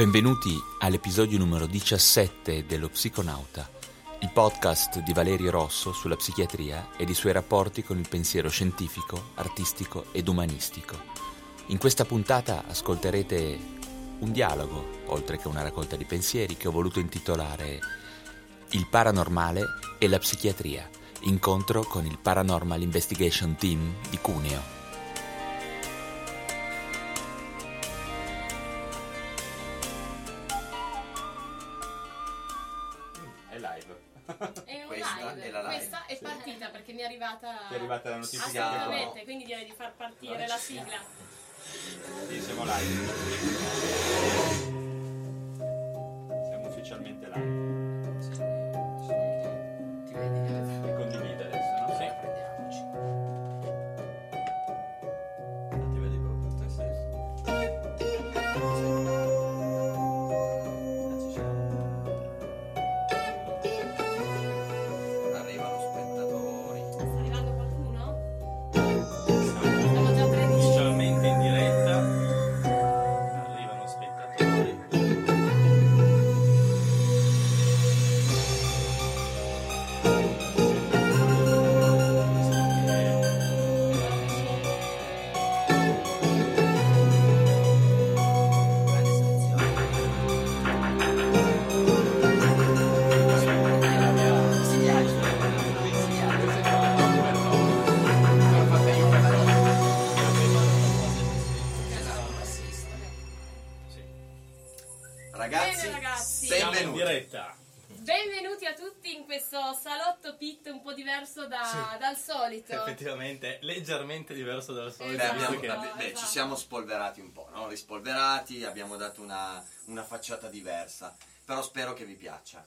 Benvenuti all'episodio numero 17 dello Psiconauta, il podcast di Valerio Rosso sulla psichiatria ed i suoi rapporti con il pensiero scientifico, artistico ed umanistico. In questa puntata ascolterete un dialogo, oltre che una raccolta di pensieri, che ho voluto intitolare Il paranormale e la psichiatria, incontro con il Paranormal Investigation Team di Cuneo. Mi è arrivata. È arrivata la notifica? Assolutamente, quindi direi di far partire la sigla. Sì, siamo live. Siamo ufficialmente live. Leggermente diverso dal solito. Beh, abbiamo- Esatto. beh, ci esatto. siamo spolverati un po', no? Rispolverati, abbiamo dato una, una facciata diversa, però spero che vi piaccia.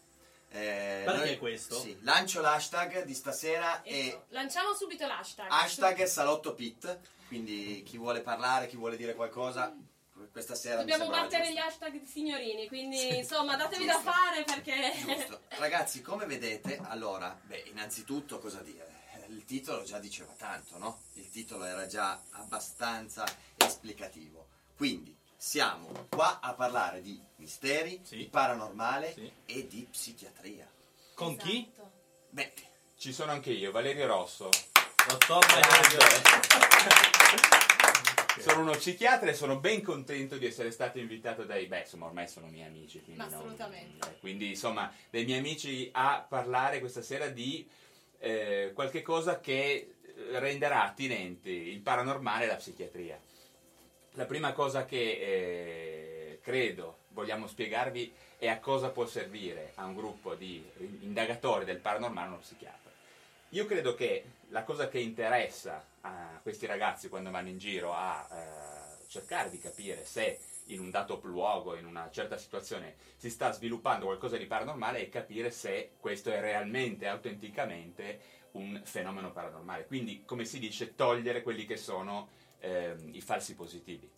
Eh, Perché questo? Sì, lancio l'hashtag di stasera e Ecco, lanciamo subito l'hashtag. hashtag salotto pit, quindi chi vuole parlare, chi vuole dire qualcosa, questa sera Dobbiamo battere gli hashtag signorini, quindi insomma datevi da fare perché... Giusto. Ragazzi, come vedete, allora, beh, innanzitutto cosa dire? Il titolo già diceva tanto, no? Il titolo era già abbastanza esplicativo. Quindi, siamo qua a parlare di misteri, Sì. di paranormale Sì. e di psichiatria. Con chi? Esatto. Beh, Ci sono anche io, Valerio Rosso. Dottor Sono uno psichiatra e sono ben contento di essere stato invitato dai... Beh, insomma, ormai sono miei amici. Quindi Ma non- assolutamente. eh, quindi, insomma, dei miei amici a parlare questa sera di eh, qualche cosa che eh, renderà attinenti il paranormale e la psichiatria. La prima cosa che eh, credo vogliamo spiegarvi è a cosa può servire a un gruppo di indagatori del paranormale uno psichiatra. Io credo che la cosa che interessa a questi ragazzi quando vanno in giro a eh, cercare di capire se in un dato luogo, in una certa situazione, si sta sviluppando qualcosa di paranormale è capire se questo è realmente, autenticamente un fenomeno paranormale. Quindi, come si dice, togliere quelli che sono ehm, i falsi positivi.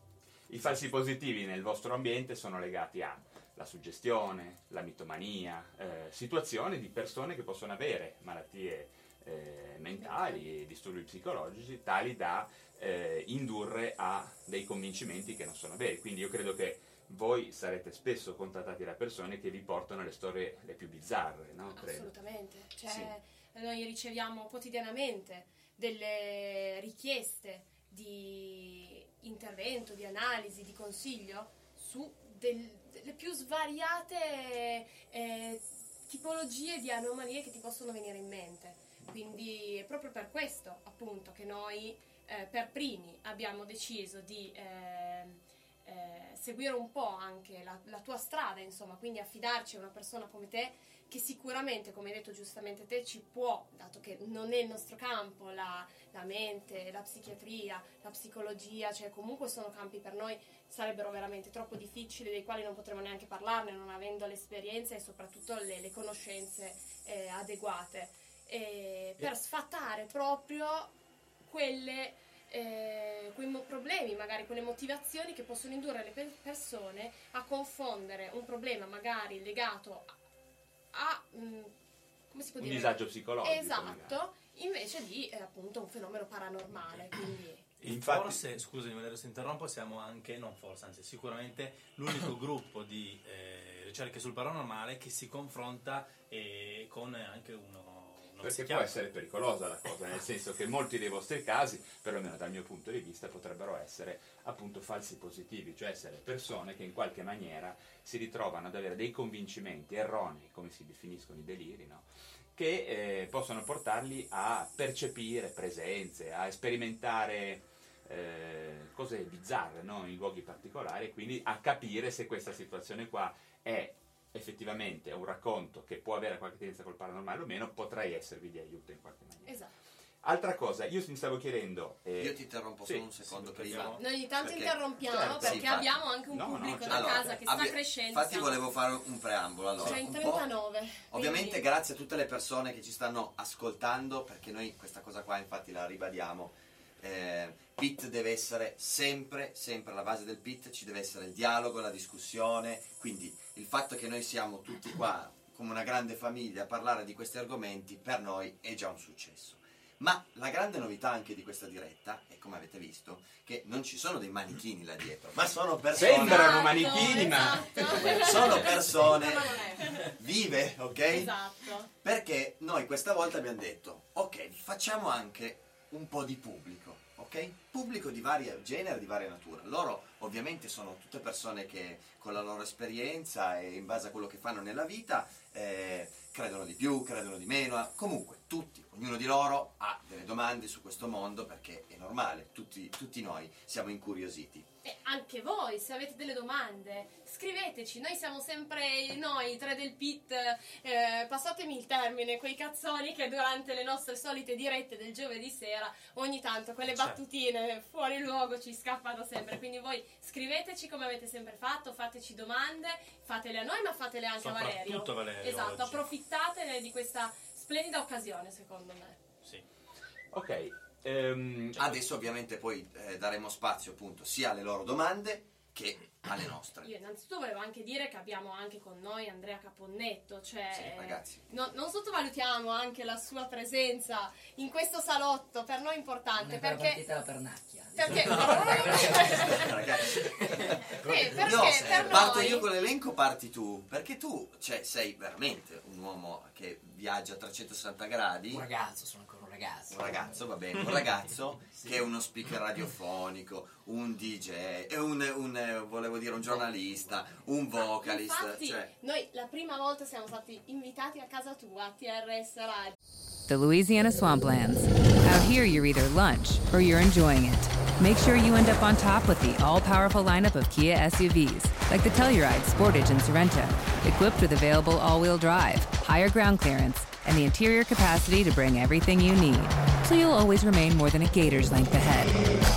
I falsi positivi nel vostro ambiente sono legati alla suggestione, la mitomania, eh, situazioni di persone che possono avere malattie eh, mentali e disturbi psicologici tali da eh, indurre a dei convincimenti che non sono veri. Quindi io credo che voi sarete spesso contattati da persone che vi portano le storie le più bizzarre, no? Assolutamente, cioè noi riceviamo quotidianamente delle richieste di intervento, di analisi, di consiglio su del- delle più svariate eh, tipologie di anomalie che ti possono venire in mente. Quindi è proprio per questo appunto che noi eh, per primi abbiamo deciso di ehm, eh, seguire un po' anche la, la tua strada, insomma, quindi affidarci a una persona come te che sicuramente, come hai detto giustamente te, ci può, dato che non è il nostro campo, la, la mente, la psichiatria, la psicologia, cioè comunque sono campi per noi sarebbero veramente troppo difficili, dei quali non potremo neanche parlarne, non avendo l'esperienza e soprattutto le, le conoscenze eh, adeguate, E per sfatare proprio quelle eh, quei mo- problemi, magari quelle motivazioni che possono indurre le pe- persone a confondere un problema magari legato a, a, mm, come si può Un dire? disagio psicologico. magari. Esatto, invece di eh, appunto un fenomeno paranormale, quindi Infatti- forse, scusami Valerio se interrompo, siamo anche, non forse, anzi sicuramente l'unico gruppo di eh, ricerche sul paranormale che si confronta eh, con anche uno, uno Perché può essere pericolosa la cosa, nel senso che molti dei vostri casi, perlomeno dal mio punto di vista, potrebbero essere appunto falsi positivi, cioè essere persone che in qualche maniera si ritrovano ad avere dei convincimenti erronei, come si definiscono i deliri, no? che eh, possono portarli a percepire presenze, a sperimentare eh, cose bizzarre no? in luoghi particolari e quindi a capire se questa situazione qua è effettivamente un racconto che può avere qualche tendenza col paranormale o meno, potrei esservi di aiuto in qualche maniera. esatto. Altra cosa, io mi stavo chiedendo... eh, Io ti interrompo sì, solo un secondo sì, prima. Noi ogni tanto Perché- interrompiamo certo, perché sì, infatti. abbiamo anche un No, no, pubblico certo. da Allora, casa che sta abbia- crescendo. Infatti siamo- volevo fare un preambolo. Allora, Cioè in un po'- 39. Ovviamente quindi- grazie a tutte le persone che ci stanno ascoltando, perché noi questa cosa qua infatti la ribadiamo. Eh, PIT deve essere sempre, sempre alla base del PIT, ci deve essere il dialogo, la discussione, quindi il fatto che noi siamo tutti qua come una grande famiglia a parlare di questi argomenti per noi è già un successo. Ma la grande novità anche di questa diretta è, come avete visto, che non ci sono dei manichini là dietro, ma sono persone... Sembrano Esatto, manichini, ma- esatto. Sono persone vive, ok? Esatto. Perché noi questa volta abbiamo detto, ok, facciamo anche un po' di pubblico, ok? Pubblico di vario genere, di varia natura. Loro ovviamente sono tutte persone che con la loro esperienza e in base a quello che fanno nella vita eh, credono di più, credono di meno, comunque tutti, ognuno di loro ha delle domande su questo mondo perché è normale, tutti, tutti noi siamo incuriositi. E anche voi, se avete delle domande, scriveteci. Noi siamo sempre noi, i tre del pit. eh, passatemi il termine, quei cazzoni che durante le nostre solite dirette del giovedì sera, ogni tanto quelle Certo. battutine fuori luogo ci scappano sempre. Quindi voi scriveteci come avete sempre fatto, fateci domande, fatele a noi, ma fatele anche a Valerio. Valerio Esatto, oggi. approfittate di questa splendida occasione, secondo me. Sì. Ok, ehm, Adesso ovviamente poi eh, daremo spazio appunto sia alle loro domande che alle nostre. Io innanzitutto volevo anche dire che abbiamo anche con noi Andrea Caponnetto, cioè Sì, ragazzi. no- non sottovalutiamo anche la sua presenza in questo salotto, per noi importante, Ancora perché... la pernacchia. Perché, Ragazzi. Eh, perché No, per parto noi io con l'elenco, parti tu, perché tu cioè, sei veramente un uomo che viaggia a 360 gradi, Un ragazzo, sono ragazzo. un ragazzo, va bene, un ragazzo che è uno speaker radiofonico, un DJ, è un, un, volevo dire un giornalista, un vocalist, infatti cioè, noi la prima volta siamo stati invitati a casa tua, a TRS Radio. The Louisiana Swamplands. Out here, you're either lunch or you're enjoying it. Make sure you end up on top with the all powerful lineup of Kia SUVs, like the Telluride, Sportage, and Sorento, equipped with available all wheel drive, higher ground clearance, and the interior capacity to bring everything you need. So you'll always remain more than a gator's length ahead.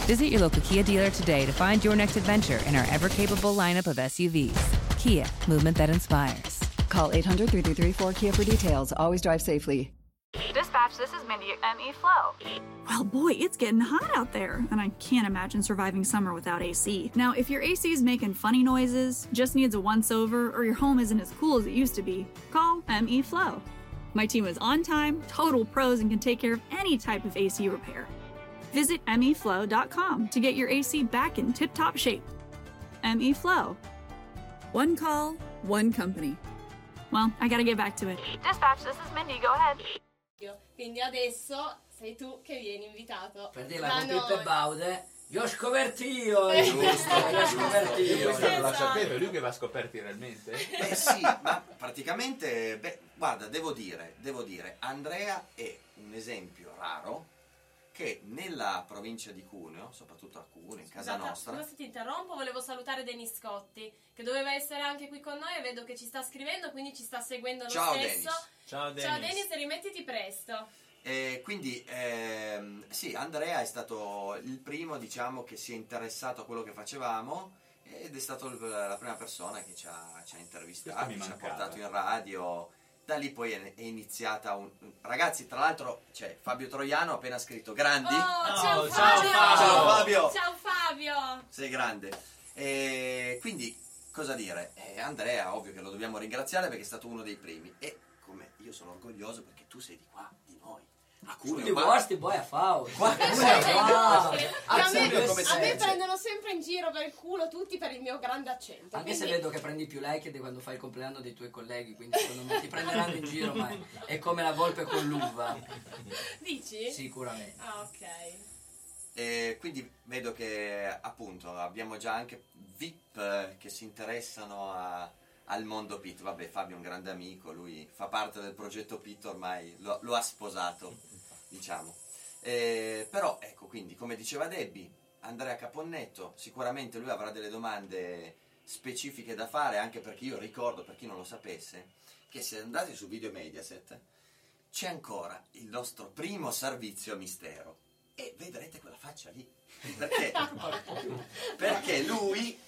Visit your local Kia dealer today to find your next adventure in our ever capable lineup of SUVs. Kia, movement that inspires. Call 800 333 4KIA for details. Always drive safely. Dispatch, this is Mindy at ME Flow. Well, boy, it's getting hot out there, and I can't imagine surviving summer without AC. Now, if your AC is making funny noises, just needs a once over, or your home isn't as cool as it used to be, call ME Flow. My team is on time, total pros, and can take care of any type of AC repair. Visit meflow.com to get your AC back in tip top shape. MeFlow. One call, one company. Well, I gotta get back to it. Dispatch, this is Mindy. Go ahead. Quindi adesso sei tu che vieni invitato Per dirla da con Pippo e. Baude, io ho scoperto io, è eh, giusto, io ho scoperto io io. non la Esatto. sapevo, lui che va scoperti realmente? Beh sì, ma praticamente, beh, guarda, devo dire, devo dire, Andrea è un esempio raro che nella provincia di Cuneo, soprattutto a Cuneo, in casa nostra, scusa se ti interrompo, volevo salutare Denis Scotti, che doveva essere anche qui con noi e vedo che ci sta scrivendo, quindi ci sta seguendo lo Ciao, stesso. Denis. Ciao Dennis. Ciao Denis, rimettiti presto. E quindi ehm, sì, Andrea è stato il primo diciamo, che si è interessato a quello che facevamo ed è stato il- la prima persona che ci ha, ci ha intervistato, ci ha portato in radio. Da lì poi è, iniziata un... Ragazzi, tra l'altro c'è Fabio Troiano ha appena scritto Grandi. Oh, ciao, ciao, Fabio! Ciao, Fabio! Ciao Fabio! Sei grande. E quindi, cosa dire? Eh, Andrea, ovvio che lo dobbiamo ringraziare perché è stato uno dei primi. E come io sono orgoglioso perché tu sei di qua, di noi. A Cuneo, Tutti qua- vostri poi a Faust. Qua- Cuneo, wow. che Ah, a me, a me prendono sempre in giro per il culo tutti per il mio grande accento. Anche se quindi- vedo che prendi più like di quando fai il compleanno dei tuoi colleghi, quindi secondo me ti prenderanno in giro, ma è come la volpe con l'uva. Dici? Sicuramente. Ah, ok. E quindi vedo che appunto abbiamo già anche VIP che si interessano a- al mondo PIT. Vabbè, Fabio è un grande amico, lui fa parte del progetto PIT ormai, lo, lo ha sposato, diciamo. Eh, però ecco, quindi come diceva Debbie, Andrea Caponnetto, sicuramente lui avrà delle domande specifiche da fare, anche perché io ricordo, per chi non lo sapesse, che se andate su Video Mediaset c'è ancora il nostro primo servizio a mistero e vedrete quella faccia lì. Perché? Perché lui,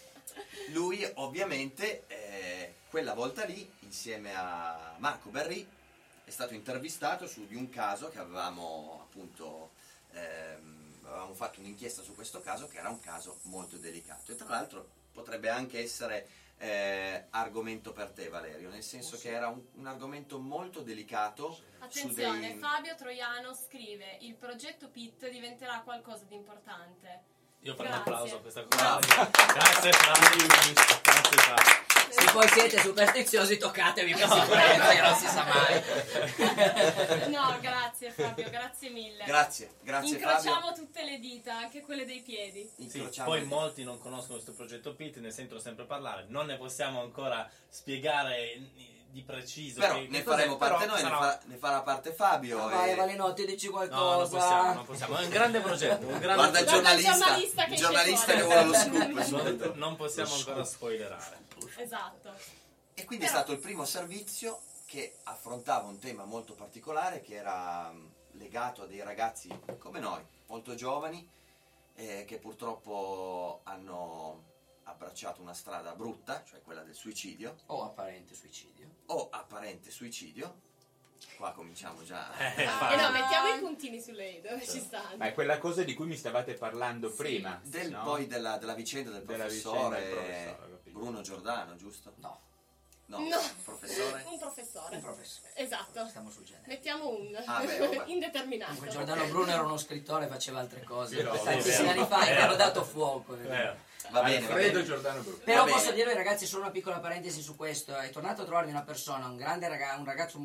lui ovviamente eh, quella volta lì, insieme a Marco Berri, è stato intervistato su di un caso che avevamo appunto ehm, avevamo fatto un'inchiesta su questo caso che era un caso molto delicato e tra l'altro potrebbe anche essere eh, argomento per te Valerio nel senso che era un, un argomento molto delicato su Attenzione, dei- Fabio Troiano scrive: Il progetto PIT diventerà qualcosa di importante. Io farei un applauso a questa cosa. Grazie Fabio. Grazie Fabio. Se poi siete superstiziosi toccatevi per sicurezza che non si sa mai. No, grazie Fabio, grazie mille. grazie grazie Incrociamo Fabio tutte le dita, anche quelle dei piedi. Sì, Incrociamo poi molti non conoscono questo progetto PIT, ne sentono sempre parlare, non ne possiamo ancora spiegare di preciso. però che- ne che cos'è, faremo parte però noi, ne, sarà- fa- ne farà parte Fabio. Ah, vai e- Valenotti, dici No, non qualcosa. possiamo, non possiamo. È un grande progetto, un grande Guarda il giornalista, giornalista che giornalista che vuole lo scoop. non, non possiamo ancora spoilerare. Esatto. E quindi è stato il primo servizio che affrontava un tema molto particolare che era mh, legato a dei ragazzi come noi, molto giovani, eh, che purtroppo hanno abbracciato una strada brutta, cioè quella del suicidio, O apparente suicidio. o apparente suicidio. Qua cominciamo già. Eh, E no, mettiamo i puntini sulle i dove ci stanno. Ma è quella cosa di cui mi stavate parlando Sì. prima. Del, no? Poi della, della vicenda del Della professore, vicenda del professore. Bruno Giordano, giusto? No, No, No. professore? Un professore. un professore. Esatto. Stiamo sul genere. Mettiamo un Ah, beh, indeterminato. Comunque Giordano Bruno era uno scrittore, faceva altre cose. Tantissimi anni fa gli hanno dato fuoco. Vero. Va bene, va bene. Giordano Bruno. Però Va posso bene. dirvi ragazzi solo una piccola parentesi su questo, è tornato a trovarmi una persona, un grande, raga- un ragazzo,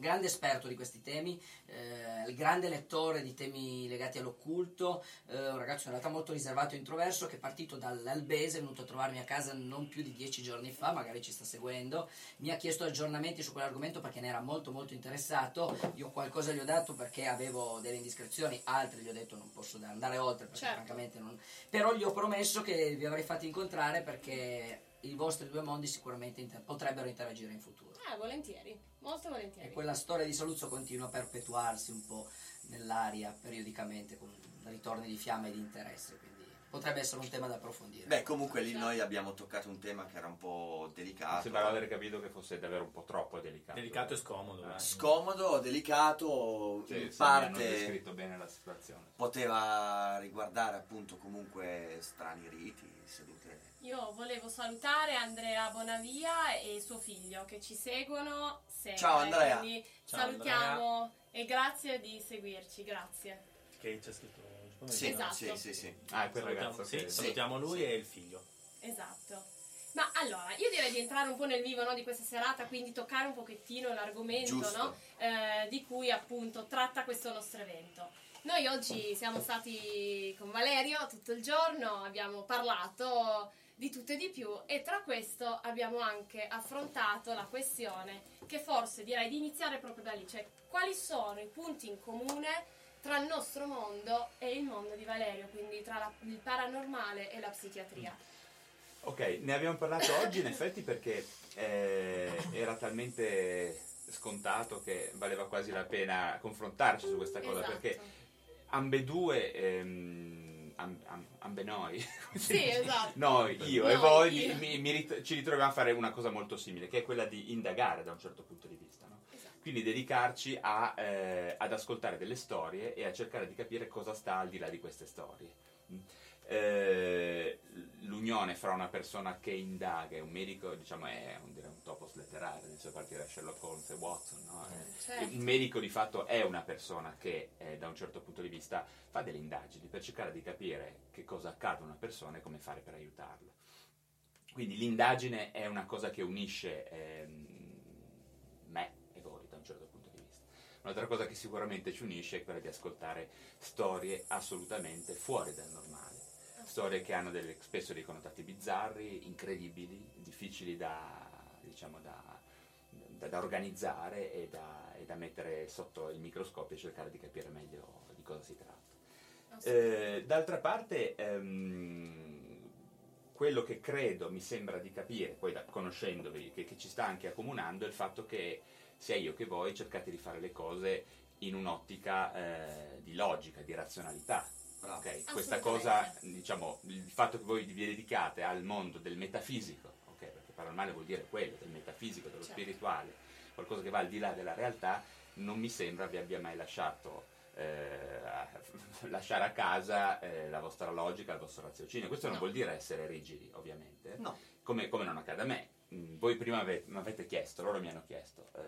grande esperto di questi temi, eh, il grande lettore di temi legati all'occulto, eh, un ragazzo in realtà molto riservato e introverso che è partito dall'Albese, è venuto a trovarmi a casa non più di dieci giorni fa, magari ci sta seguendo, mi ha chiesto aggiornamenti su quell'argomento perché ne era molto molto interessato, io qualcosa gli ho dato perché avevo delle indiscrezioni, altre gli ho detto non posso andare oltre perché Certo. francamente non... Però gli ho promesso che vi avrei fatti incontrare perché i vostri due mondi sicuramente inter- potrebbero interagire in futuro. Eh, volentieri, molto volentieri. E quella storia di Saluzzo continua a perpetuarsi un po' nell'aria periodicamente con ritorni di fiamme e di interesse, quindi potrebbe essere un tema da approfondire. Beh, comunque lì noi abbiamo toccato un tema che era un po' delicato. Sembrava aver capito che fosse davvero un po' troppo delicato. Delicato e scomodo. eh. Scomodo, delicato, Sì, in parte descritto bene la situazione. poteva riguardare appunto comunque strani riti, sedute. Io volevo salutare Andrea Bonavia e suo figlio che ci seguono sempre. Ciao, Andrea. Quindi Ciao, salutiamo e grazie di seguirci, grazie. Che c'è scritto oggi Sì, Esatto. sì, sì, sì. Ah, quel Salutiamo, ragazzo sì, che... salutiamo lui Sì. e il figlio. Esatto. Ma allora, io direi di entrare un po' nel vivo no, di questa serata, quindi toccare un pochettino l'argomento no, eh, di cui appunto tratta questo nostro evento. Noi oggi siamo stati con Valerio tutto il giorno, abbiamo parlato di tutto e di più e tra questo abbiamo anche affrontato la questione che forse direi di iniziare proprio da lì, cioè quali sono i punti in comune tra il nostro mondo e il mondo di Valerio, quindi tra la- il paranormale e la psichiatria. Ok, ne abbiamo parlato oggi in effetti perché eh, era talmente scontato che valeva quasi la pena confrontarci su questa cosa Esatto. perché ambedue, ehm, am- am- ambe noi, Sì, esatto. noi, io e Noi, voi io. mi- mi rit- ci ritroviamo a fare una cosa molto simile che è quella di indagare da un certo punto di vista. no? Esatto. Quindi dedicarci a, eh, ad ascoltare delle storie e a cercare di capire cosa sta al di là di queste storie. Eh, l'unione fra una persona che indaga e un medico, diciamo, è un, un topos letterario, nel senso partire da Sherlock Holmes e Watson. no? Eh, certo. Un medico di fatto è una persona che eh, da un certo punto di vista fa delle indagini per cercare di capire che cosa accade a una persona e come fare per aiutarla. Quindi l'indagine è una cosa che unisce ehm, me e voi da un certo punto di vista. Un'altra cosa che sicuramente ci unisce è quella di ascoltare storie assolutamente fuori dal normale. Storie che hanno delle- spesso dei connotati bizzarri, incredibili, difficili da, diciamo, da, da- da organizzare e da, e da mettere sotto il microscopio e cercare di capire meglio di cosa si tratta. Eh, d'altra parte, ehm, quello che credo mi sembra di capire, poi conoscendovi, che, che ci sta anche accomunando, è il fatto che sia io che voi cercate di fare le cose in un'ottica eh, di logica, di razionalità. Bravo. ok? Questa cosa, diciamo, il fatto che voi vi dedicate al mondo del metafisico, ok? perché paranormale vuol dire quello, del metafisico, dello Certo. spirituale, qualcosa che va al di là della realtà, non mi sembra vi abbia mai lasciato eh, lasciare a casa eh, la vostra logica, il vostro raziocinio. Questo non No. vuol dire essere rigidi, ovviamente, No. come, come non accade a me. Mm, Voi prima ave- mi avete chiesto, loro mi hanno chiesto, eh,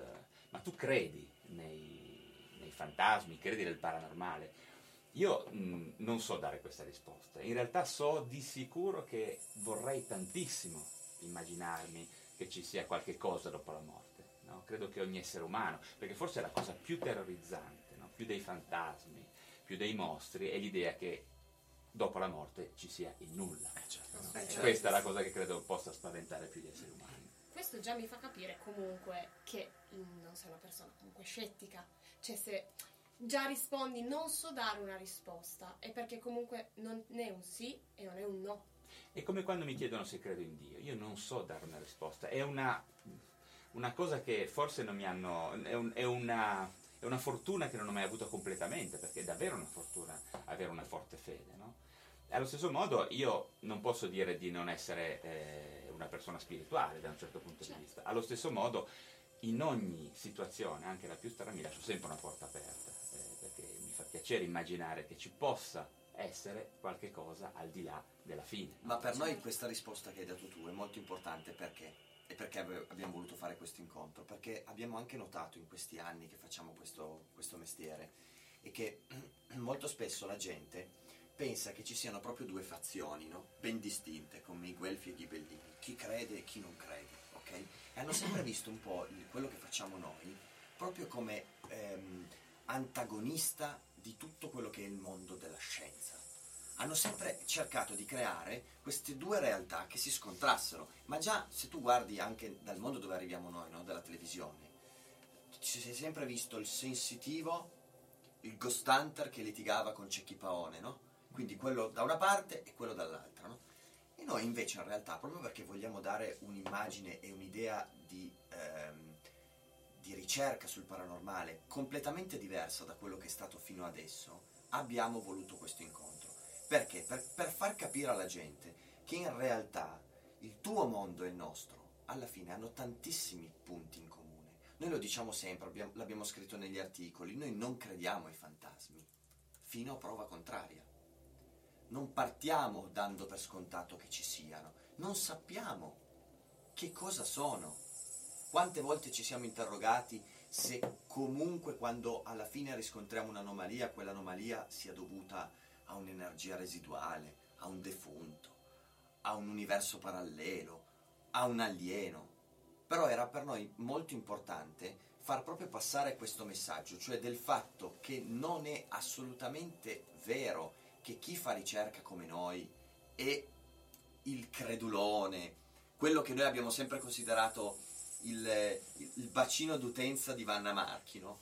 ma tu credi nei, nei fantasmi, credi nel paranormale? Io mh, non so dare questa risposta, in realtà so di sicuro che vorrei tantissimo immaginarmi che ci sia qualche cosa dopo la morte, no? credo che ogni essere umano, perché forse è la cosa più terrorizzante, no? più dei fantasmi, più dei mostri, è l'idea che dopo la morte ci sia il nulla. Eh, E certo. Questa è la cosa che credo possa spaventare più gli esseri umani. Questo già mi fa capire comunque che mm, non sei una persona comunque scettica. Cioè se già rispondi non so dare una risposta è perché comunque non è un sì e non è un no. È come quando mi chiedono se credo in Dio, io non so dare una risposta, è una, una cosa che forse non mi hanno, è, un- è una, è una fortuna che non ho mai avuto completamente, perché è davvero una fortuna avere una forte fede, no? Allo stesso modo io non posso dire di non essere eh, una persona spirituale da un certo punto di vista, allo stesso modo in ogni situazione, anche la più strana, mi lascio sempre una porta aperta, piacere immaginare che ci possa essere qualche cosa al di là della fine. Ma per noi questa risposta che hai dato tu è molto importante perché? E perché abbiamo voluto fare questo incontro? Perché abbiamo anche notato in questi anni che facciamo questo, questo mestiere e che molto spesso la gente pensa che ci siano proprio due fazioni, no? Ben distinte, come i Guelfi e i Ghibellini, chi crede e chi non crede, ok? E hanno sempre visto un po' quello che facciamo noi proprio come ehm, antagonista di tutto quello che è il mondo della scienza hanno sempre cercato di creare queste due realtà che si scontrassero. Ma già se tu guardi anche dal mondo dove arriviamo noi, no? dalla televisione, ci si è sempre visto il sensitivo, il ghost hunter che litigava con Cecchi Paone, no? Quindi quello da una parte e quello dall'altra, no? E noi invece in realtà, proprio perché vogliamo dare un'immagine e un'idea di, ehm, di ricerca sul paranormale completamente diversa da quello che è stato fino adesso, abbiamo voluto questo incontro. Perché? Per, per far capire alla gente che in realtà il tuo mondo e il nostro alla fine hanno tantissimi punti in comune. Noi lo diciamo sempre, abbiamo- l'abbiamo scritto negli articoli, noi non crediamo ai fantasmi, fino a prova contraria. Non partiamo dando per scontato che ci siano, non sappiamo che cosa sono. Quante volte ci siamo interrogati se comunque quando alla fine riscontriamo un'anomalia, quell'anomalia sia dovuta a un'energia residuale, a un defunto, a un universo parallelo, a un alieno. Però era per noi molto importante far proprio passare questo messaggio, cioè del fatto che non è assolutamente vero che chi fa ricerca come noi è il credulone, quello che noi abbiamo sempre considerato il, il bacino d'utenza di Vanna Marchi, no?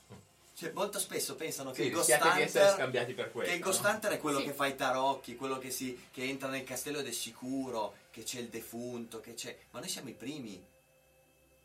Cioè, molto spesso pensano che Sì, il Ghost Hunter questo. che il Ghost no? Hunter è quello Sì. che fa i tarocchi, quello che, si, che entra nel castello ed è sicuro, che c'è il defunto, che c'è... Ma noi siamo i primi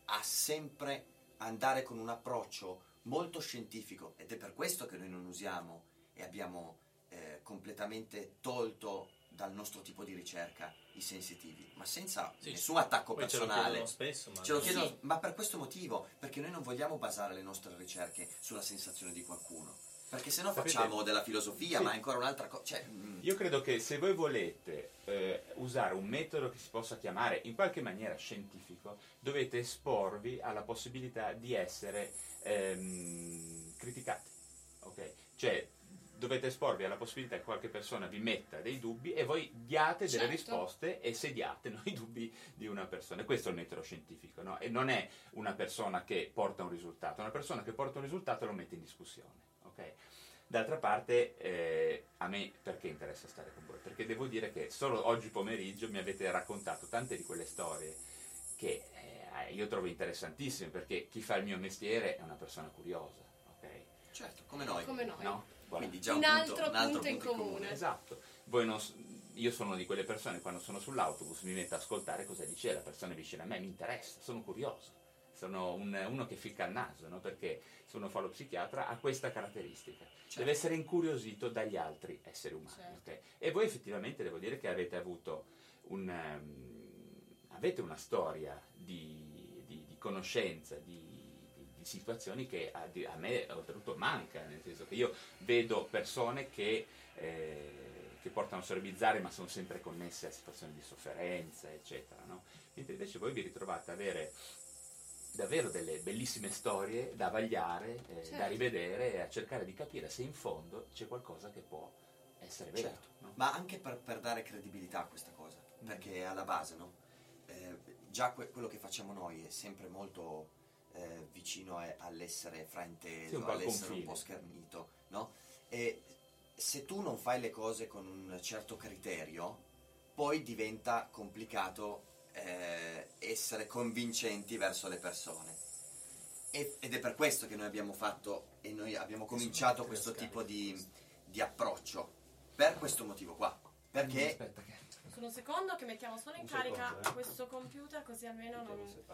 a sempre andare con un approccio molto scientifico ed è per questo che noi non usiamo e abbiamo eh, completamente tolto dal nostro tipo di ricerca i sensitivi, ma senza Sì, nessun attacco Poi ce lo personale. spesso, ma Ce lo chiedono, Sì. ma per questo motivo, perché noi non vogliamo basare le nostre ricerche sulla sensazione di qualcuno. Perché se no facciamo della filosofia, Sì. ma è ancora un'altra cosa. Cioè, mm, Io credo che se voi volete eh, usare un metodo che si possa chiamare in qualche maniera scientifico, dovete esporvi alla possibilità di essere ehm, criticati. ok? Cioè, dovete esporvi alla possibilità che qualche persona vi metta dei dubbi e voi diate delle Certo. risposte e sediate no, i dubbi di una persona. E questo è il metodo scientifico, no? E non è una persona che porta un risultato, una persona che porta un risultato lo mette in discussione. ok? D'altra parte, eh, a me perché interessa stare con voi? Perché devo dire che solo oggi pomeriggio mi avete raccontato tante di quelle storie che eh, io trovo interessantissime, perché chi fa il mio mestiere è una persona curiosa, ok? certo, come noi. Come noi. No? Quindi già Un un, altro punto, un altro punto in punto comune. Esatto. Voi non io sono di quelle persone, quando sono sull'autobus mi metto ad ascoltare cosa dice la persona vicino a me, mi interessa, sono curioso. Sono un- uno che ficca il naso, no? perché se uno fa lo psichiatra ha questa caratteristica. Deve essere incuriosito dagli altri esseri umani. Certo. ok? E voi effettivamente devo dire che avete avuto un, ehm, avete una storia di, di- di conoscenza, di situazioni che a, a me oltretutto manca, nel senso che io vedo persone che, eh, che portano storie bizzarre ma sono sempre connesse a situazioni di sofferenza, eccetera. no? Mentre invece voi vi ritrovate ad avere davvero delle bellissime storie da vagliare, eh, da Certo. rivedere e a cercare di capire se in fondo c'è qualcosa che può essere vero. Certo, no? ma anche per, per dare credibilità a questa cosa, perché alla base, no? Eh, già que- quello che facciamo noi è sempre molto eh, vicino a- all'essere frainteso, Sì, all'essere un po' schernito, no? E se tu non fai le cose con un certo criterio, poi diventa complicato eh, essere convincenti verso le persone. E- ed è per questo che noi abbiamo fatto e noi abbiamo cominciato questo tipo di, di approccio. Per questo motivo qua. Perché Aspetta che... Solo un secondo che mettiamo solo in Un carica secondo, eh. questo computer così almeno non...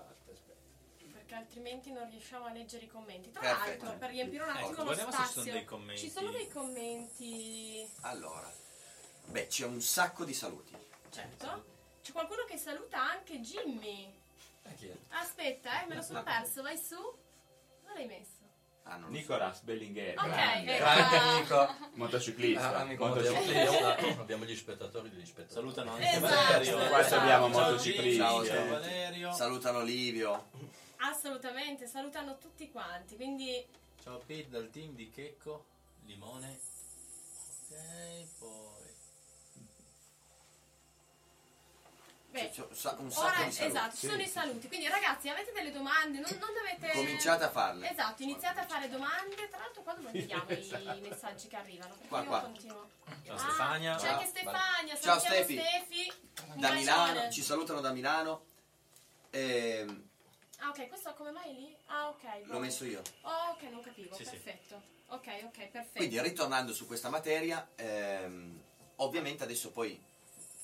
perché altrimenti non riusciamo a leggere i commenti. Tra Perfetto. l'altro, per riempire un Ecco, attimo lo se ci spazio, sono dei commenti. ci sono dei commenti, Allora, beh, c'è un sacco di saluti. certo. C'è qualcuno che saluta anche Jimmy. Eh, chi è? Aspetta, eh, me lo sono perso, vai su. Dove l'hai messo? Ah, lo so. Nicolas Bellingheri, Ok, grande, ecco. Grande amico. motociclista, Ah, amico motociclista. Abbiamo gli spettatori degli spettatori. Salutano anche Esatto, Valerio. Qua abbiamo Ciao motociclisti. Ciao, ciao ciao. Valerio. Salutano Livio. Assolutamente, salutano tutti quanti, quindi Ciao Pete dal team di Checco, Limone. Ok, poi... beh, c'è un sa- un sacco ora di saluti. esatto, ci sono i saluti. Quindi ragazzi, avete delle domande? Non, non dovete Cominciate a farle. Esatto, iniziate a fare domande. Tra l'altro qua dove vediamo i messaggi che arrivano? Perché Qua, io qua. continuo. Ciao Ah, Stefania. C'è anche Stefania, Ciao, salutiamo Stefi. Stefi. Da Milano, ci salutano da Milano. Ehm, Ah, ok, questo come mai lì? Ah, ok. l'ho boh. messo io. Oh, ok, non capivo. Sì, sì. perfetto. Ok, ok, perfetto. Quindi ritornando su questa materia, ehm, ovviamente adesso poi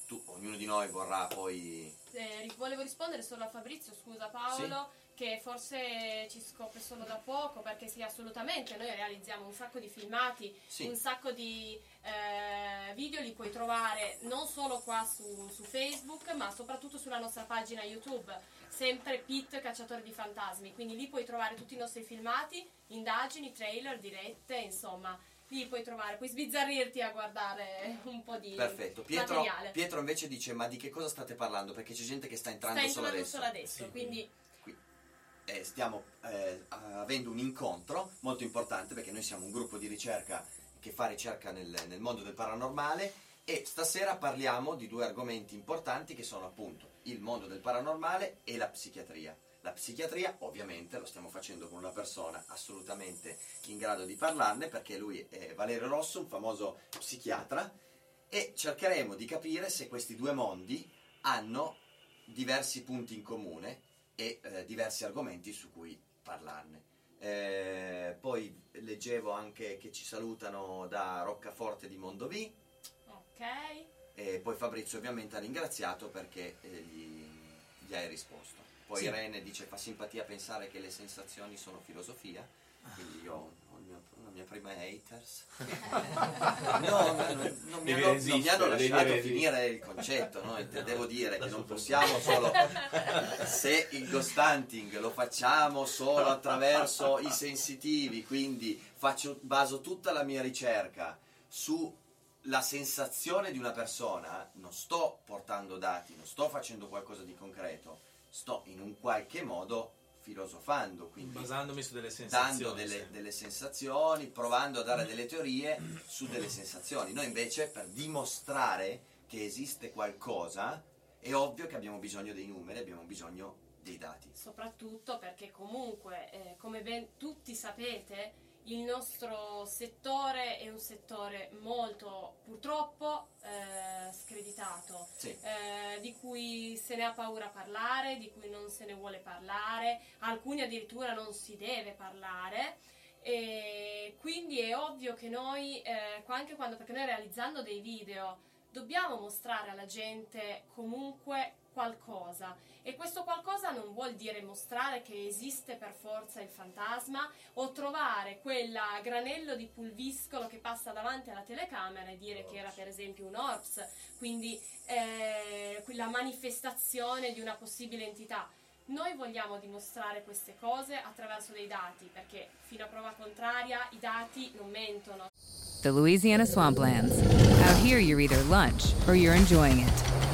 tu, ognuno di noi vorrà poi... Eh, volevo rispondere solo a Fabrizio, scusa Paolo, che forse ci scopre solo da poco, perché sì, assolutamente, noi realizziamo un sacco di filmati, Sì. un sacco di eh, video, li puoi trovare non solo qua su, su Facebook, ma soprattutto sulla nostra pagina YouTube, sempre Pit Cacciatore di Fantasmi, quindi lì puoi trovare tutti i nostri filmati, indagini, trailer, dirette, insomma, lì puoi trovare, puoi sbizzarrirti a guardare un po' di Perfetto. Pietro, materiale. Pietro invece dice ma di che cosa state parlando? Perché c'è gente che sta entrando, Sta solo entrando adesso. solo adesso, quindi eh, stiamo eh, avendo un incontro molto importante perché noi siamo un gruppo di ricerca che fa ricerca nel, nel mondo del paranormale e stasera parliamo di due argomenti importanti che sono appunto il mondo del paranormale e la psichiatria. La psichiatria ovviamente lo stiamo facendo con una persona assolutamente in grado di parlarne perché lui è Valerio Rosso, un famoso psichiatra e cercheremo di capire se questi due mondi hanno diversi punti in comune e eh, diversi argomenti su cui parlarne. Eh, poi leggevo anche che ci salutano da Roccaforte di Mondovì Ok. E poi Fabrizio ovviamente ha ringraziato perché eh, gli, gli hai risposto. Poi Sì. Irene dice fa simpatia pensare che le sensazioni sono filosofia, quindi io ho il mio- la mia prima haters. no, non, non mi hanno, non mi resistere, hanno lasciato resistere. finire il concetto, no? Intendevo dire che non possiamo solo se il ghost hunting lo facciamo solo attraverso i sensitivi, quindi faccio, baso tutta la mia ricerca sulla sensazione di una persona, non sto portando dati, non sto facendo qualcosa di concreto, sto in un qualche modo filosofando, quindi Basandomi su delle sensazioni. dando delle, sì. delle sensazioni, provando a dare delle teorie su delle sensazioni. Noi invece per dimostrare che esiste qualcosa è ovvio che abbiamo bisogno dei numeri, abbiamo bisogno dei dati. Soprattutto perché comunque, eh, come ben tutti sapete, il nostro settore è un settore molto purtroppo eh, screditato, Sì. eh, di cui se ne ha paura a parlare, di cui non se ne vuole parlare, alcuni addirittura non si deve parlare. E quindi è ovvio che noi, eh, anche quando, perché noi realizzando dei video, dobbiamo mostrare alla gente comunque qualcosa e questo qualcosa non vuol dire mostrare che esiste per forza il fantasma o trovare quella granello di pulviscolo che passa davanti alla telecamera e dire che era per esempio un ORPS, quindi eh, la manifestazione di una possibile entità. Noi vogliamo dimostrare queste cose attraverso dei dati perché fino a prova contraria i dati non mentono. The Louisiana Swamplands. Out here, you're either lunch or you're enjoying it.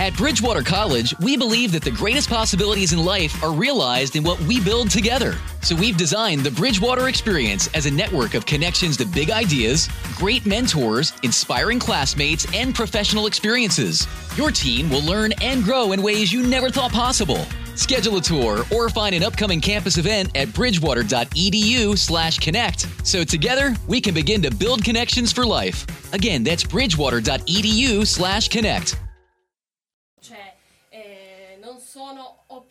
At Bridgewater College, we believe that the greatest possibilities in life are realized in what we build together. So we've designed the Bridgewater Experience as a network of connections to big ideas, great mentors, inspiring classmates, and professional experiences. Your team will learn and grow in ways you never thought possible. Schedule a tour or find an upcoming campus event at bridgewater.edu/connect. So together, we can begin to build connections for life. Again, that's bridgewater.edu/connect.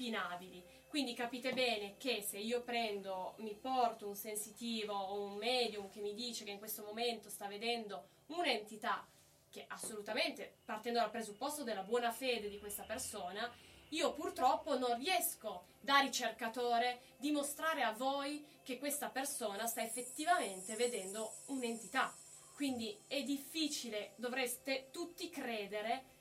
sono opinabili. Quindi capite bene che se io prendo, mi porto un sensitivo o un medium che mi dice che in questo momento sta vedendo un'entità che assolutamente, partendo dal presupposto della buona fede di questa persona, io purtroppo non riesco da ricercatore dimostrare a voi che questa persona sta effettivamente vedendo un'entità. Quindi è difficile, dovreste tutti credere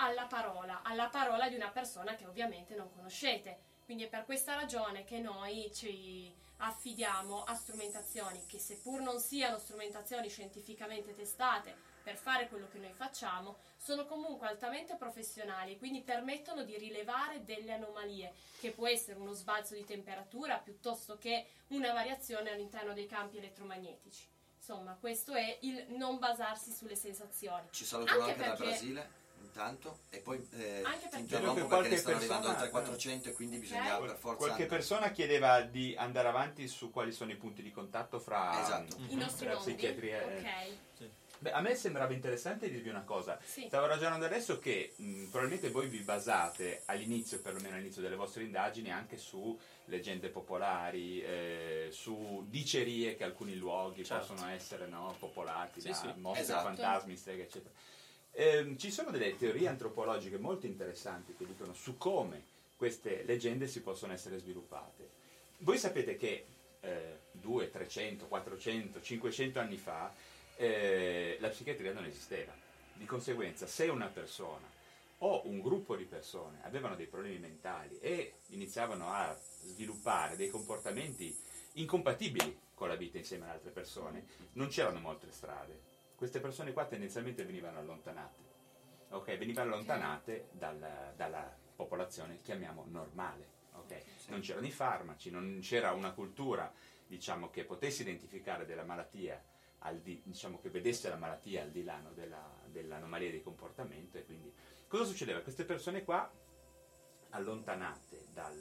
alla parola, alla parola di una persona che ovviamente non conoscete. Quindi è per questa ragione che noi ci affidiamo a strumentazioni che seppur non siano strumentazioni scientificamente testate per fare quello che noi facciamo, sono comunque altamente professionali, quindi permettono di rilevare delle anomalie, che può essere uno sbalzo di temperatura piuttosto che una variazione all'interno dei campi elettromagnetici. Insomma, questo è il non basarsi sulle sensazioni. Ci salutano anche, Anche dal perché- Brasile, intanto, e poi eh, Anche ti perché- interrompo perché ne qualche stanno arrivando persona- oltre 400 e quindi bisogna Ok. per forza... Qualche persona chiedeva di andare avanti su quali sono i punti di contatto fra, Esatto. I nostri fra psichiatria e... Ok. Beh, a me sembrava interessante dirvi una cosa. Sì. Stavo ragionando adesso che mh, probabilmente voi vi basate all'inizio, perlomeno all'inizio delle vostre indagini, anche su leggende popolari, eh, su dicerie che alcuni luoghi Certo. possono essere no, popolati Sì, da sì. mostri, Esatto. fantasmi, streghe, eccetera. Ehm, ci sono delle teorie antropologiche molto interessanti che dicono su come queste leggende si possono essere sviluppate. Voi sapete che eh, 200, 300, 400, 500 anni fa eh, la psichiatria non esisteva. Di conseguenza, se una persona o un gruppo di persone avevano dei problemi mentali e iniziavano a sviluppare dei comportamenti incompatibili con la vita insieme ad altre persone, non c'erano molte strade. Queste persone qua tendenzialmente venivano allontanate. Ok, venivano allontanate dalla, dalla popolazione, chiamiamo normale. ok? Non c'erano i farmaci, non c'era una cultura diciamo, che potesse identificare della malattia al di- diciamo, che vedesse la malattia al di là no, della- dell'anomalia di comportamento e quindi cosa succedeva? Queste persone qua allontanate dal,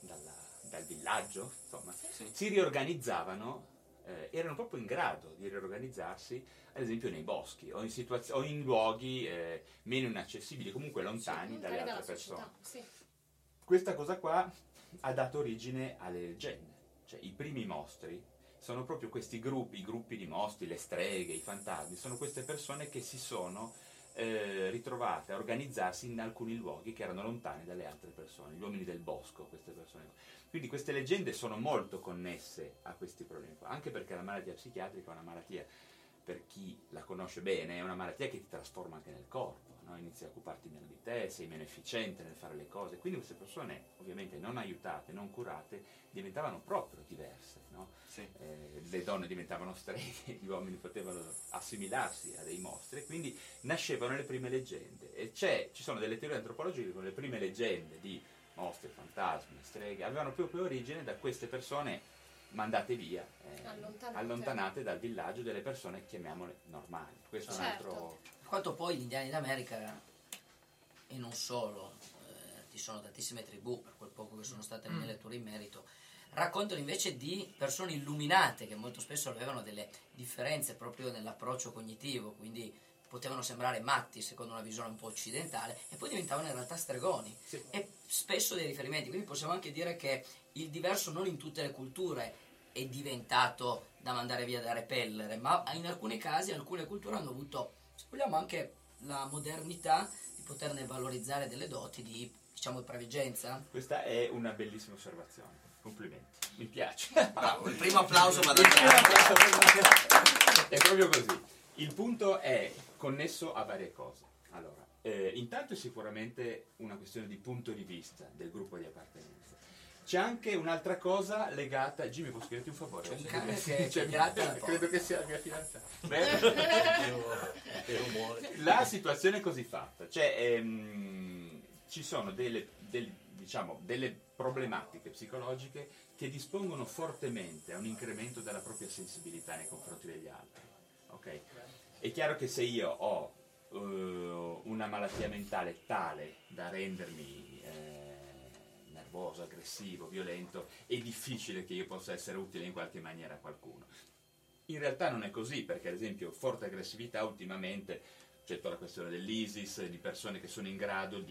dalla- dal villaggio, insomma, si riorganizzavano, eh, erano proprio in grado di riorganizzarsi, ad esempio nei boschi o in, situazio- o in luoghi eh, meno inaccessibili, comunque lontani dalle Lontani altre persone. sì. Questa cosa qua ha dato origine alle leggende, cioè i primi mostri sono proprio questi gruppi, i gruppi di mostri, le streghe, i fantasmi, sono queste persone che si sono eh, ritrovate a organizzarsi in alcuni luoghi che erano lontani dalle altre persone, gli uomini del bosco, queste persone. Quindi queste leggende sono molto connesse a questi problemi qua, anche perché la malattia psichiatrica è una malattia, per chi la conosce bene, è una malattia che ti trasforma anche nel corpo, no? inizi a occuparti meno di te, sei meno efficiente nel fare le cose, quindi queste persone ovviamente non aiutate, non curate, diventavano proprio diverse, no? Eh, le donne diventavano streghe, gli uomini potevano assimilarsi a dei mostri, quindi nascevano le prime leggende. E c'è- ci sono delle teorie antropologiche con le prime leggende di mostri, fantasmi, streghe, avevano proprio origine da queste persone mandate via, eh, Allontanate. allontanate dal villaggio delle persone, chiamiamole normali. Questo è un Certo. altro... Per quanto poi gli indiani d'America, e non solo, eh, ci sono tantissime tribù, per quel poco che sono state le mie letture in merito, raccontano invece di persone illuminate che molto spesso avevano delle differenze proprio nell'approccio cognitivo, quindi potevano sembrare matti secondo una visione un po' occidentale e poi diventavano in realtà stregoni e spesso dei riferimenti, quindi possiamo anche dire che il diverso non in tutte le culture è diventato da mandare via da repellere, ma in alcuni casi alcune culture hanno avuto, se vogliamo, anche la modernità di poterne valorizzare delle doti di, diciamo, preveggenza. Questa è una bellissima osservazione. Complimenti, mi piace. Bravo, il primo applauso applauso È proprio così. Il punto è connesso a varie cose. Allora, eh, intanto è sicuramente una questione di punto di vista del gruppo di appartenenza. C'è anche un'altra cosa legata. Jimmy, posso chiederti un favore? C'è un Sì, cane sì, che- mia- gratta. Credo che sia la mia fidanzata. La situazione è così fatta, cioè ehm, ci sono delle, del- diciamo, delle problematiche psicologiche che dispongono fortemente a un incremento della propria sensibilità nei confronti degli altri. ok? È chiaro che se io ho eh, una malattia mentale tale da rendermi eh, nervoso, aggressivo, violento, è difficile che io possa essere utile in qualche maniera a qualcuno. In realtà non è così, perché ad esempio forte aggressività ultimamente c'è tutta la questione dell'ISIS, di persone che sono in grado di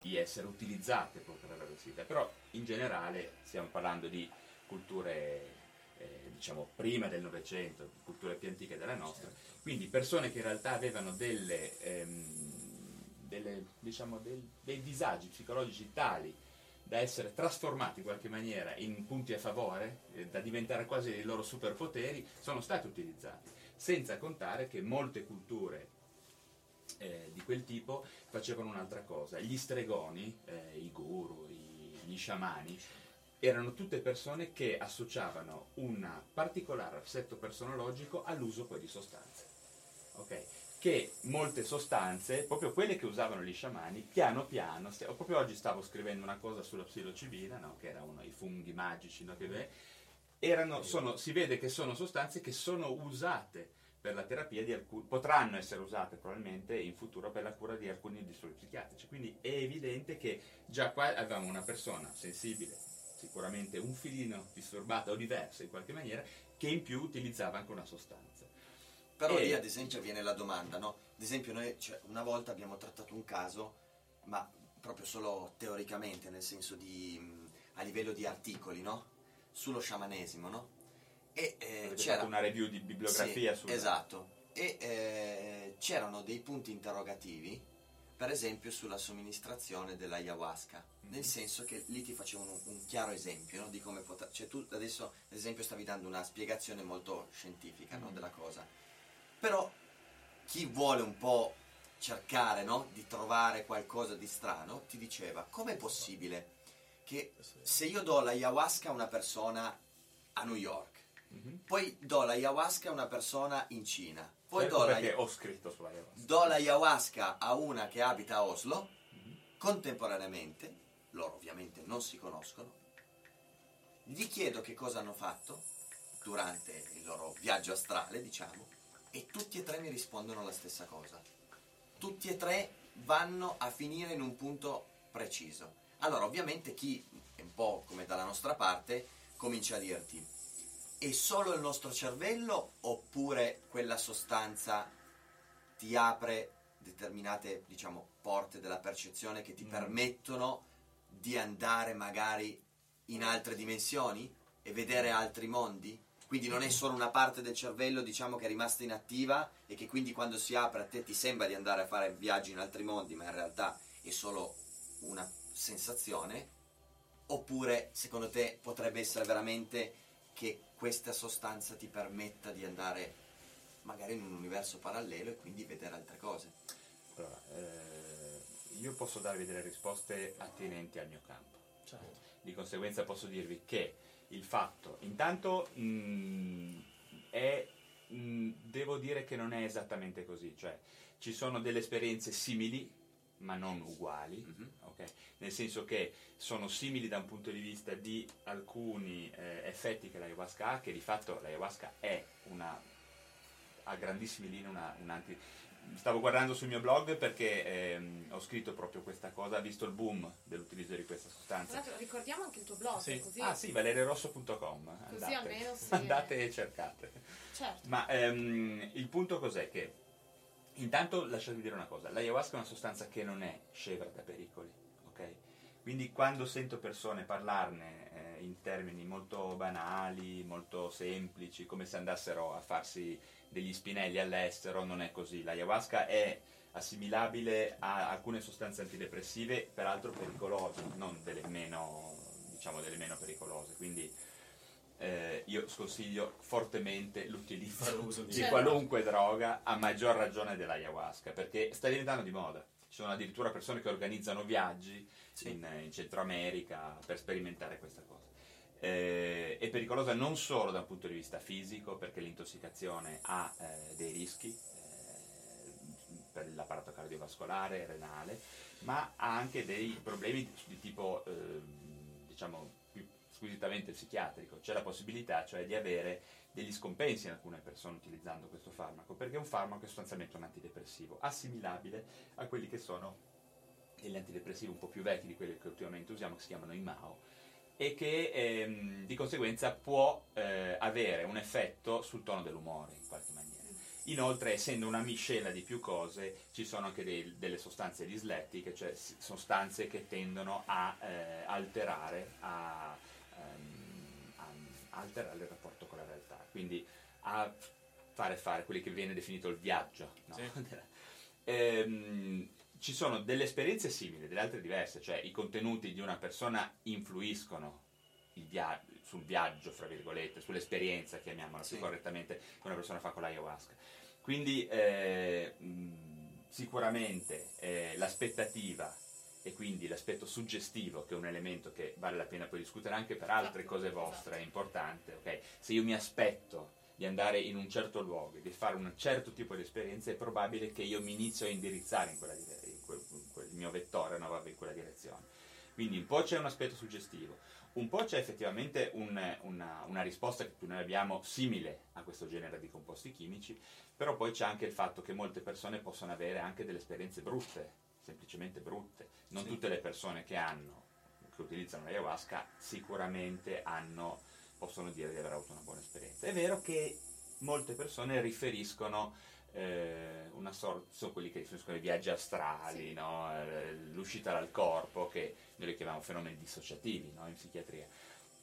Di essere utilizzate poi per la velocità, però in generale stiamo parlando di culture eh, diciamo prima del Novecento, culture più antiche della nostra, quindi persone che in realtà avevano delle, ehm, delle, diciamo, del- dei disagi psicologici tali da essere trasformati in qualche maniera in punti a favore, eh, da diventare quasi dei loro superpoteri, sono stati utilizzati, senza contare che molte culture eh, di quel tipo facevano un'altra cosa. Gli stregoni, eh, i guru, i- gli sciamani, erano tutte persone che associavano un particolare assetto personologico all'uso poi di sostanze. Ok? Che molte sostanze, proprio quelle che usavano gli sciamani, piano piano, st- proprio oggi stavo scrivendo una cosa sulla psilocibina, no? che era uno dei funghi magici, no? che erano, sono, si vede che sono sostanze che sono usate per la terapia di alcuni, potranno essere usate probabilmente in futuro per la cura di alcuni disturbi psichiatrici. Quindi è evidente che già qua avevamo una persona sensibile, sicuramente un filino disturbata o diversa in qualche maniera, che in più utilizzava anche una sostanza. Però E- lì ad esempio viene la domanda, no? Ad esempio noi cioè, una volta abbiamo trattato un caso, ma proprio solo teoricamente, nel senso di a livello di articoli, no? Sullo sciamanesimo, no? E eh, Avete c'era una review di bibliografia Sì, sul- Esatto. E eh, c'erano dei punti interrogativi, per esempio sulla somministrazione dell'ayahuasca, Mhm. nel senso che lì ti facevano un, un chiaro esempio no, di come poter... Cioè tu adesso ad esempio stavi dando una spiegazione molto scientifica no, Mhm. della cosa, Però chi vuole un po' cercare no, di trovare qualcosa di strano, ti diceva, com'è possibile che se io do l'ayahuasca a una persona a New York, poi do l'ayahuasca a una persona in Cina, poi Certo, do, la- perché ho scritto sulla ayahuasca. do l'ayahuasca a una che abita a Oslo, contemporaneamente, loro ovviamente non si conoscono, gli chiedo che cosa hanno fatto durante il loro viaggio astrale, diciamo, e tutti e tre mi rispondono la stessa cosa. Tutti e tre vanno a finire in un punto preciso. Allora, ovviamente chi è un po' come dalla nostra parte comincia a dirti è solo il nostro cervello oppure quella sostanza ti apre determinate, diciamo, porte della percezione che ti permettono di andare magari in altre dimensioni e vedere altri mondi? Quindi non è solo una parte del cervello, diciamo, che è rimasta inattiva e che quindi quando si apre a te ti sembra di andare a fare viaggi in altri mondi, ma in realtà è solo una sensazione? Oppure secondo te potrebbe essere veramente che questa sostanza ti permetta di andare magari in un universo parallelo e quindi vedere altre cose? Allora, eh, io posso darvi delle risposte attinenti al mio campo. Di conseguenza posso dirvi che il fatto, intanto, mh, è, mh, devo dire che non è esattamente così, cioè ci sono delle esperienze simili ma non uguali, ok? nel senso che sono simili da un punto di vista di alcuni eh, effetti che l'ayahuasca ha, che di fatto l'ayahuasca è una, a grandissime linee una, un anti... Stavo guardando sul mio blog perché ehm, ho scritto proprio questa cosa, visto il boom dell'utilizzo di questa sostanza. l'altro ricordiamo anche il tuo blog, così, Ah sì, valeriorosso.com. Andate, almeno si- andate e cercate. certo. Ma ehm, il punto cos'è? Che intanto lasciatemi dire una cosa, l'ayahuasca è una sostanza che non è scevra da pericoli, ok? Quindi quando sento persone parlarne eh, in termini molto banali, molto semplici, come se andassero a farsi degli spinelli all'estero, non è così. L'ayahuasca è assimilabile a alcune sostanze antidepressive, peraltro pericolose, non delle meno, diciamo, delle meno pericolose. Quindi eh, io sconsiglio fortemente l'utilizzo di- di qualunque droga, a maggior ragione dell'ayahuasca, perché sta diventando di moda. Ci sono addirittura persone che organizzano viaggi in, in Centro America per sperimentare questa cosa. Eh, è pericolosa non solo da un punto di vista fisico, perché l'intossicazione ha eh, dei rischi eh, per l'apparato cardiovascolare, renale, ma ha anche dei problemi di, di tipo, ehm, diciamo, squisitamente psichiatrico. C'è la possibilità, cioè, di avere degli scompensi in alcune persone utilizzando questo farmaco, perché è un farmaco è sostanzialmente un antidepressivo, assimilabile a quelli che sono degli antidepressivi un po' più vecchi di quelli che ultimamente usiamo, che si chiamano i MAO, e che ehm, di conseguenza può eh, avere un effetto sul tono dell'umore in qualche maniera. Inoltre, essendo una miscela di più cose, ci sono anche dei- delle sostanze dislettiche, cioè sostanze che tendono a eh, alterare, a alterare il rapporto con la realtà, quindi a fare fare quelli che viene definito il viaggio. no? Ehm, ci sono delle esperienze simili, delle altre diverse, cioè i contenuti di una persona influiscono via- sul viaggio, fra virgolette, sull'esperienza, chiamiamola più correttamente, che una persona fa con l'ayahuasca. Quindi eh, mh, sicuramente eh, l'aspettativa e quindi l'aspetto suggestivo, che è un elemento che vale la pena poi discutere anche per altre cose vostre, è importante. ok? Se io mi aspetto di andare in un certo luogo, di fare un certo tipo di esperienza, è probabile che io mi inizio a indirizzare in quella dire- in quel- in quel- il mio vettore no, va in quella direzione. Quindi un po' c'è un aspetto suggestivo, un po' c'è effettivamente un- una, una risposta che noi abbiamo simile a questo genere di composti chimici, però poi c'è anche il fatto che molte persone possono avere anche delle esperienze brutte, semplicemente brutte. Non tutte le persone che hanno, che utilizzano l'ayahuasca, sicuramente hanno, possono dire di aver avuto una buona esperienza. È vero che molte persone riferiscono eh, una sorta, sono quelli che riferiscono ai viaggi astrali, no? Eh, l'uscita dal corpo, che noi li chiamiamo fenomeni dissociativi no? in psichiatria.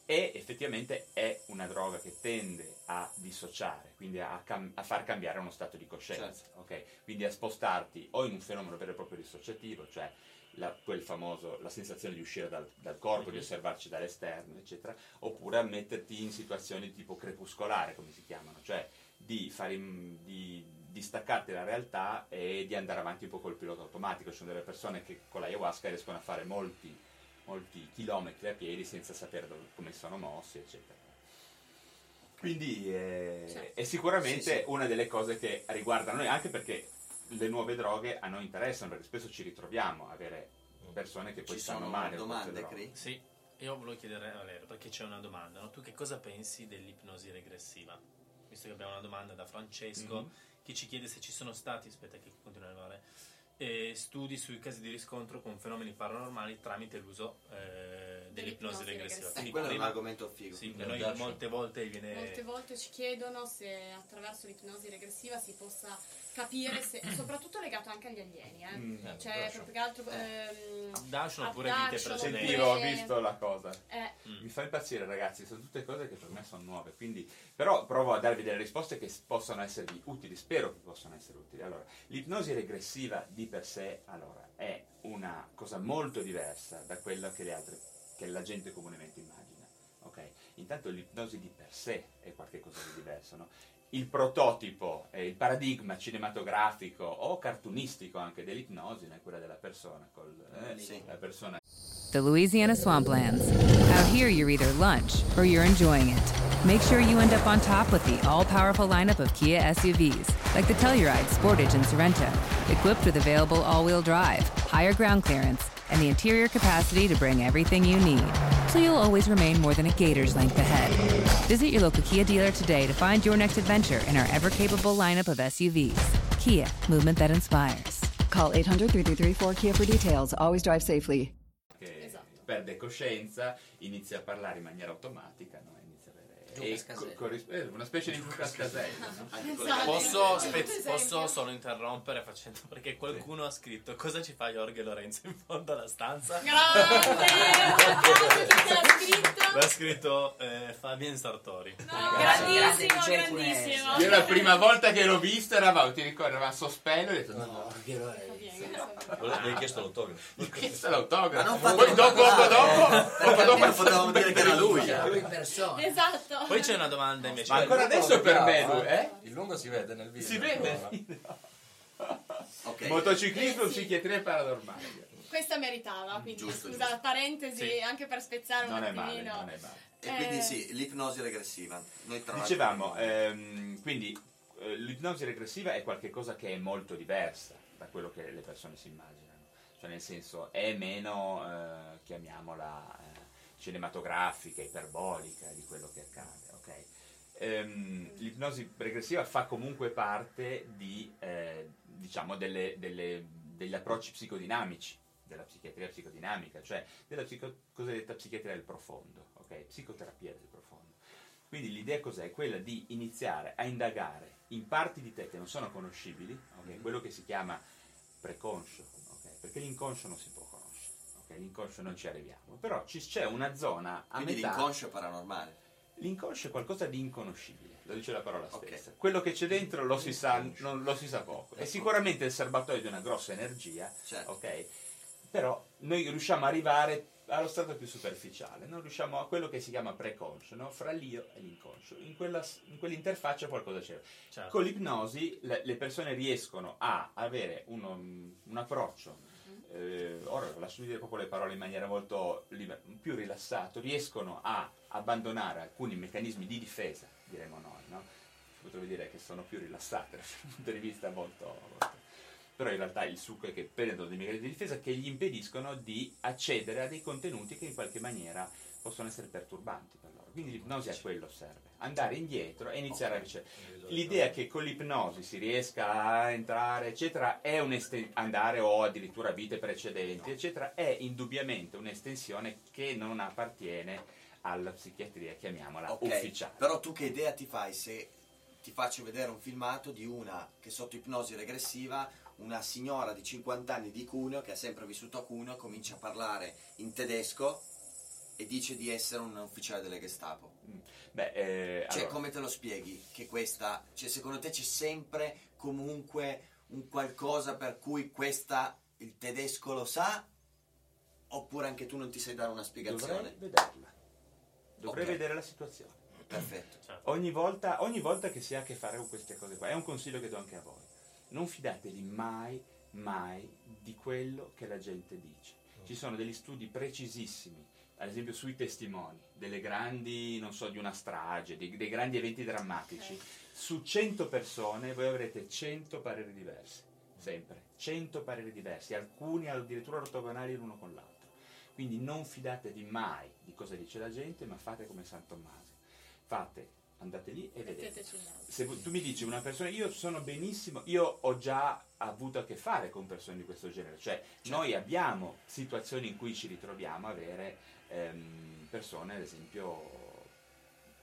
E effettivamente è una droga che tende a dissociare, quindi a, cam- a far cambiare uno stato di coscienza, ok? quindi a spostarti o in un fenomeno vero e proprio dissociativo, cioè la, quel famoso, la sensazione di uscire dal, dal corpo, di osservarci dall'esterno, eccetera, oppure a metterti in situazioni tipo crepuscolare, come si chiamano, cioè di, fare in- di, di distaccarti dalla realtà e di andare avanti un po' col pilota automatico. Ci sono delle persone che con l'ayahuasca riescono a fare molti, molti chilometri a piedi senza sapere dove- come sono mossi, eccetera. Quindi eh, è sicuramente Sì, sì. una delle cose che riguardano noi, anche perché le nuove droghe a noi interessano, perché spesso ci ritroviamo a avere persone che poi Ci stanno sono male. domande. Cri? Sì, io volevo chiedere a Valerio, perché c'è una domanda, no? Tu che cosa pensi dell'ipnosi regressiva? Visto che abbiamo una domanda da Francesco, Mhm. che ci chiede se ci sono stati, aspetta che continua a arrivare, eh, studi sui casi di riscontro con fenomeni paranormali tramite l'uso eh, dell'ipnosi regressiva. Quindi quello è un prima- argomento figo. Sì, che noi molte volte viene... Molte volte ci chiedono se attraverso l'ipnosi regressiva si possa capire, se, soprattutto legato anche agli alieni, eh. Mm. Eh, cioè proprio che altro... ehm, Abduction oppure vite precedenti. Sentivo, ho visto la cosa. eh, Mm. Mi fa impazzire ragazzi, sono tutte cose che per me sono nuove, quindi però provo a darvi delle risposte che possono esservi utili, spero che possano essere utili. Allora, l'ipnosi regressiva di per sé, allora, è una cosa molto diversa da quella che le altre che la gente comunemente immagina. ok? Intanto l'ipnosi di per sé è qualcosa di diverso, no? Il prototipo, eh, il paradigma cinematografico o cartunistico anche dell'ipnosi è quella della persona, col, eh, Sì. la persona The Louisiana Swamplands. Out here, you're either lunch or you're enjoying it. Make sure you end up on top with the all powerful lineup of Kia SUVs, like the Telluride, Sportage, and Sorento, equipped with available all wheel drive, higher ground clearance, and the interior capacity to bring everything you need. So you'll always remain more than a gator's length ahead. Visit your local Kia dealer today to find your next adventure in our ever capable lineup of SUVs. Kia, movement that inspires. Call 800 333 4KIA for details. Always drive safely. che Esatto. perde coscienza, inizia a parlare in maniera automatica, no? E corris- eh, una specie di Lucas Casella, no? Esatto. Posso, spez- posso solo interrompere facendo perché qualcuno ha scritto cosa ci fa Jorge Lorenzo in fondo alla stanza? Grande! Chi l'ha scritto? Eh, Fabian Sartori. No, grandissimo, grandissimo. Io la prima volta che l'ho visto eravamo, ti ricordi, eravamo a sospello e ho detto no, che lo è. Mi hai chiesto l'autografo. Gli ho chiesto l'autografo. Ma non fate- Poi dopo, dopo, dopo, Perché dopo, dopo almeno potevamo dire che era lui. Lui in persona. Esatto. Poi c'è una domanda invece. Ma ancora adesso per me lui, eh? Il lungo si vede nel video. Si vede? Ok. Motociclismo, Eh, sì. psichiatria e paranormale. Questa meritava, quindi Giusto, scusa, giusto. parentesi Sì. anche per spezzare un Non è male, attimino. non è male. E quindi Eh. sì, l'ipnosi regressiva. Noi tra Dicevamo, ehm, quindi eh, l'ipnosi regressiva è qualcosa che è molto diversa da quello che le persone si immaginano. Cioè nel senso è meno, eh, chiamiamola, eh, cinematografica, iperbolica di quello che accade. ok? Ehm, l'ipnosi regressiva fa comunque parte di, eh, diciamo, delle- delle- degli approcci psicodinamici della psichiatria psicodinamica, cioè della psico- cosiddetta psichiatria del profondo, ok? Psicoterapia del profondo. Quindi l'idea cos'è? Quella di iniziare a indagare in parti di te che non sono conoscibili, ok? quello che si chiama preconscio, perché l'inconscio non si può conoscere, ok? l'inconscio non ci arriviamo, però ci- c'è una zona a Quindi metà. l'inconscio è paranormale. L'inconscio è qualcosa di inconoscibile, lo dice la parola stessa. Quello che c'è dentro lo si sa, non, lo si sa poco. È sicuramente il serbatoio di una grossa energia, Certo. ok? Però noi riusciamo ad arrivare allo stato più superficiale, non riusciamo a quello che si chiama preconscio, no? fra l'io e l'inconscio. In, quella, in quell'interfaccia qualcosa c'è. Certo. Con l'ipnosi le, le persone riescono a avere uno- un approccio, eh, ora lasciami dire proprio le parole in maniera molto liber- più rilassato, riescono a abbandonare alcuni meccanismi di difesa, diremo noi, no? potrei dire che sono più rilassate dal punto di vista molto, molto- però in realtà il succo è che prendono dei meccanismi di difesa che gli impediscono di accedere a dei contenuti che in qualche maniera possono essere perturbanti per loro. Quindi l'ipnosi a quello serve, andare indietro e iniziare a ricevere. L'idea che con l'ipnosi si riesca a entrare, eccetera, è un'esten- andare o addirittura vite precedenti, eccetera, è indubbiamente un'estensione che non appartiene alla psichiatria, chiamiamola Ok, ufficiale. Però tu che idea ti fai se ti faccio vedere un filmato di una che sotto ipnosi regressiva, una signora di 50 anni di Cuneo che ha sempre vissuto a Cuneo, comincia a parlare in tedesco e dice di essere un ufficiale delle Gestapo. Beh, eh, Cioè, allora- come te lo spieghi? Che questa, cioè, secondo te c'è sempre comunque un qualcosa per cui questa il tedesco lo sa? Oppure anche tu non ti sai dare una spiegazione? Dovrei vederla. Dovrei Ok. vedere la situazione. Perfetto. Certo. Ogni volta, ogni volta che si ha a che fare con queste cose qua, è un consiglio che do anche a voi. Non fidatevi mai, mai di quello che la gente dice. Ci sono degli studi precisissimi, ad esempio sui testimoni, delle grandi, non so, di una strage, dei, dei grandi eventi drammatici. Su 100 persone voi avrete 100 pareri diversi, sempre. 100 pareri diversi, alcuni addirittura ortogonali l'uno con l'altro. Quindi non fidatevi mai di cosa dice la gente, ma fate come San Tommaso. Fate, andate lì e vedete. Se tu mi dici una persona, io sono benissimo, io ho già avuto a che fare con persone di questo genere, cioè noi abbiamo situazioni in cui ci ritroviamo a avere ehm, persone, ad esempio,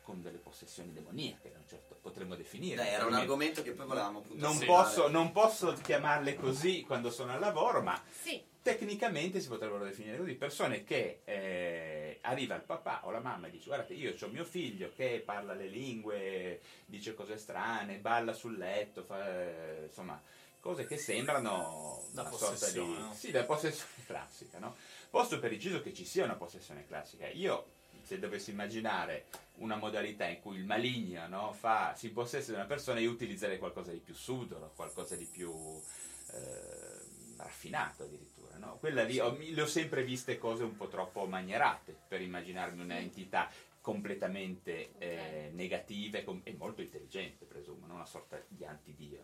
con delle possessioni demoniache, non certo, potremmo definire. Dai, era un argomento che poi volevamo appunto non posso, non posso chiamarle così quando sono al lavoro, ma Sì, tecnicamente si potrebbero definire così. Persone che eh, arriva il papà o la mamma e dice guardate io ho mio figlio che parla le lingue, dice cose strane, balla sul letto, fa, eh, insomma cose che sembrano Da una sorta di... no? Sì, da possessione classica, no? Posto per inciso che ci sia una possessione classica. Io, se dovessi immaginare una modalità in cui il maligno no, fa, si possessa di una persona, io utilizzerei qualcosa di più subdolo, qualcosa di più eh, raffinato addirittura. No? Quella lì, ho- le ho sempre viste cose un po' troppo manierate per immaginarmi un'entità completamente eh, negativa e, com- e molto intelligente, presumo, no? una sorta di antidio.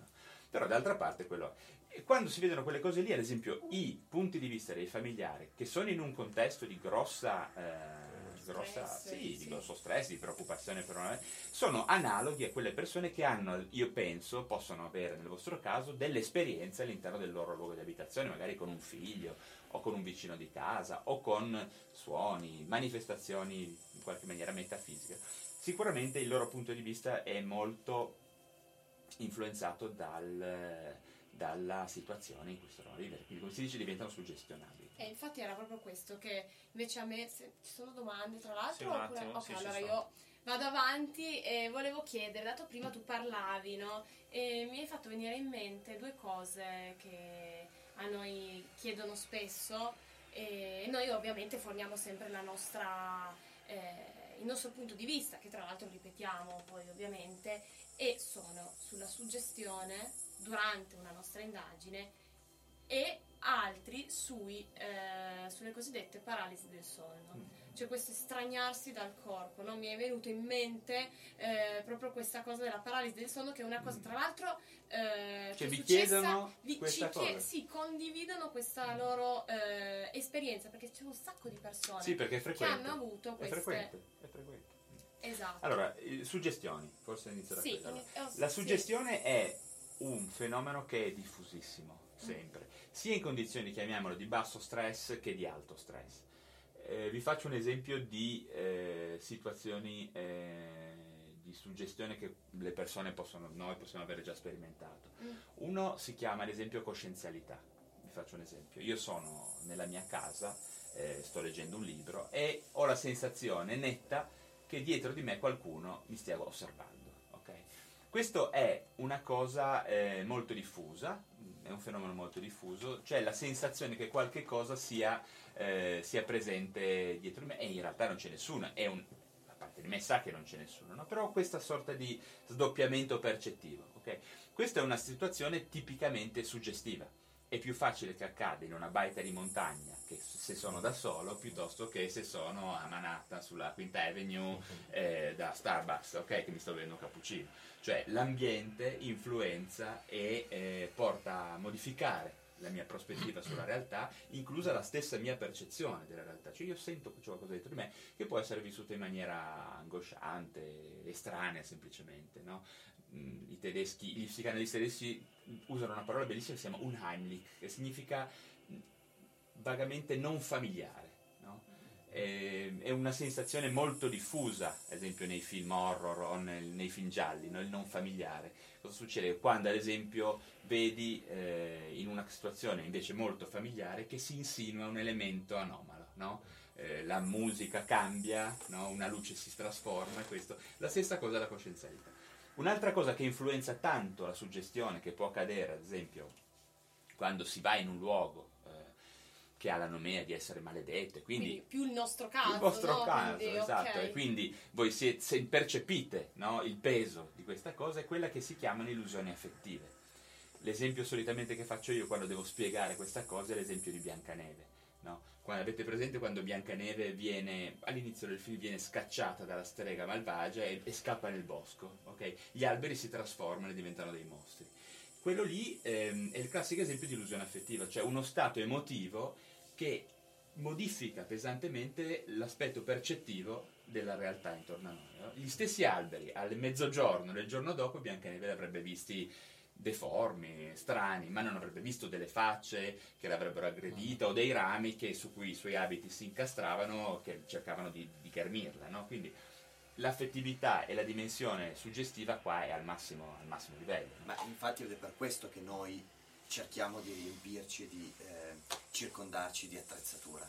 Però d'altra parte quello è. E quando si vedono quelle cose lì, ad esempio, i punti di vista dei familiari che sono in un contesto di grossa, eh, grossa- Stress, sì, di sì. grosso stress, di preoccupazione per una sono analoghi a quelle persone che hanno, io penso, possono avere nel vostro caso delle esperienze all'interno del loro luogo di abitazione, magari con un figlio o con un vicino di casa o con suoni, manifestazioni in qualche maniera metafisiche. Sicuramente il loro punto di vista è molto influenzato dal- dalla situazione in cui si trovano a vivere, quindi come si dice diventano suggestionabili. e infatti era proprio questo che invece a me se- ci sono domande tra l'altro Sì, un oppure- attimo, ok sì, allora io vado avanti e volevo chiedere dato prima tu parlavi no? E mi hai fatto venire in mente due cose che a noi chiedono spesso e noi ovviamente forniamo sempre la nostra eh, il nostro punto di vista che tra l'altro ripetiamo poi ovviamente e sono sulla suggestione durante una nostra indagine e altri sui, eh, sulle cosiddette paralisi del sonno. Cioè questo estraniarsi dal corpo, no? mi è venuto in mente eh, proprio questa cosa della paralisi del sonno che è una cosa tra l'altro eh, che è vi chiedono vi- questa ci chie- cosa? sì, condividono questa loro eh, esperienza perché c'è un sacco di persone Sì, è che hanno avuto È queste... frequente, è frequente. Esatto. Allora, suggestioni, forse inizio da Sì, ini- oh, La sì. suggestione è un fenomeno che è diffusissimo, sempre, sia in condizioni, chiamiamolo, di basso stress che di alto stress. Eh, vi faccio un esempio di eh, situazioni eh, di suggestione che le persone possono, noi possiamo avere già sperimentato. Mm. Uno si chiama ad esempio coscienzialità. Vi faccio un esempio. Io sono nella mia casa, eh, sto leggendo un libro e ho la sensazione netta che dietro di me qualcuno mi stia osservando. Questo è una cosa eh, molto diffusa, è un fenomeno molto diffuso, cioè la sensazione che qualche cosa sia, eh, sia presente dietro di me e in realtà non c'è nessuno, è un, a parte di me sa che non c'è nessuno, no? però questa sorta di sdoppiamento percettivo. ok? Questa è una situazione tipicamente suggestiva. È più facile che accada in una baita di montagna che se sono da solo piuttosto che se sono a Manhattan sulla Quinta Avenue eh, da Starbucks, ok? Che mi sto bevendo un cappuccino. Cioè l'ambiente influenza e eh, porta a modificare la mia prospettiva sulla realtà, inclusa la stessa mia percezione della realtà. Cioè io sento che c'è qualcosa dentro di me che può essere vissuto in maniera angosciante, estranea semplicemente, no? I tedeschi, gli psicanalisti tedeschi usano una parola bellissima che si chiama unheimlich, che significa vagamente non familiare. no? È, è una sensazione molto diffusa, ad esempio nei film horror o nel- nei film gialli, no? il non familiare. Cosa succede? Quando ad esempio vedi eh, in una situazione invece molto familiare che si insinua un elemento anomalo, no? Eh, la musica cambia, una luce si trasforma, e questo. La stessa cosa è la coscienzialità. Un'altra cosa che influenza tanto la suggestione, che può accadere ad esempio quando si va in un luogo, eh, che ha la nomea di essere maledette, quindi Quindi più il nostro caso, il vostro no? caso, Quindi, esatto, ok. e quindi voi siete- se percepite no, il peso di questa cosa è quella che si chiamano illusioni affettive. L'esempio solitamente che faccio io quando devo spiegare questa cosa è l'esempio di Biancaneve. no? Quando avete presente quando Biancaneve viene, all'inizio del film viene scacciata dalla strega malvagia e, e scappa nel bosco, ok? Gli alberi si trasformano e diventano dei mostri. Quello lì ehm, è il classico esempio di illusione affettiva, cioè uno stato emotivo che modifica pesantemente l'aspetto percettivo della realtà intorno a noi. no? Gli stessi alberi, al mezzogiorno del giorno dopo, Biancaneve li avrebbe visti deformi, strani, ma non avrebbe visto delle facce che l'avrebbero aggredita o dei rami che- su cui i suoi abiti si incastravano che cercavano di, di ghermirla. no? Quindi l'affettività e la dimensione suggestiva qua è al massimo, al massimo livello. Ma infatti ed è per questo che noi cerchiamo di riempirci e di eh, circondarci di attrezzatura.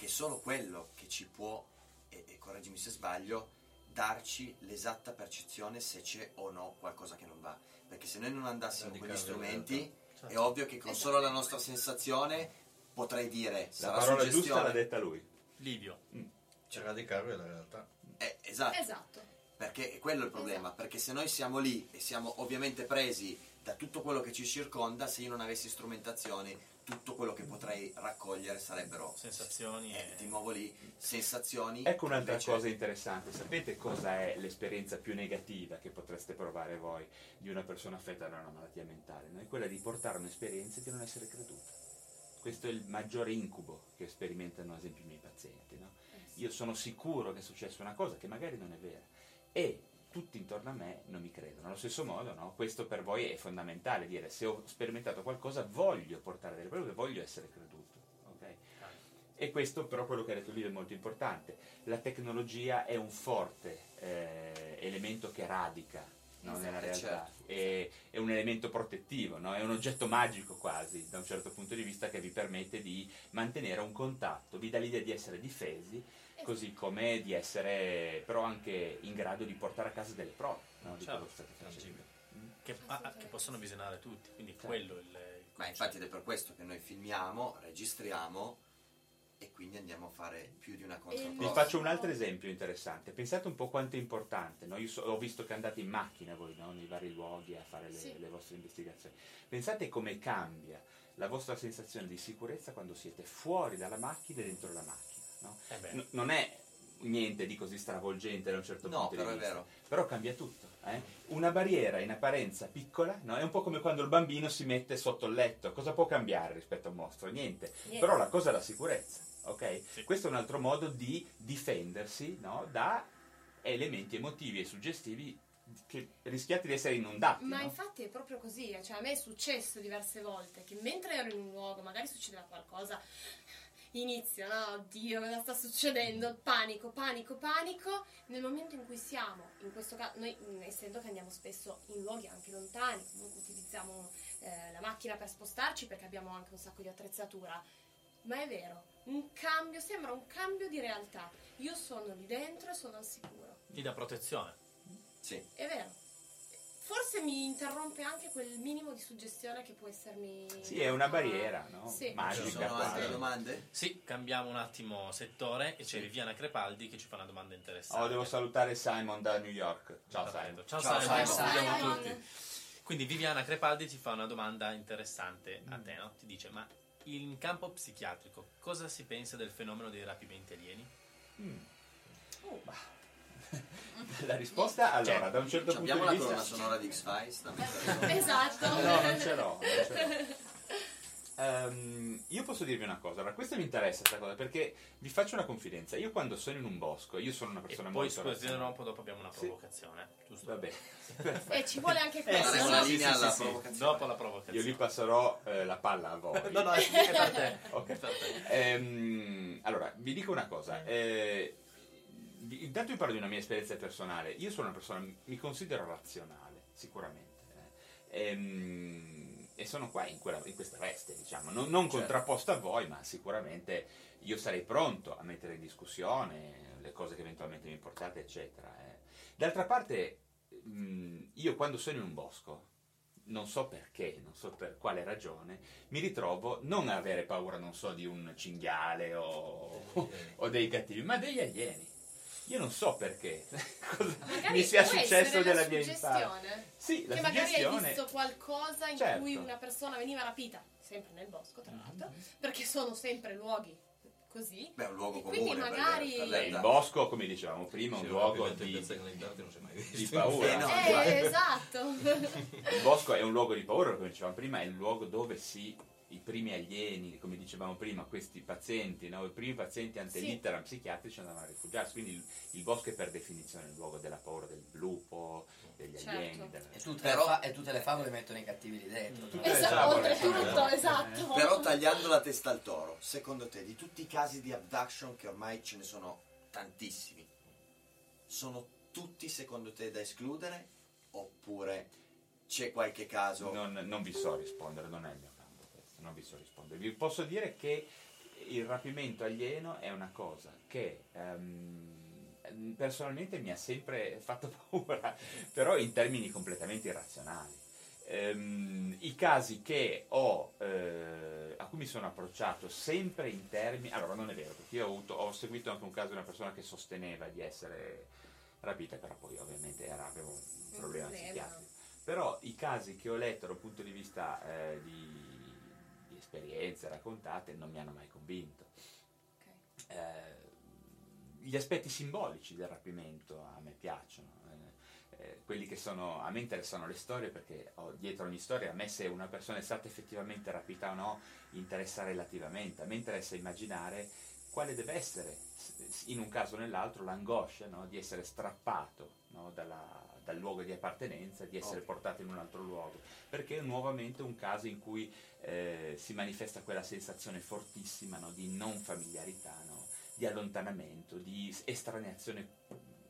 Che è solo quello che ci può, e, e correggimi se sbaglio, darci l'esatta percezione se c'è o no qualcosa che non va. Perché se noi non andassimo con gli la strumenti, realtà. è ovvio che con solo la nostra sensazione potrei dire La sarà parola giusta l'ha detta lui. Livio. C'è radicarlo la realtà. Eh, esatto. Esatto. Perché è quello il problema, perché se noi siamo lì e siamo ovviamente presi da tutto quello che ci circonda, se io non avessi strumentazioni, tutto quello che potrei raccogliere sarebbero sensazioni eh, di nuovo lì, sensazioni. Ecco un'altra invece- cosa interessante, sapete cosa è l'esperienza più negativa che potreste provare voi di una persona affetta da una malattia mentale? No? È quella di portare un'esperienza e di non essere creduta. Questo è il maggiore incubo che sperimentano ad esempio i miei pazienti. no? Io sono sicuro che è successa una cosa che magari non è vera e tutti intorno a me non mi credono. Allo stesso modo, no? questo per voi è fondamentale, dire se ho sperimentato qualcosa voglio portare delle prove, voglio essere creduto. ok? E questo però quello che ha detto lui è molto importante. La tecnologia è un forte eh, elemento che radica no, Esatto, nella realtà, certo. è, è un elemento protettivo, no? è un oggetto magico quasi da un certo punto di vista che vi permette di mantenere un contatto, vi dà l'idea di essere difesi, così come di essere però anche in grado di portare a casa delle prove no, di Certo, quello che state facendo. che, ah, che possono visionare tutti, quindi quello il, il Ma infatti ed è per questo che noi filmiamo, registriamo e quindi andiamo a fare più di una Vi controprova. faccio un altro esempio interessante. Pensate un po' quanto è importante. no? Io so- ho visto che andate in macchina voi no? nei vari luoghi a fare le, Sì. le vostre investigazioni. Pensate come cambia la vostra sensazione di sicurezza quando siete fuori dalla macchina e dentro la macchina. No? Eh. N- non è niente di così stravolgente da un certo No, punto però di è vista. vero. Però cambia tutto. eh? Una barriera in apparenza piccola no? è un po' come quando il bambino si mette sotto il letto. Cosa può cambiare rispetto a un mostro? Niente. Niente. Però la cosa è la sicurezza. ok? Questo è un altro modo di difendersi no? da elementi emotivi e suggestivi che rischiate di essere inondati. Ma no? infatti è proprio così, cioè a me è successo diverse volte che mentre ero in un luogo, magari succedeva qualcosa, inizio, no? Oddio, cosa sta succedendo? Panico, panico, panico. Nel momento in cui siamo, in questo caso, noi mh, essendo che andiamo spesso in luoghi anche lontani, comunque utilizziamo eh, la macchina per spostarci perché abbiamo anche un sacco di attrezzatura, ma è vero, un cambio, sembra un cambio di realtà. Io sono lì dentro e sono al sicuro. ti dà protezione. Sì. È vero. Forse mi interrompe anche quel minimo di suggestione che può essermi. Sì, è una barriera, no? Sì. Magica. Ci sono altre domande? Sì, cambiamo un attimo settore e c'è Viviana Crepaldi che ci fa una domanda interessante. Oh, devo salutare Simon da New York. Ciao Simon. Ciao, Ciao, Simon, Simon. salutiamo Simon. tutti. Quindi Viviana Crepaldi ti fa una domanda interessante a te, no? Ti dice, ma in campo psichiatrico cosa si pensa del fenomeno dei rapimenti alieni? La risposta, allora, da un certo punto Abbiamo di la vista... colonna sonora di X-Files. Esatto. No, non ce l'ho. non ce l'ho. Ehm, io posso dirvi una cosa, allora questa mi interessa questa cosa perché vi faccio una confidenza. Io quando sono in un bosco, io sono una persona E poi molto scusa, razionale. rompo, dopo abbiamo una Sì. provocazione, giusto? Vabbè. E ci vuole anche Eh, questo. no? una sì, linea sì, alla sì, provocazione. Dopo la provocazione. Io gli passerò eh, la palla a voi. No, no, è per te. Ok. È per te. Ehm, allora, vi dico una cosa. eh, vi- intanto vi parlo di una mia esperienza personale. Io sono una persona, mi considero razionale, sicuramente. eh. Ehm, e sono qua in, quella- in questa veste, diciamo. Non, non contrapposto a voi, ma sicuramente io sarei pronto a mettere in discussione le cose che eventualmente mi portate, eccetera. eh. D'altra parte, mh, io quando sono in un bosco, non so perché, non so per quale ragione, mi ritrovo non a avere paura, non so, di un cinghiale o, o dei cattivi, ma degli alieni. Io non so perché mi sia successo della mia infanzia. Sì, la che magari hai visto qualcosa in Certo. cui una persona veniva rapita, sempre nel bosco tra l'altro, Mm-hmm. perché sono sempre luoghi così. Beh, è un luogo E quindi comune le- magari- per il bosco, come dicevamo prima, è un luogo di, piazza Glendardi non si è mai visto. di paura. Eh, no. Eh, esatto. Il bosco è un luogo di paura, come dicevamo prima, è il luogo dove si i primi alieni, come dicevamo prima, questi pazienti, no? i primi pazienti antelitteram psichiatrici andavano a rifugiarsi, quindi il, il bosco è per definizione il luogo della paura del lupo, degli Certo. alieni. della- E tutte, Però- le fa- e tutte le favole mettono i cattivi lì dentro. Tutte le esatto, favole oltretutto, sono- esatto. Però tagliando la testa al toro, secondo te, di tutti i casi di abduction, che ormai ce ne sono tantissimi, sono tutti secondo te da escludere? Oppure c'è qualche caso... Non, non vi so rispondere, non è il mio non vi so rispondere. Vi posso dire che il rapimento alieno è una cosa che ehm, personalmente mi ha sempre fatto paura, però in termini completamente irrazionali. Ehm, I casi che ho, eh, a cui mi sono approcciato sempre in termini... Allora, non è vero, perché io ho, avuto- ho seguito anche un caso di una persona che sosteneva di essere rapita, però poi ovviamente era, aveva un problema psichiatrico. Però i casi che ho letto dal punto di vista eh, di esperienze raccontate non mi hanno mai convinto. Ok. Eh, gli aspetti simbolici del rapimento a me piacciono. eh, eh, quelli che sono, a me interessano le storie perché ho- dietro ogni storia, a me se una persona è stata effettivamente rapita o no, interessa relativamente. A me interessa immaginare quale deve essere, in un caso o nell'altro, l'angoscia no, di essere strappato no, dalla- dal luogo di appartenenza, di essere Ovvio. portato in un altro luogo. Perché è nuovamente un caso in cui eh, si manifesta quella sensazione fortissima no, di non familiarità, no, di allontanamento, di estraneazione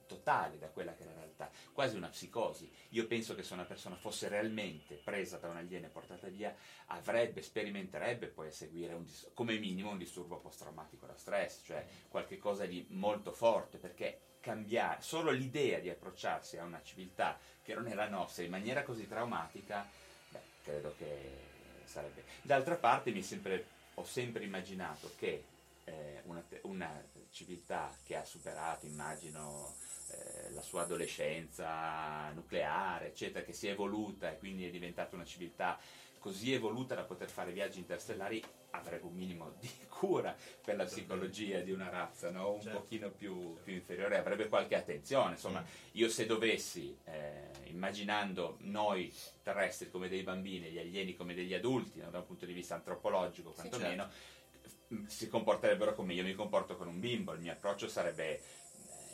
totale da quella che è la realtà, quasi una psicosi. Io penso che se una persona fosse realmente presa da un alieno e portata via, avrebbe, sperimenterebbe poi a seguire un come minimo un disturbo post-traumatico da stress, cioè qualche cosa di molto forte, perché cambiare, solo l'idea di approcciarsi a una civiltà che non la nostra in maniera così traumatica, beh, credo che sarebbe. D'altra parte sempre- ho sempre immaginato che eh, una, una civiltà che ha superato, immagino, eh, la sua adolescenza nucleare, eccetera, che si è evoluta e quindi è diventata una civiltà così evoluta da poter fare viaggi interstellari, avrebbe un minimo di cura per la psicologia di una razza, no? un Certo. pochino più, più inferiore, avrebbe qualche attenzione. Insomma, io se dovessi, eh, immaginando noi terrestri come dei bambini gli alieni come degli adulti, no? da un punto di vista antropologico quantomeno, m- si comporterebbero come io mi comporto con un bimbo, il mio approccio sarebbe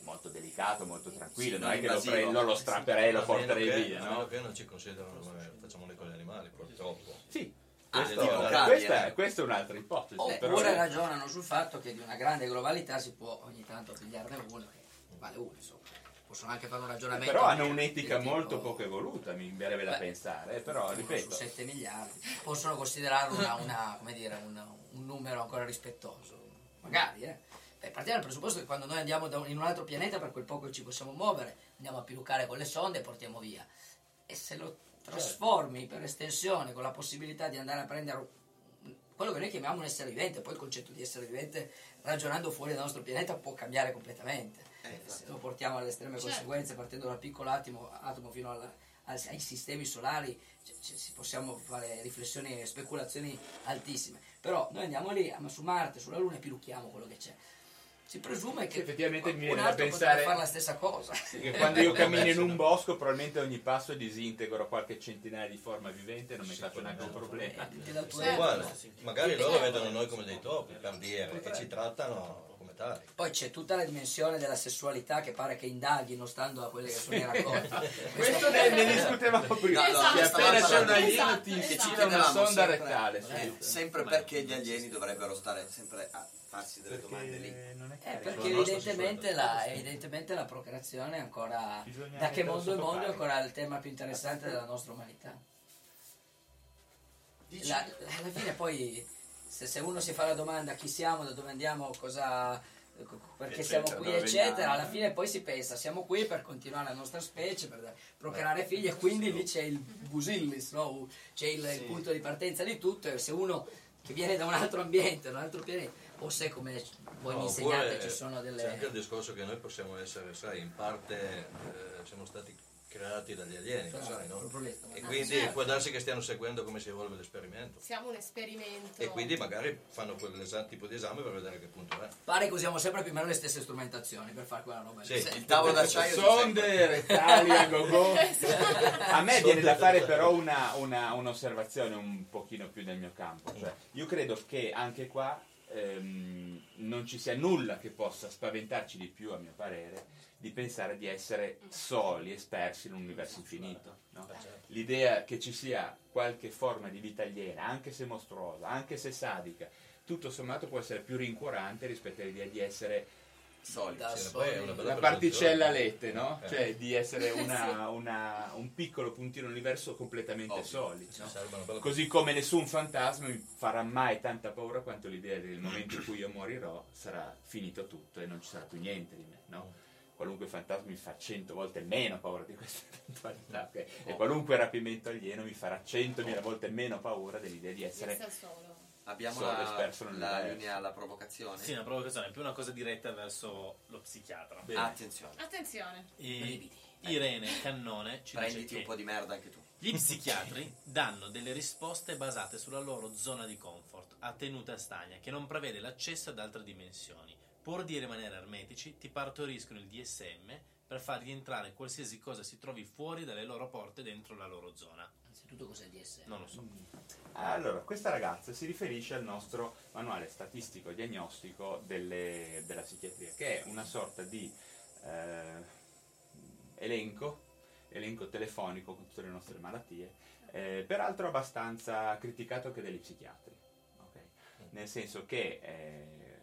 molto delicato, molto tranquillo, Sì, non è che lo prendo, lo strapperei e lo porterei che- via, a meno no? che non ci considerano come facciamo noi con gli animali, purtroppo. Sì, Ah, questo- questa, questa è un'altra ipotesi. Oppure però- ragionano sul fatto che di una grande globalità si può ogni tanto pigliarne uno che vale uno, insomma. Possono anche fare un ragionamento. però hanno un'etica molto poco evoluta, mi verrebbe da pensare, però ripeto, su 7 miliardi. Possono considerarlo una, una, come dire, un, un numero ancora rispettoso. Magari, eh. Beh, partiamo dal presupposto che quando noi andiamo da un- in un altro pianeta per quel poco che ci possiamo muovere, andiamo a pilucare con le sonde e portiamo via. E se lo trasformi per estensione con la possibilità di andare a prendere quello che noi chiamiamo un essere vivente, poi il concetto di essere vivente ragionando fuori dal nostro pianeta può cambiare completamente. Eh, se lo portiamo alle estreme Certo. conseguenze, partendo dal piccolo atomo, atomo fino alla- al- ai sistemi solari, c- c- si- possiamo fare riflessioni e speculazioni altissime. Però noi andiamo lì, ma su Marte, sulla Luna e pilucchiamo quello che c'è. Si presume che Effettivamente mi un viene da altro pensare- potrebbe fare la stessa cosa. Che quando io cammino in un bosco, probabilmente ogni passo disintegro qualche centinaia di forma vivente e non mi faccio neanche un problema. Guarda, magari loro vedono noi come dei topi, cardiere, e ci trattano come tali. Poi c'è tutta la dimensione della sessualità che pare che indaghino stando a quelle che sono i racconti. Questo ne, ne discutevamo prima. Esatto, che appena c'è un alieno ti che ci infila una sonda sempre- rettale. eh, sì. sempre perché gli alieni dovrebbero stare sempre a farsi delle domande lì. Eh, perché evidentemente la, evidentemente la procreazione è ancora, Bisogna da che mondo è mondo, è ancora il tema più interessante della nostra umanità. La- alla fine poi, se, se uno si fa la domanda chi siamo, da dove andiamo, cosa, perché Eccetera, siamo qui, eccetera, veniamo. alla fine poi si pensa, siamo qui per continuare la nostra specie, per procreare figli e quindi lì c'è il busillis, no? c'è il, il punto di partenza di tutto e se uno che viene da un altro ambiente, da un altro pianeta, o se come voi No, mi insegnate ci sono C'è anche delle... il discorso che noi possiamo essere, sai, in parte eh, siamo stati creati dagli alieni, lo sai, no? E quindi certo. può darsi che stiano seguendo come si evolve l'esperimento. Siamo un esperimento. E quindi magari fanno quell'esatto tipo di esame per vedere che punto è. Pare che usiamo sempre più o meno le stesse strumentazioni per fare quella roba. Sì. Il tavolo d'acciaio Sonde, rettali, a go A me viene da fare però una, una- un'osservazione un pochino più nel mio campo. Cioè, io credo che anche qua ehm, non ci sia nulla che possa spaventarci di più, a mio parere, di pensare di essere soli, espersi in un universo infinito. no? L'idea che ci sia qualche forma di vita aliena, anche se mostruosa, anche se sadica, tutto sommato può essere più rincuorante rispetto all'idea di essere solidi. Da Sì, poi è una bella la particella lette, no? Eh. Cioè di essere una- una- un piccolo puntino universo completamente Ovvio. solido. No? Così come nessun fantasma mi farà mai tanta paura quanto l'idea del momento in cui io morirò sarà finito tutto e non ci sarà più niente di me, no? Qualunque fantasma mi fa cento volte meno paura di questa eventualità, ok? E qualunque rapimento alieno mi farà centomila volte meno paura dell'idea di essere essere solo. Abbiamo Solo la, la linea alla provocazione. Sì, una provocazione, è più una cosa diretta verso lo psichiatra. Bene. Attenzione, Attenzione. E Irene Cannone ci prenditi dice un po' di merda anche tu. gli psichiatri danno delle risposte basate sulla loro zona di comfort, a tenuta stagna, che non prevede l'accesso ad altre dimensioni. Pur di rimanere ermetici, ti partoriscono il DSM per fargli entrare qualsiasi cosa si trovi fuori dalle loro porte dentro la loro zona. Innanzitutto cos'è il DSM? Non lo so. Allora, questa ragazza si riferisce al nostro manuale statistico diagnostico delle- della psichiatria, che è una sorta di eh, elenco, elenco telefonico con tutte le nostre malattie, eh, peraltro abbastanza criticato anche dagli psichiatri, ok? nel senso che eh,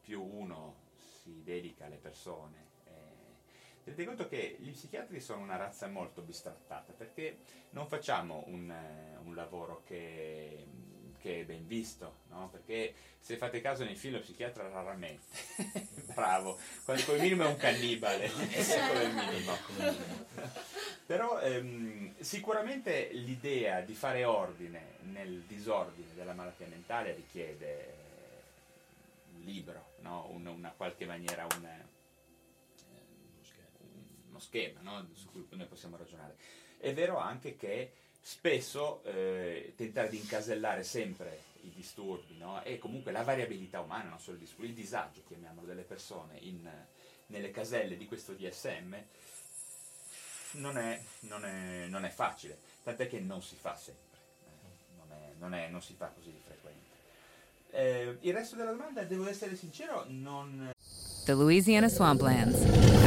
più uno si dedica alle persone. Tenete conto che gli psichiatri sono una razza molto bistrattata perché non facciamo un, eh, un lavoro che, che è ben visto, no? perché se fate caso nei film lo psichiatra raramente, bravo, come minimo è un cannibale, come minimo. Però ehm, sicuramente l'idea di fare ordine nel disordine della malattia mentale richiede eh, un libro, no? Un- una qualche maniera, un, uno schema no? su cui noi possiamo ragionare. È vero anche che spesso eh, tentare di incasellare sempre i disturbi no? e comunque la variabilità umana, non solo il disturbo, il disagio, chiamiamolo, delle persone in, nelle caselle di questo DSM non è, non è- non è facile, tant'è che non si fa sempre, eh, non, è- non si fa così di frequente. Eh, il resto della domanda, devo essere sincero, non... The Louisiana Swamplands.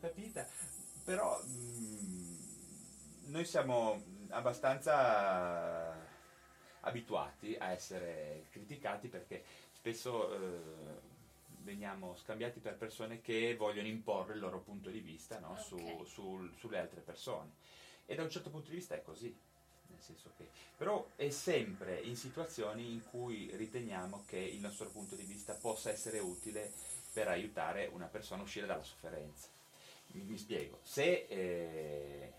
L'ho capita, però mm, noi siamo abbastanza abituati a essere criticati perché spesso eh, veniamo scambiati per persone che vogliono imporre il loro punto di vista no, su- Ok. sul- sulle altre persone. E da un certo punto di vista è così. Nel senso che, però è sempre in situazioni in cui riteniamo che il nostro punto di vista possa essere utile per aiutare una persona a uscire dalla sofferenza. Mi, spiego, se eh,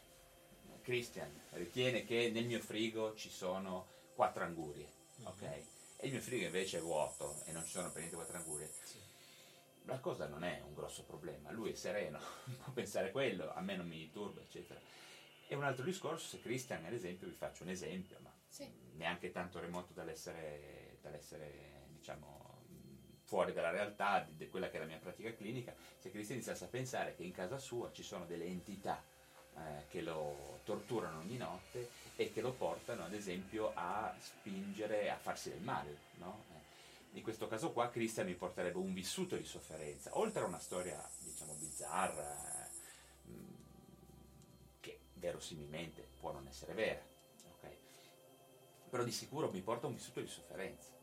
Christian ritiene che nel mio frigo ci sono quattro angurie, ok? E il mio frigo invece è vuoto e non ci sono per niente quattro angurie, la cosa non è un grosso problema, lui è sereno, può pensare quello, a me non mi turba, eccetera. E un altro discorso, se Christian, ad esempio, vi faccio un esempio, ma Sì. neanche tanto remoto dall'essere, dall'essere, diciamo, fuori dalla realtà di, di quella che è la mia pratica clinica, se Christian iniziasse a pensare che in casa sua ci sono delle entità eh, che lo torturano ogni notte e che lo portano, ad esempio, a spingere a farsi del male, no? Eh, in questo caso qua Christian mi porterebbe un vissuto di sofferenza, oltre a una storia, diciamo, bizzarra, eh, che verosimilmente può non essere vera, ok? Però di sicuro mi porta un vissuto di sofferenza?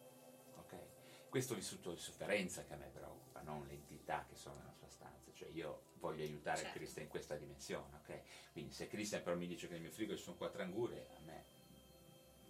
Questo vissuto di sofferenza che a me preoccupa, non le entità che sono nella sua stanza, cioè io voglio aiutare Certo. Christian in questa dimensione, ok? Quindi se Christian però mi dice che nel mio frigo ci sono quattro angurie, a me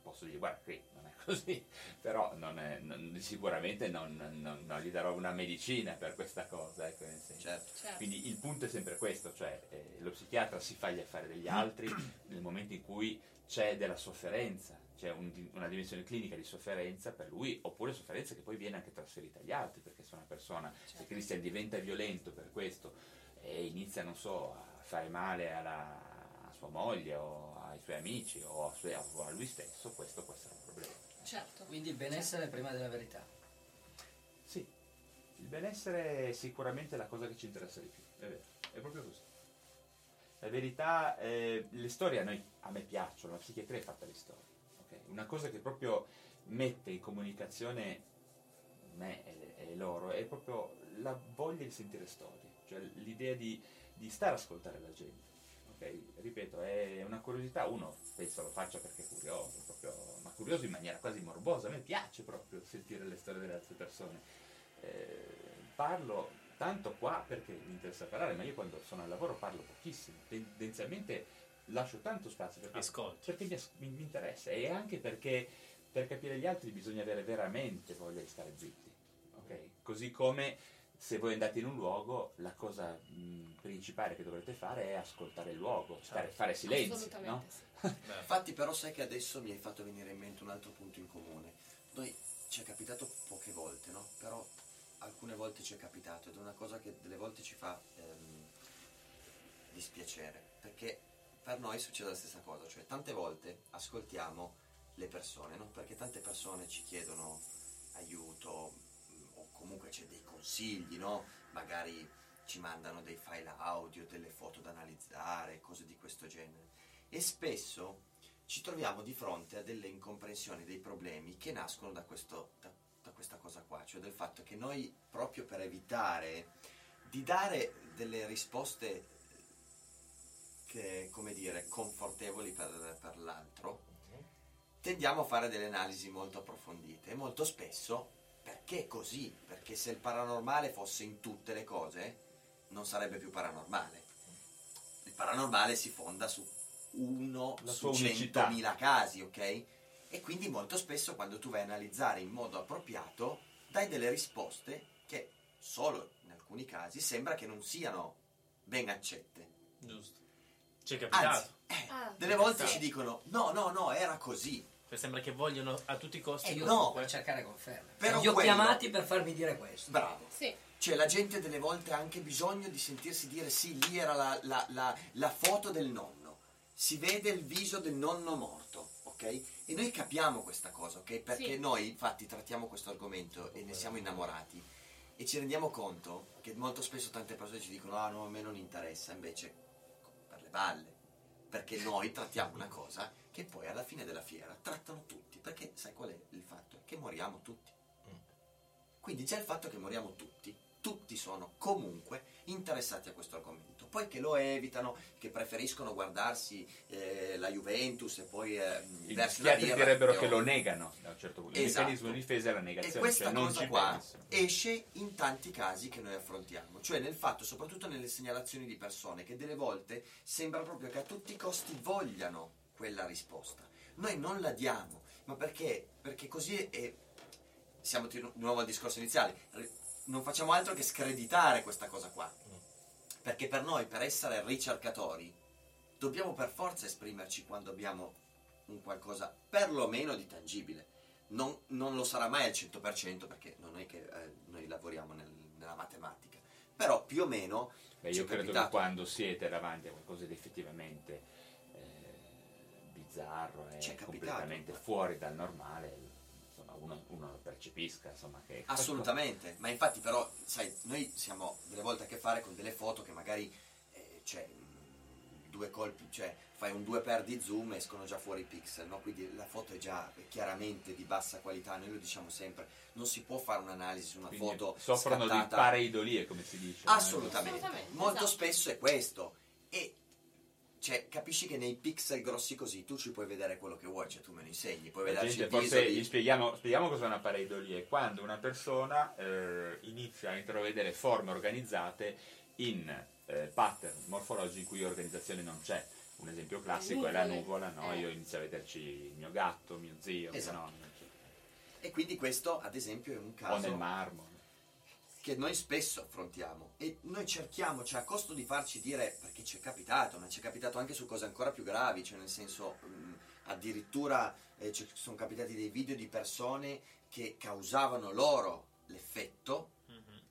posso dire guarda qui non è così, però non è- non- sicuramente non, non- non gli darò una medicina per questa cosa, ecco, nel senso. Certo. Quindi il punto è sempre questo, cioè eh, lo psichiatra si fa gli affari degli altri nel momento in cui c'è della sofferenza, c'è un- una dimensione clinica di sofferenza per lui, oppure sofferenza che poi viene anche trasferita agli altri, perché se una persona, se Christian diventa violento per questo e inizia, non so, a fare male alla, a sua moglie o ai suoi amici o a, sue- o a lui stesso, questo può essere un problema. Certo. Quindi il benessere prima della verità. Sì, il benessere è sicuramente la cosa che ci interessa di più, è vero, è proprio così. La verità, eh, le storie a, noi, a me piacciono, la psichiatria è fatta di storie. Una cosa che proprio mette in comunicazione me e, loro è proprio la voglia di sentire storie, cioè l'idea di, di stare a ascoltare la gente. ok? Ripeto, è una curiosità, uno penso lo faccia perché è curioso, proprio, ma curioso in maniera quasi morbosa, a me piace proprio sentire le storie delle altre persone. Eh, parlo tanto qua perché mi interessa parlare, ma io quando sono al lavoro parlo pochissimo, tendenzialmente lascio tanto spazio perché, perché mi, mi- mi interessa e anche perché per capire gli altri bisogna avere veramente voglia di stare zitti, ok? Così come se voi andate in un luogo, la cosa mh, principale che dovrete fare è ascoltare il luogo, stare, fare silenzio, no? Infatti però sai che adesso mi hai fatto venire in mente un altro punto in comune. Noi ci è capitato poche volte, no? Però alcune volte ci è capitato ed è una cosa che delle volte ci fa ehm, dispiacere, perché per noi succede la stessa cosa, cioè tante volte ascoltiamo le persone, no? Perché tante persone ci chiedono aiuto mh, o comunque c'è dei consigli, no? Magari ci mandano dei file audio, delle foto da analizzare, cose di questo genere. E spesso ci troviamo di fronte a delle incomprensioni, dei problemi che nascono da, questo, da, da questa cosa qua, cioè del fatto che noi proprio per evitare di dare delle risposte che, come dire, confortevoli per, per l'altro, tendiamo a fare delle analisi molto approfondite e molto spesso perché così? Perché se il paranormale fosse in tutte le cose non sarebbe più paranormale. Il paranormale si fonda su uno La su centomila casi, ok? E quindi molto spesso quando tu vai a analizzare in modo appropriato dai delle risposte che solo in alcuni casi sembra che non siano ben accette. Giusto. Ci è capitato. Ah, Delle volte ci dicono no, no, no, era così. Cioè, sembra che vogliono a tutti i costi E io no. per cercare conferme. Però Li ho quello- chiamati per farmi dire questo. Bravo. Sì. Cioè la gente delle volte ha anche bisogno di sentirsi dire sì, lì era la, la- la- la foto del nonno, si vede il viso del nonno morto, ok? E noi capiamo questa cosa, ok? Perché Sì. noi infatti trattiamo questo argomento e ne siamo innamorati e ci rendiamo conto che molto spesso tante persone ci dicono ah no, a me non interessa, invece le balle, perché noi trattiamo una cosa che poi alla fine della fiera trattano tutti, perché sai qual è il fatto? Che moriamo tutti. Quindi già il fatto che moriamo tutti, tutti sono comunque interessati a questo argomento. Poi che lo evitano, che preferiscono guardarsi eh, la Juventus e poi eh, I verso la psichiatri direbbero che lo negano da un certo punto. Il Esatto. meccanismo di difesa è la E negazione, questa cioè cosa qua penso. esce in tanti casi che noi affrontiamo, cioè nel fatto, soprattutto nelle segnalazioni di persone, che delle volte sembra proprio che a tutti i costi vogliano quella risposta. Noi non la diamo, ma perché? Perché così è... Siamo di nuovo al discorso iniziale. Non facciamo altro che screditare questa cosa qua. Perché per noi, per essere ricercatori, dobbiamo per forza esprimerci quando abbiamo un qualcosa perlomeno di tangibile. Non, non lo sarà mai al 100% perché non è che eh, noi lavoriamo nel- nella matematica, però più o meno Beh, io credo capitato. che quando siete davanti a qualcosa di effettivamente eh, bizzarro e capitato. completamente fuori dal normale, uno, percepisca, insomma, che Assolutamente, ma infatti però, sai, noi siamo delle volte a che fare con delle foto che magari, eh, cioè, mh, due colpi, cioè, fai un 2 per di zoom e escono già fuori i pixel, no? Quindi la foto è già chiaramente di bassa qualità, noi lo diciamo sempre, non si può fare un'analisi su una Quindi foto soffrono di scattata. pareidolie, come si dice. Assolutamente, Assolutamente, molto esatto. spesso è questo. E cioè, capisci che nei pixel grossi così tu ci puoi vedere quello che vuoi, cioè tu me lo insegni, puoi vederci gente, forse di- gli spieghiamo, spieghiamo cosa è una pareidolia. È quando una persona eh, inizia a intravedere forme organizzate in eh, pattern morfologici in cui organizzazione non c'è. Un esempio classico è la nuvola, no? Eh. Io inizio a vederci il mio gatto, mio zio, Esatto. mio nonno, eccetera. E quindi questo, ad esempio, è un o caso nel marmo. Che noi spesso affrontiamo e noi cerchiamo, cioè a costo di farci dire, perché ci è capitato, ma ci è capitato anche su cose ancora più gravi, cioè nel senso mh, addirittura eh, ci sono capitati dei video di persone che causavano loro l'effetto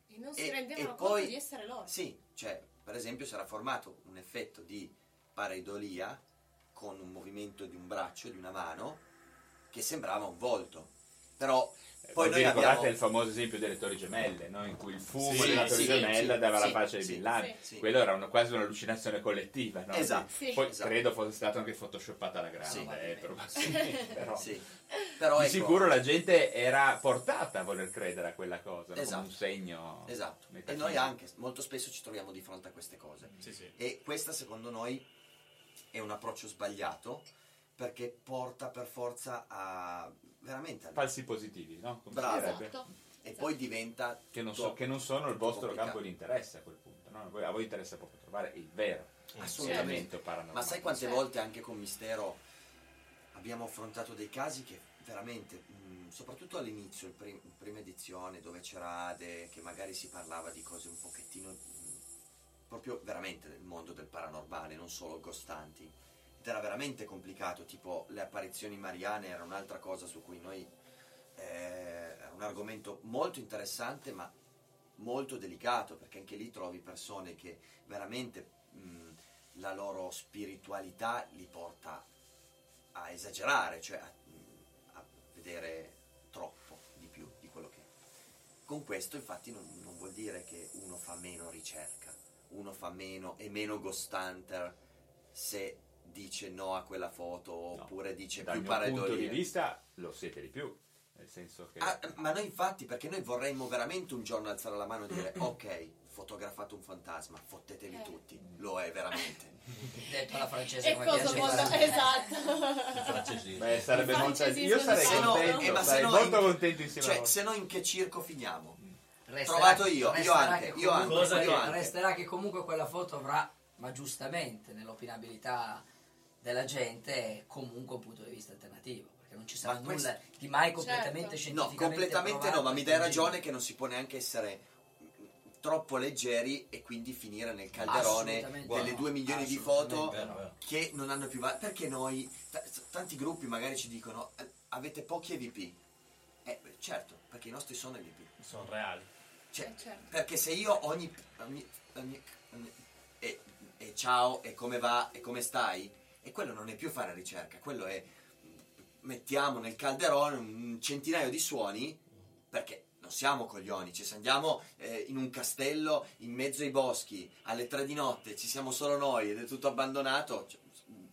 E non si E- rendevano e conto poi- di essere loro. Sì, cioè, per esempio, si era formato un effetto di pareidolia con un movimento di un braccio, di una mano, che sembrava un volto. Però poi vi noi ricordate abbiamo... il famoso esempio delle torri gemelle, no? in cui il fumo Sì, della torre sì, gemella sì, dava sì, la Bin Laden. sì. Quello era una- quasi un'allucinazione collettiva. No? Esatto, Sì. Poi esatto. credo fosse stato anche photoshoppata alla grande, Sì. eh, però. Sì. Però di ecco, sicuro la gente era portata a voler credere a quella cosa, no? Esatto. come un segno. Esatto. E noi anche, molto spesso ci troviamo di fronte a queste cose. Sì, sì. E questa secondo noi è un approccio sbagliato perché porta per forza a veramente Falsi positivi, no? Come Bravo. Esatto. e poi diventa Che non, so- che non sono il vostro complicato. campo di interesse a quel punto. no? A voi- interessa proprio trovare il vero Assolutamente. paranormale. Ma sai quante Certo. volte anche con Mistero abbiamo affrontato dei casi che veramente, mh, soprattutto all'inizio, il prim- prima edizione, dove c'era Ade, che magari si parlava di cose un pochettino, mh, proprio veramente del mondo del paranormale, non solo ghostanti. Ed era veramente complicato, tipo le apparizioni mariane era un'altra cosa su cui noi... eh, un argomento molto interessante, ma molto delicato, perché anche lì trovi persone che veramente mh, la loro spiritualità li porta a esagerare, cioè a, a vedere troppo di più di quello che è. Con questo infatti non, non vuol dire che uno fa meno ricerca, uno fa meno e meno ghost hunter se dice no a quella foto No. oppure dice Dal più mio punto di vista lo siete di più, nel senso che... Ah, ma noi infatti, perché noi vorremmo veramente un giorno alzare la mano e dire ok, fotografato un fantasma, fottetevi Eh. tutti, lo è veramente. Detto alla francese E come cosa piace. Il Esatto. Beh, sarebbe molto... Io sarei Se no- contento, eh, ma se sarei no molto in- contento insieme a Cioè, se no in che circo finiamo? Resterà- Trovato io, io anche, che io anche, io che anche. Resterà che comunque quella foto avrà, ma giustamente nell'opinabilità della gente, comunque un punto di vista alternativo. Perché non ci sarà Ma nulla questo- di mai completamente Certo. No, scientificamente completamente provato no, ma mi dai ragione che non si può neanche essere mm, troppo leggeri e quindi finire nel calderone delle no, due milioni di foto Vero, che non hanno più valore. Perché noi, t- tanti gruppi magari ci dicono "Eh, avete pochi EVP. Eh, certo, perché i nostri sono EVP. Sono reali. Cioè, Eh, certo. perché se io ogni, ogni- ogni- ogni- e, e ciao e come va e come stai e quello non è più fare ricerca quello è mettiamo nel calderone un centinaio di suoni perché non siamo coglioni cioè se andiamo eh, in un castello in mezzo ai boschi alle tre di notte ci siamo solo noi ed è tutto abbandonato cioè,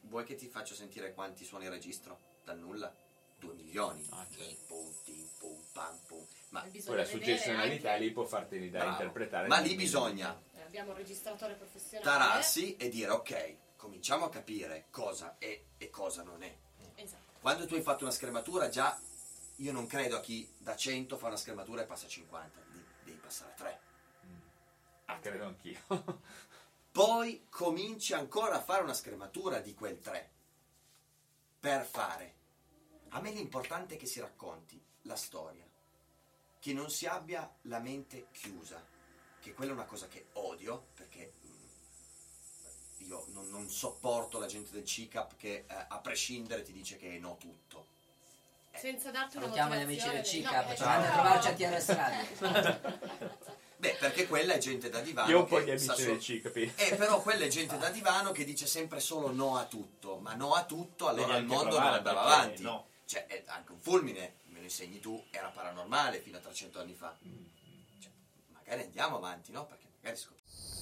vuoi che ti faccio sentire quanti suoni registro dal nulla due milioni Ah. Tin, pum, tin, pum, pam, pum. ma Poi la suggestionalità anche- lì può farti da Bravo. interpretare. ma lì bisogna Eh, Abbiamo un registratore professionale. tararsi e dire ok, cominciamo a capire cosa è e cosa non è. Esatto. Quando tu hai fatto una schermatura già, io non credo a chi da 100 fa una schermatura e passa a 50, devi, devi passare a 3. Ah, credo anch'io. Poi cominci ancora a fare una schermatura di quel 3 per fare. A me l'importante è che si racconti la storia. che non si abbia la mente chiusa, che quella è una cosa che odio, mm, io non, non sopporto la gente del CICAP che eh, a prescindere ti dice che è no tutto. Senza darti una Salutiamo gli amici del CICAP, no, andate a trovarci a. TRS Radio. Beh, perché quella è gente da divano. Io ho un po' gli amici sa del CICAP. Eh, però quella è gente da divano che dice sempre solo no a tutto, ma no a tutto, allora il mondo non andava avanti. no. Cioè, è anche un fulmine, me lo insegni tu, era paranormale fino a 300 anni fa. Cioè, magari andiamo avanti, no? Perché magari scopriamo.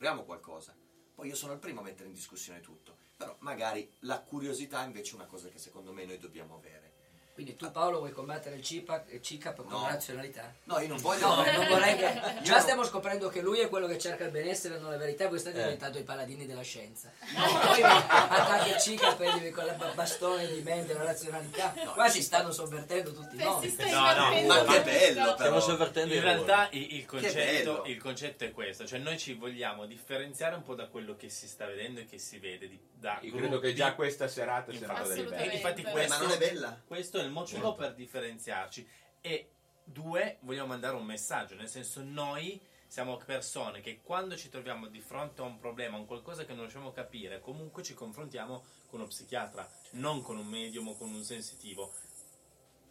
Scopriamo qualcosa. Poi io sono il primo a mettere in discussione tutto. Però magari la curiosità invece è una cosa che secondo me noi dobbiamo avere. Quindi tu Paolo vuoi combattere il CIPAC, il CICAP con No. razionalità? No, io non voglio... No, non vorrei che... Già non- stiamo scoprendo che lui è quello che cerca il benessere non la verità, voi state Eh. diventando i paladini della scienza. Poi attacchi il CICAP e con la bastone di mente la razionalità. Qua si stanno sovvertendo tutti i nomi. No, no, Ma che bello, Stiamo però. sovvertendo In realtà il, il concetto, il concetto è questo, cioè noi ci vogliamo differenziare un po' da quello che si sta vedendo e che si vede di, da Io credo che già questa serata sia una Infatti, e diversa. difatti Beh, questo, ma non è bella? questo è il motivo per differenziarci. E due vogliamo mandare un messaggio nel senso noi siamo persone che quando ci troviamo di fronte a un problema un qualcosa che non riusciamo a capire comunque ci confrontiamo con uno psichiatra non con un medium o con un sensitivo.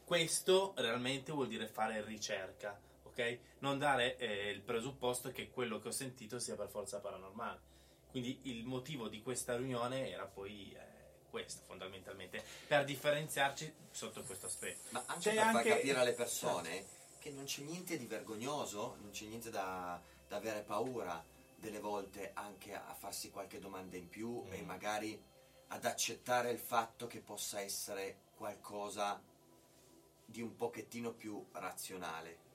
Questo realmente vuol dire fare ricerca ok? Non dare eh, il presupposto che quello che ho sentito sia per forza paranormale. Quindi il motivo di questa riunione era poi eh, questo fondamentalmente per differenziarci sotto questo aspetto Ma anche C'è per far anche- capire alle persone che non c'è niente di vergognoso, non c'è niente da, da avere paura delle volte anche a farsi qualche domanda in più e magari ad accettare il fatto che possa essere qualcosa di un pochettino più razionale.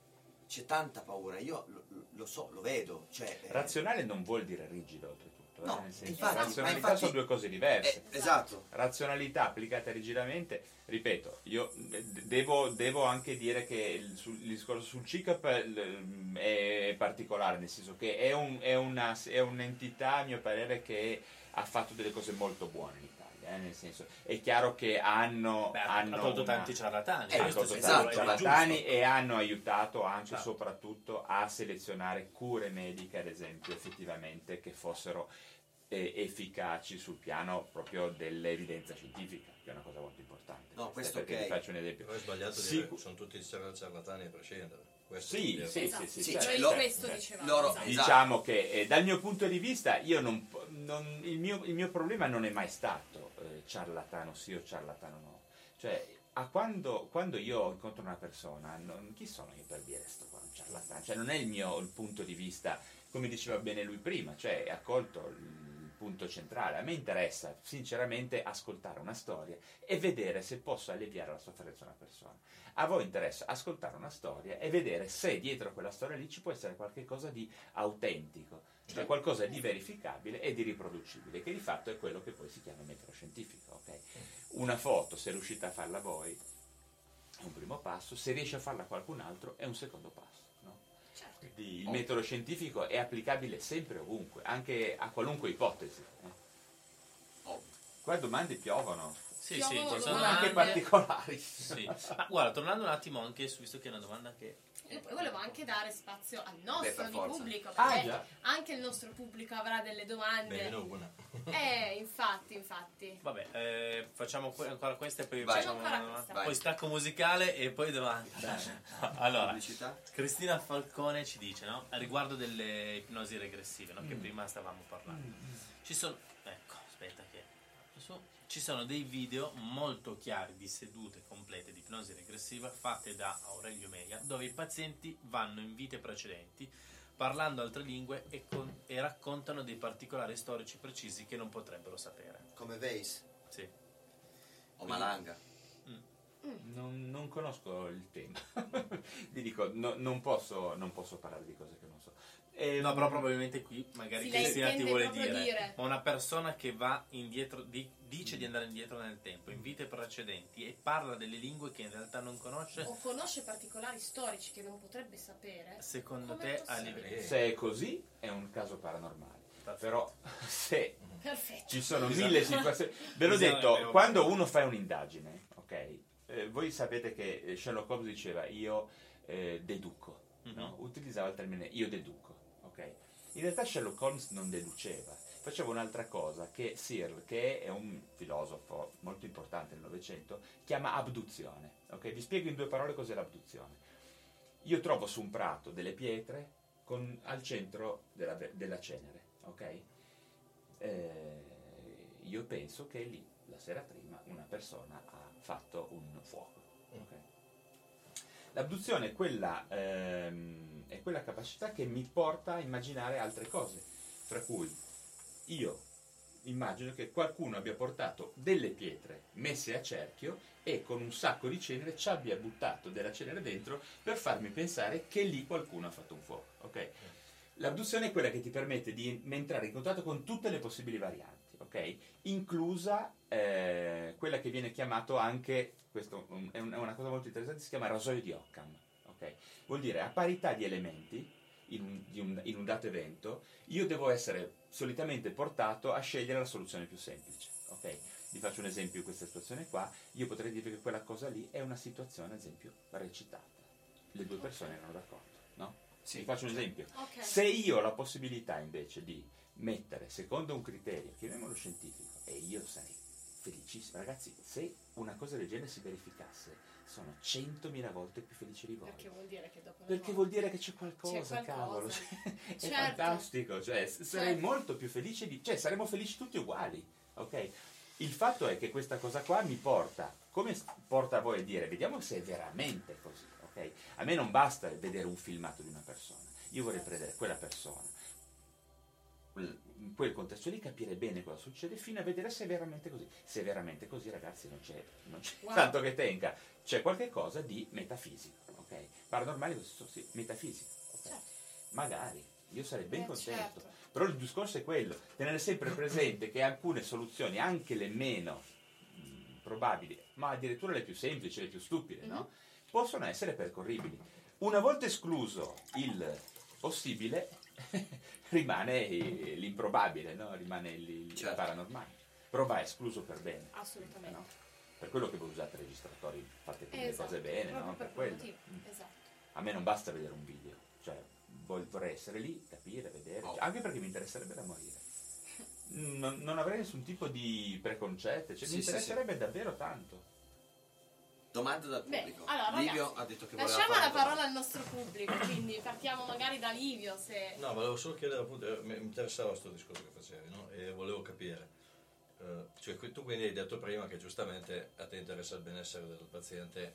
C'è tanta paura, io lo, lo so, lo vedo. Cioè, eh, Razionale non vuol dire rigido, eh, No, nel senso, infatti, razionalità infatti- sono due cose diverse. eh, esatto. razionalità applicata rigidamente, ripeto, io eh, devo, devo anche dire che il, sul- il discorso sul CICAP l- è particolare, nel senso che è, un- è una- è un'entità, a mio parere, che ha fatto delle cose molto buone in Italia, eh, nel senso, è chiaro che hanno... Beh, ha- hanno ha tolto una- tanti ciarlatani Eh, hanno tolto tanti è ciarlatani e hanno aiutato anche Certo. soprattutto a selezionare cure mediche, ad esempio, effettivamente, che fossero eh, efficaci sul piano proprio dell'evidenza scientifica, che è una cosa molto importante. No, questo perché ok. vi faccio un esempio. Però è sbagliato Sì, dire sono tutti ciarlatani a prescindere. Questo Sì, è- sì, Esatto. sì, sì, Sì, certo. cioè, Noi lo- questo eh, dicevamo. loro- esatto. Diciamo che eh, dal mio punto di vista io non, non- il, mio, il mio problema non è mai stato eh, ciarlatano sì o ciarlatano no. Cioè, a quando, quando io incontro una persona, non- chi sono io per dire sto qua è un ciarlatano? Cioè, non è il mio il punto di vista, come diceva bene lui prima, cioè ha colto il punto centrale. A me interessa sinceramente ascoltare una storia e vedere se posso alleviare la sofferenza di una persona. A voi interessa ascoltare una storia e vedere se dietro quella storia lì ci può essere qualcosa di autentico, cioè qualcosa di verificabile e di riproducibile, che di fatto è quello che poi si chiama metodo scientifico. ok? Una foto, se riuscite a farla voi, è un primo passo, se riesce a farla qualcun altro è un secondo passo. Certo. Quindi il metodo scientifico è applicabile sempre ovunque, anche a qualunque ipotesi. eh. Qua domande piovono, sì, Io sì, sono anche particolari. Sì. Ma guarda, tornando un attimo anche su, visto che è una domanda che... Io poi volevo anche dare spazio al nostro Beh, pubblico, Ah, perché già. anche il nostro pubblico avrà delle domande. Bene, una. Eh, infatti, infatti. Vabbè, eh, facciamo que- ancora questa e poi Vai. facciamo una domanda. Poi stacco musicale e poi domanda. allora, Pubblicità? Cristina Falcone ci dice, no? A riguardo delle ipnosi regressive, no? Che prima stavamo parlando. Ci sono... Ecco, aspetta che... su- Ci sono dei video molto chiari di sedute complete di ipnosi regressiva fatte da Aurelio Meia, dove i pazienti vanno in vite precedenti parlando altre lingue e, con- e raccontano dei particolari storici precisi che non potrebbero sapere. Come Weiss Sì. o Malanga. Non, non conosco il tema. Vi dico, no- non, posso, non posso parlare di cose che non so. Ehm, No, però probabilmente qui magari Sì, Cristina ti vuole dire, dire. ma una persona che va indietro, di- dice di andare indietro nel tempo, in vite precedenti e parla delle lingue che in realtà non conosce, O conosce particolari storici che non potrebbe sapere. secondo te a livello... Se è così, è un caso paranormale. Però se Perfetto. ci sono Esatto. mille situazioni. Ve l'ho Bisogna- detto, quando uno fa un'indagine, ok? eh, voi sapete che eh, Sherlock Holmes diceva io eh, deduco, no? utilizzava il termine io deduco, ok? In realtà Sherlock Holmes non deduceva, faceva un'altra cosa che Searle, che è un filosofo molto importante nel Novecento, chiama abduzione. ok? Vi spiego in due parole cos'è l'abduzione. Io trovo su un prato delle pietre con al centro della, della cenere, ok? Eh, io penso che lì, la sera prima, una persona ha fatto un fuoco. ok? L'abduzione è quella, ehm, è quella capacità che mi porta a immaginare altre cose, fra cui io immagino che qualcuno abbia portato delle pietre messe a cerchio e con un sacco di cenere ci abbia buttato della cenere dentro per farmi pensare che lì qualcuno ha fatto un fuoco. ok? L'abduzione è quella che ti permette di entrare in contatto con tutte le possibili varianti, ok? inclusa eh, quella che viene chiamato anche, questo è è una cosa molto interessante, si chiama rasoio di Occam. Ok? Vuol dire a parità di elementi in un, in un dato evento, io devo essere solitamente portato a scegliere la soluzione più semplice. ok? Vi faccio un esempio di questa situazione qua, io potrei dire che quella cosa lì è una situazione, ad esempio, recitata. Le due persone erano d'accordo, no? Sì, Vi faccio un sì. esempio. Ok. Se io ho la possibilità invece di mettere secondo un criterio, chiamiamolo scientifico, e io sarei felicissimo, ragazzi, se una cosa del genere si verificasse, sono 100.000 volte più felice di voi. Perché vuol dire che dopo Perché vuol dire che c'è qualcosa, C'è qualcosa. cavolo. è Certo. fantastico, cioè, sarei Certo. molto più felice di... cioè saremmo felici tutti uguali, ok? Il fatto è che questa cosa qua mi porta, come porta a voi a dire, vediamo se è veramente così, ok? A me non basta vedere un filmato di una persona, io vorrei prendere quella persona, in quel contesto lì capire bene cosa succede fino a vedere se è veramente così. Se è veramente così, ragazzi, non c'è, non c'è Wow. tanto che tenga, c'è qualche cosa di metafisico, ok? Paranormale, questo sì, metafisico, ok? Magari, io sarei ben Eh, contento. certo. Però il discorso è quello, tenere sempre presente che alcune soluzioni, anche le meno mh, probabili, ma addirittura le più semplici, le più stupide, no? possono essere percorribili. Una volta escluso il possibile, rimane l'improbabile, no? rimane il, il Certo. paranormale. Però va escluso per bene. Assolutamente. no? Per quello che voi usate registratori, fate tutte le Esatto, cose bene, no? per Per quel quello. motivo. Mm. Esatto. A me non basta vedere un video, cioè vorrei essere lì, capire, vedere, Oh. anche perché mi interesserebbe da morire. Non, non avrei nessun tipo di preconcetto, cioè Sì, mi sì, interesserebbe davvero tanto. Domande dal Beh, pubblico. allora, Livio ragazzi, ha detto che voleva Lasciamo la parola al nostro pubblico, quindi partiamo magari da Livio se... No, volevo solo chiedere appunto, eh, mi interessava questo discorso che facevi, no? E volevo capire. Eh, cioè, tu quindi hai detto prima che giustamente a te interessa il benessere del paziente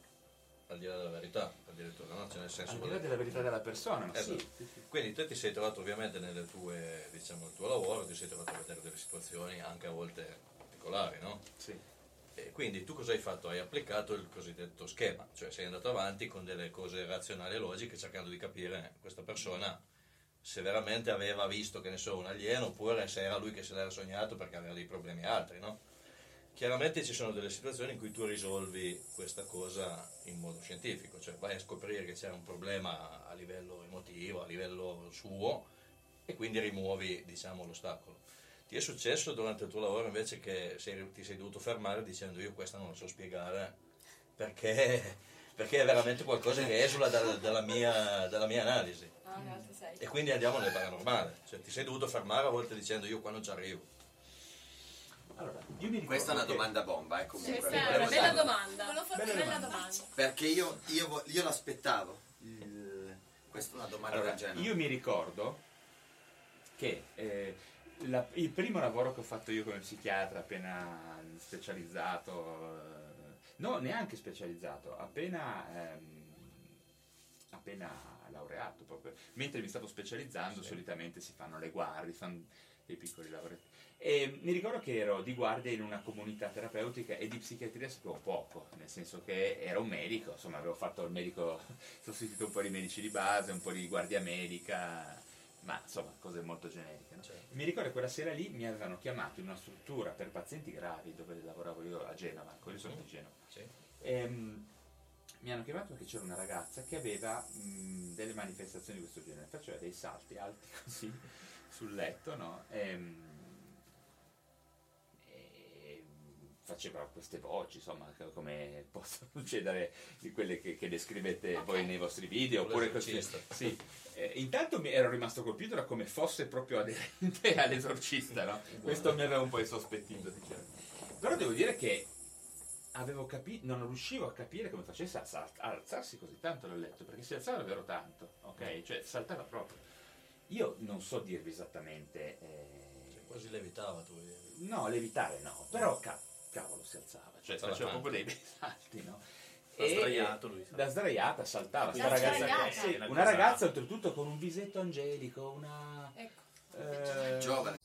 al di là della verità, addirittura, no? Cioè nel senso Al di là della verità della persona, ma sì, sì, sì. Quindi te ti sei trovato ovviamente nelle tue, diciamo, il tuo lavoro, ti sei trovato a vedere delle situazioni anche a volte particolari, no? Sì. Quindi tu cosa hai fatto? Hai applicato il cosiddetto schema, cioè sei andato avanti con delle cose razionali e logiche cercando di capire questa persona se veramente aveva visto, che ne so, un alieno oppure se era lui che se l'era sognato perché aveva dei problemi altri, no? Chiaramente ci sono delle situazioni in cui tu risolvi questa cosa in modo scientifico, cioè vai a scoprire che c'era un problema a livello emotivo, a livello suo e quindi rimuovi, diciamo, l'ostacolo. Ti è successo durante il tuo lavoro invece che sei- ti sei dovuto fermare dicendo io questa non la so spiegare perché, perché è veramente qualcosa che esula dal- dalla, mia, dalla mia analisi. Ah. E quindi andiamo nel paranormale, cioè ti sei dovuto fermare a volte dicendo io qua non ci arrivo. Allora, io mi ricordo Questa è una che- domanda bomba, eh, comunque. Questa è una bella domanda. Volevo fare una Bella bella domanda. domanda. Perché io, io, io l'aspettavo. Il- Questa è una domanda Allora, del genere. io mi ricordo che eh, la- il primo lavoro che ho fatto io come psichiatra, appena specializzato, eh, no, neanche specializzato, appena, ehm, appena laureato proprio. Mentre mi stavo specializzando, solitamente si fanno le guardie, fanno dei piccoli lavoretti. E mi ricordo che ero di guardia in una comunità terapeutica e di psichiatria sapevo poco, nel senso che ero un medico, insomma avevo fatto il medico, sostituito un po' di medici di base, un po' di guardia medica, ma insomma cose molto generiche. no? Mi ricordo che quella sera lì mi avevano chiamato in una struttura per pazienti gravi dove lavoravo io a Genova, quelli sono di Genova. Ehm, mi hanno chiamato perché c'era una ragazza che aveva mh, delle manifestazioni di questo genere, faceva dei salti alti così sul letto, no? E faceva queste voci, insomma, come possono succedere di quelle che, che descrivete voi nei vostri video, oppure così. Sì. Eh, intanto mi ero rimasto colpito da come fosse proprio aderente all'esorcista, no? Questo mi aveva un po' insospettito, sinceramente. Però devo dire che avevo capito, non riuscivo a capire come facesse a, sal- a alzarsi così tanto dal letto, perché si alzava davvero tanto, ok? Cioè saltava proprio. Io non so dirvi esattamente... eh, Quasi levitava tu. No, levitare no, però ca- cavolo si alzava, cioè faceva tanto. proprio dei bei salti, no? Da sdraiato lui. Da sdraiata saltava. Da sta ragazza, sì, Una una ragazza oltretutto con un visetto angelico, una... eh, Giovane.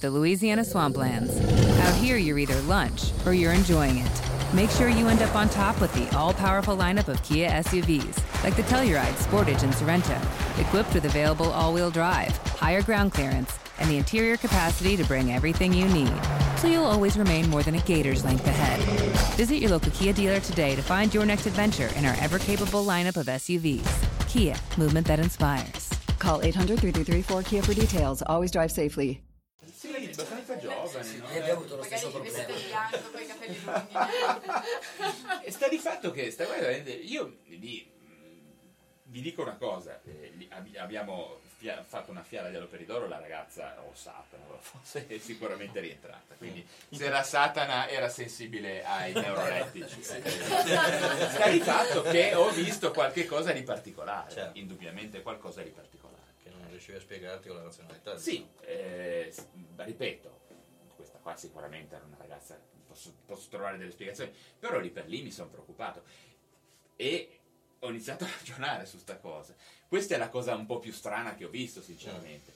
The Louisiana Swamplands. Out here, you're either lunch or you're enjoying it. Make sure you end up on top with the all powerful lineup of Kia SUVs, like the Telluride, Sportage, and Sorento, equipped with available all wheel drive, higher ground clearance, and the interior capacity to bring everything you need. So you'll always remain more than a gator's length ahead. Visit your local Kia dealer today to find your next adventure in our ever capable lineup of SUVs. Kia, movement that inspires. Call 800 333 4KIA for details. Always drive safely. Sì, abbastanza giovane, no? Io abbiamo avuto lo Magari stesso il vestito problema. bianco capelli lunghi. E sta di fatto che sta veramente- io vi, vi dico una cosa, eh, abbiamo fia- fatto una fiera dell'Operidoro, la ragazza o Satana forse è sicuramente rientrata, quindi se era Satana era sensibile ai neurolettici. sta di fatto che ho visto qualche cosa di particolare, indubbiamente qualcosa di particolare. Che non riuscivi a spiegarti con la razionalità. Sì, eh, s- ripeto, questa qua sicuramente era una ragazza, posso, posso trovare delle spiegazioni, però lì per lì mi sono preoccupato e ho iniziato a ragionare su sta cosa. Questa è la cosa un po' più strana che ho visto, sinceramente.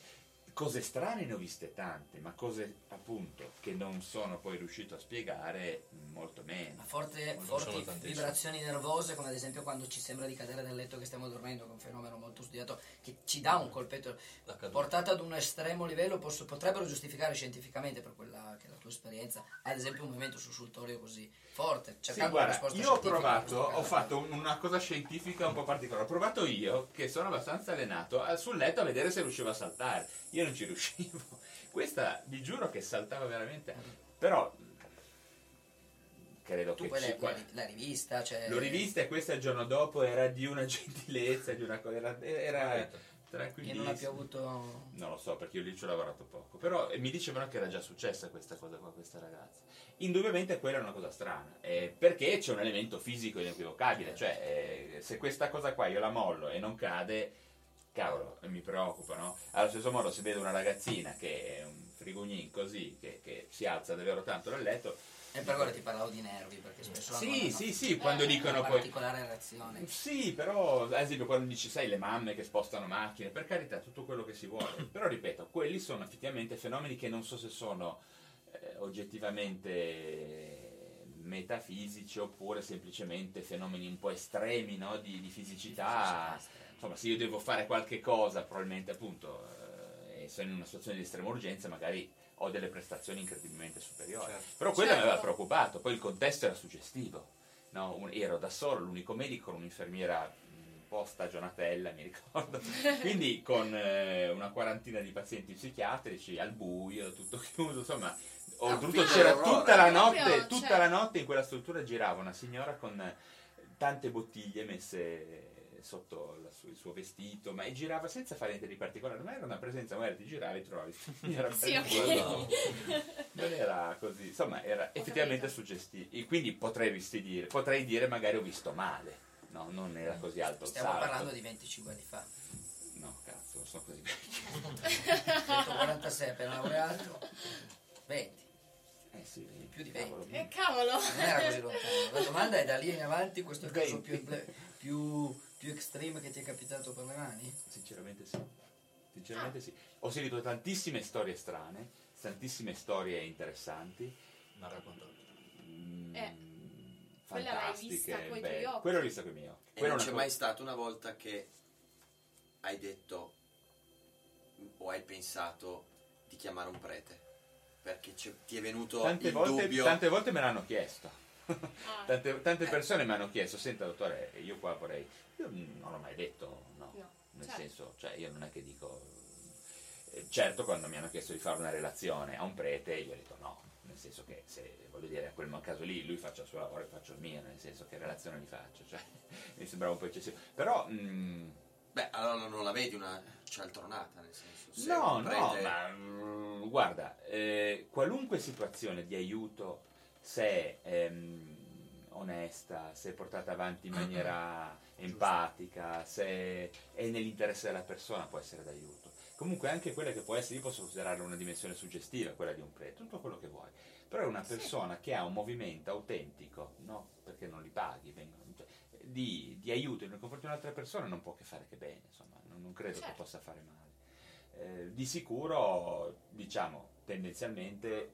Cose strane ne ho viste tante, ma cose appunto che non sono poi riuscito a spiegare molto meno. Forte- Non sono forti vibrazioni nervose, come ad esempio quando ci sembra di cadere nel letto che stiamo dormendo, che è un fenomeno molto studiato, che ci dà un colpetto. Portato ad un estremo livello, posso- potrebbero giustificare scientificamente per quella che è la tua esperienza, ad esempio un movimento sussultorio così forte, Sì, cercando guarda, io ho provato, ho fatto un- una cosa scientifica un po' particolare. Ho provato io, che sono abbastanza allenato, a- sul letto a vedere se riuscivo a saltare. Io non ci riuscivo. Questa vi giuro che saltava veramente. Però credo Tu che poi ci- l'hai- l'hai rivista, cioè... L'ho rivista e questa il giorno dopo era di una gentilezza, di una cosa. Era, era E tranquillissima. non ha più avuto... Non lo so perché io lì ci ho lavorato poco, però eh, mi dicevano che era già successa questa cosa qua questa ragazza. Indubbiamente quella è una cosa strana, eh, perché c'è un elemento fisico inequivocabile, cioè eh, se questa cosa qua io la mollo e non cade, cavolo, mi preoccupa, no? Allo stesso modo se vedo una ragazzina che è un frigognin così, che, che si alza davvero tanto dal letto, E per quello ti parlavo di nervi, perché spesso Sì, sì, sì, quando dicono una poi- particolare reazione. Sì, però ad esempio quando dici, sai, le mamme che spostano macchine, per carità, tutto quello che si vuole. però ripeto, quelli sono effettivamente fenomeni che non so se sono eh, oggettivamente metafisici oppure semplicemente fenomeni un po' estremi no? di, di fisicità. Insomma, se io devo fare qualche cosa, probabilmente appunto, eh, e sono in una situazione di estrema urgenza, magari ho delle prestazioni incredibilmente superiori. Però quello mi aveva Certo. preoccupato, poi il contesto era suggestivo. No, un- ero da solo, l'unico medico, un'infermiera un po' stagionatella, mi ricordo. Quindi con eh, una quarantina di pazienti psichiatrici al buio, tutto chiuso, insomma, oltretutto film c'era horror, tutta la notte, Proprio, tutta cioè- la notte in quella struttura girava una signora con tante bottiglie messe sotto la su- il suo vestito, ma e girava senza fare niente di particolare, ma era una presenza, magari ti giravi e trovavi signora Sì, ok. Non era così, insomma, era effettivamente suggestivo. E quindi potrei, visti dire, potrei dire magari ho visto male, no, non era così alto Stiamo salto. parlando di 25 anni fa. No, cazzo, non sono così vecchio. 146 appena laureato. 20. Eh sì, Più di 20. Eh, cavolo! Non era così lontano. La domanda è da lì in avanti questo è il caso più, più, più extreme che ti è capitato per le mani? Sinceramente sì. sinceramente sì. Ho sentito tantissime storie strane, tantissime storie interessanti. Ma raccontato. mm, Eh, quella l'hai fantastiche, vista coi belle. tuoi occhi. Quello l'ho visto con i miei occhi. E Quello non c'è una mai stata una volta che hai detto o hai pensato di chiamare un prete? Perché ti è venuto Tante il volte, dubbio. tante volte me l'hanno chiesto. Ah, Tante, tante persone mi hanno chiesto, senta dottore, io qua vorrei... Io non l'ho mai detto, no. No, Nel certo. senso, cioè io non è che dico... eh, Certo, quando mi hanno chiesto di fare una relazione a un prete, io ho detto no. Nel senso che se, voglio dire, a quel caso lì lui faccia il suo lavoro e faccio il mio, nel senso che relazione gli faccio, cioè mi sembrava un po' eccessivo. Però... mm, Beh, allora non la vedi una cialtronata, nel senso. se No, un no, prete- ma mm, guarda, eh, qualunque situazione di aiuto, se ehm, onesta, se è portata avanti in maniera empatica, se è nell'interesse della persona, può essere d'aiuto. Comunque anche quella che può essere, io posso considerare una dimensione suggestiva, quella di un prete, tutto quello che vuoi. Però è una persona che ha un movimento autentico, no? Perché non li paghi, vengono- cioè, di, di aiuto nei confronti di un'altra persona non può che fare che bene, insomma, non, non credo che Certo. possa fare male. Eh, di sicuro, diciamo, tendenzialmente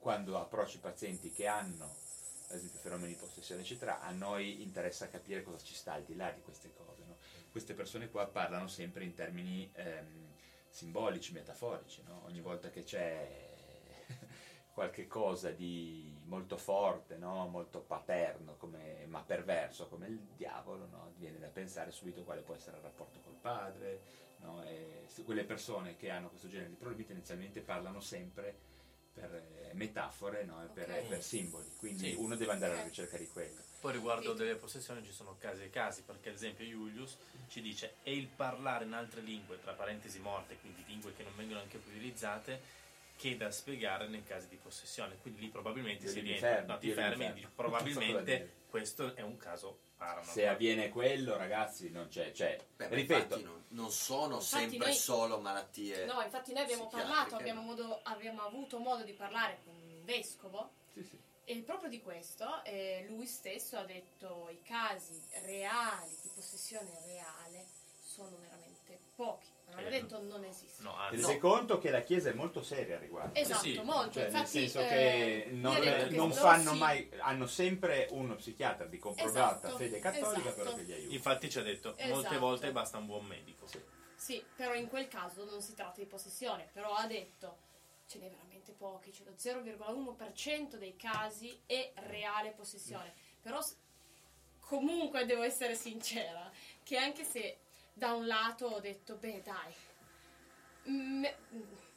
quando approcci pazienti che hanno, ad esempio, fenomeni di possessione, eccetera, a noi interessa capire cosa ci sta al di là di queste cose. no? Queste persone qua parlano sempre in termini ehm, simbolici, metaforici, no? ogni volta che c'è qualche cosa di molto forte, no? molto paterno, come- ma perverso come il diavolo, no? viene da pensare subito quale può essere il rapporto col padre. no? Quelle persone che hanno questo genere di problemi tendenzialmente parlano sempre per eh, metafore no? e per, Ok. per simboli, quindi Sì. uno deve andare alla ricerca di quello. Poi riguardo delle possessioni ci sono casi e casi, perché ad esempio Julius ci dice è il parlare in altre lingue, tra parentesi morte, quindi lingue che non vengono anche più utilizzate, che da spiegare nei casi di possessione. Quindi lì probabilmente Io si rientra, fermo, no, ti fermi dire. probabilmente questo è un caso paranormale. Se avviene quello, ragazzi, non c'è, cioè, Beh, ripeto, non, non sono Infatti sempre noi- solo malattie. No, infatti noi abbiamo parlato, abbiamo, modo- abbiamo avuto modo di parlare con un vescovo sì, sì. e proprio di questo eh, lui stesso ha detto i casi reali di possessione reale sono veramente pochi. Non ha detto non esistono. No, Ti anzi, rendi conto che la Chiesa è molto seria a riguardo. Esatto, sì, molto. Cioè, nel Infatti, senso eh, che non, ha detto che non loro fanno sì. mai, hanno sempre uno psichiatra di comprovata Esatto, fede cattolica esatto. però che li aiuta. infatti ci ha detto molte Esatto. volte basta un buon medico. Sì. Sì, però in quel caso non si tratta di possessione, però ha detto ce n'è veramente pochi, cioè lo 0,1% dei casi è reale possessione. Però s- comunque devo essere sincera, che anche se da un lato ho detto beh dai, mm,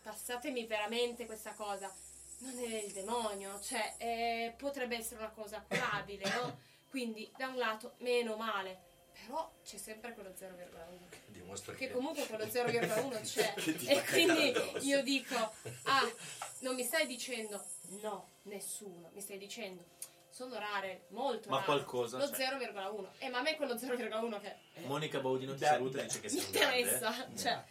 passatemi veramente questa cosa, non è il demonio, cioè eh, potrebbe essere una cosa curabile, no? Quindi da un lato meno male, però c'è sempre quello 0,1 Dimostra che comunque quello 0,1 c'è. E quindi io dico ah non mi stai dicendo no nessuno. Mi stai dicendo sono rare molto Ma rare qualcosa lo c'è. 0,1 e ma a me quello 0,1 che Monica Baudino ti saluta e dice che mi sei un grande. interessa cioè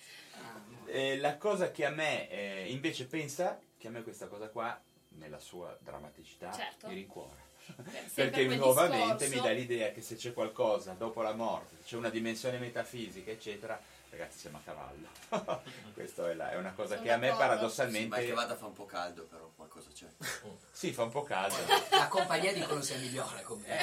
Eh, la cosa che a me eh, invece pensa che a me questa cosa qua, nella sua drammaticità, Certo. mi rincuora. Perché nuovamente discorso- mi dà l'idea che se c'è qualcosa dopo la morte, c'è una dimensione metafisica, eccetera, ragazzi siamo a cavallo. Questo è, la- è una cosa Sono che a me d'accordo. Sì, paradossalmente... ma che vada fa un po' caldo, però qualcosa c'è. Sì, fa un po' caldo. La compagnia dicono sia migliore comunque.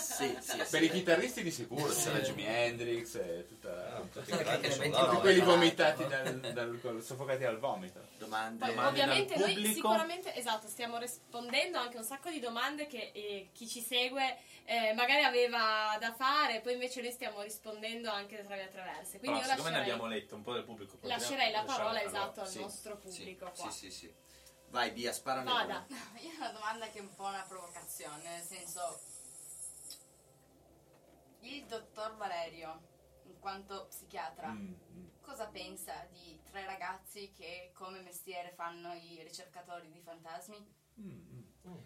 sì, sì, sì. Per i chitarristi di sicuro, c'era Jimi Hendrix e tutta... Ah, tutti Sì, perché grandi le sono 29 là, tutti quelli vomitati, dal, dal- col- soffocati dal vomito. Domande? Poi, Domande ovviamente dal noi sicuramente esatto, stiamo rispondendo anche a un sacco di domande che eh, chi ci segue eh, magari aveva da fare, poi invece noi stiamo rispondendo anche tra le attraverse. Quindi Però io siccome ne lascerei, abbiamo letto un po' del pubblico, lascerei la lasciare- parola allora, esatto al Sì, nostro sì, pubblico sì, qua. sì, sì. Vai, via, Vada. una. No, io ho una domanda che è un po' una provocazione, nel senso il dottor Valerio, in quanto psichiatra, Mm, mm. cosa pensa di tre ragazzi che come mestiere fanno i ricercatori di fantasmi? Mm, mm.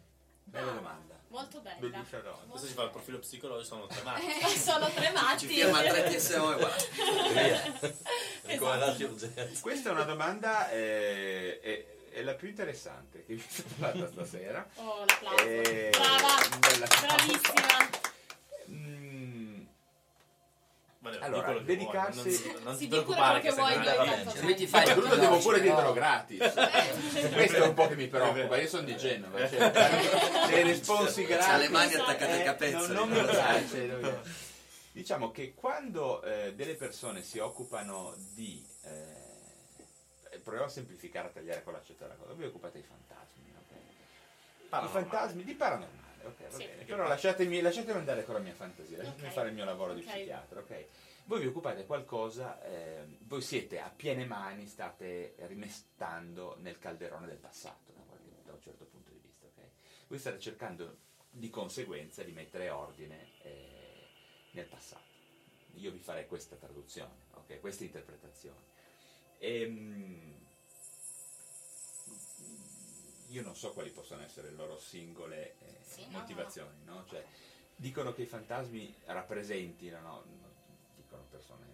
Bella domanda. Molto bella. Bellissima domanda. Questo si fa il profilo psicologico, sono tre matti. Eh, sono tre matti. Ci firma 3 TSO e guarda. Esatto. Questa è una domanda, eh, è, è la più interessante che mi è stata fatta stasera. Oh, un applauso. Eh, Brava, un bel applauso. bravissima. Mm, Vabbè, di Allora, dedicarsi- vuoi, non, non ti preoccupare che vuoi, Lui ti fai lo devo pure dirlo gratis. Questo è un po' che mi preoccupa, io sono di Genova, cioè, dei responsi gratis. C'ha le mani attaccate ai Eh, capezzoli. Non, non mi piace. non mi piace. Diciamo che quando eh, delle persone si occupano di... Eh, proviamo a semplificare, a tagliare con l'accetta la cosa. Vi occupate di fantasmi, ok? I fantasmi di paranormale, ok, va Sì. bene. Però lasciatemi, lasciatemi andare con la mia fantasia, lasciatemi Ok. fare il mio lavoro di Ok. psichiatra, ok? Voi vi occupate di qualcosa, eh, voi siete a piene mani, state rimestando nel calderone del passato, da, qualche- da un certo punto di vista, ok? Voi state cercando di conseguenza di mettere ordine eh, nel passato. Io vi farei questa traduzione, ok? Questa interpretazione. Ehm, io non so quali possono essere le loro singole eh, Sì, no, motivazioni, no? Cioè, dicono che i fantasmi rappresentino, no? dicono persone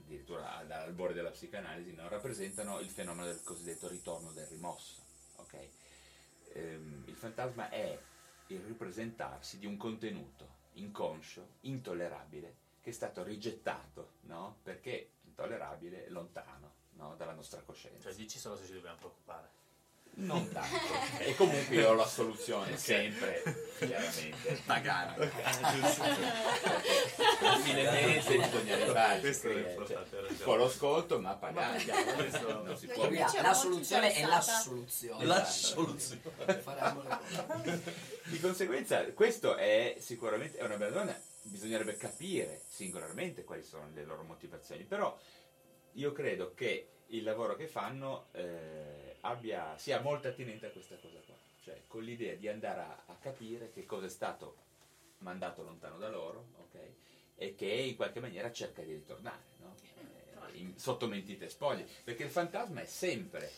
addirittura al- all'albore della psicanalisi, no? rappresentano il fenomeno del cosiddetto ritorno del rimosso. ok? Ehm, il fantasma è il ripresentarsi di un contenuto inconscio, intollerabile, che è stato rigettato, no? perché intollerabile, lontano no? dalla nostra coscienza. Cioè, dici solo se ci dobbiamo preoccupare. Non tanto. e comunque io ho la soluzione sempre, chiaramente. Pagare. A fine mese bisogna arrivare. Questo è cioè, importante, hai ragione. con lo sconto, ma pagare. Ma questo- non si può. la ero soluzione è la soluzione. La soluzione. Di conseguenza, questo è sicuramente è una bella donna. Bisognerebbe capire singolarmente quali sono le loro motivazioni, però io credo che il lavoro che fanno eh, abbia, sia molto attinente a questa cosa qua, cioè con l'idea di andare a, a capire che cosa è stato mandato lontano da loro, ok? E che in qualche maniera cerca di ritornare, no? Eh, in- sotto mentite spoglie, perché il fantasma è sempre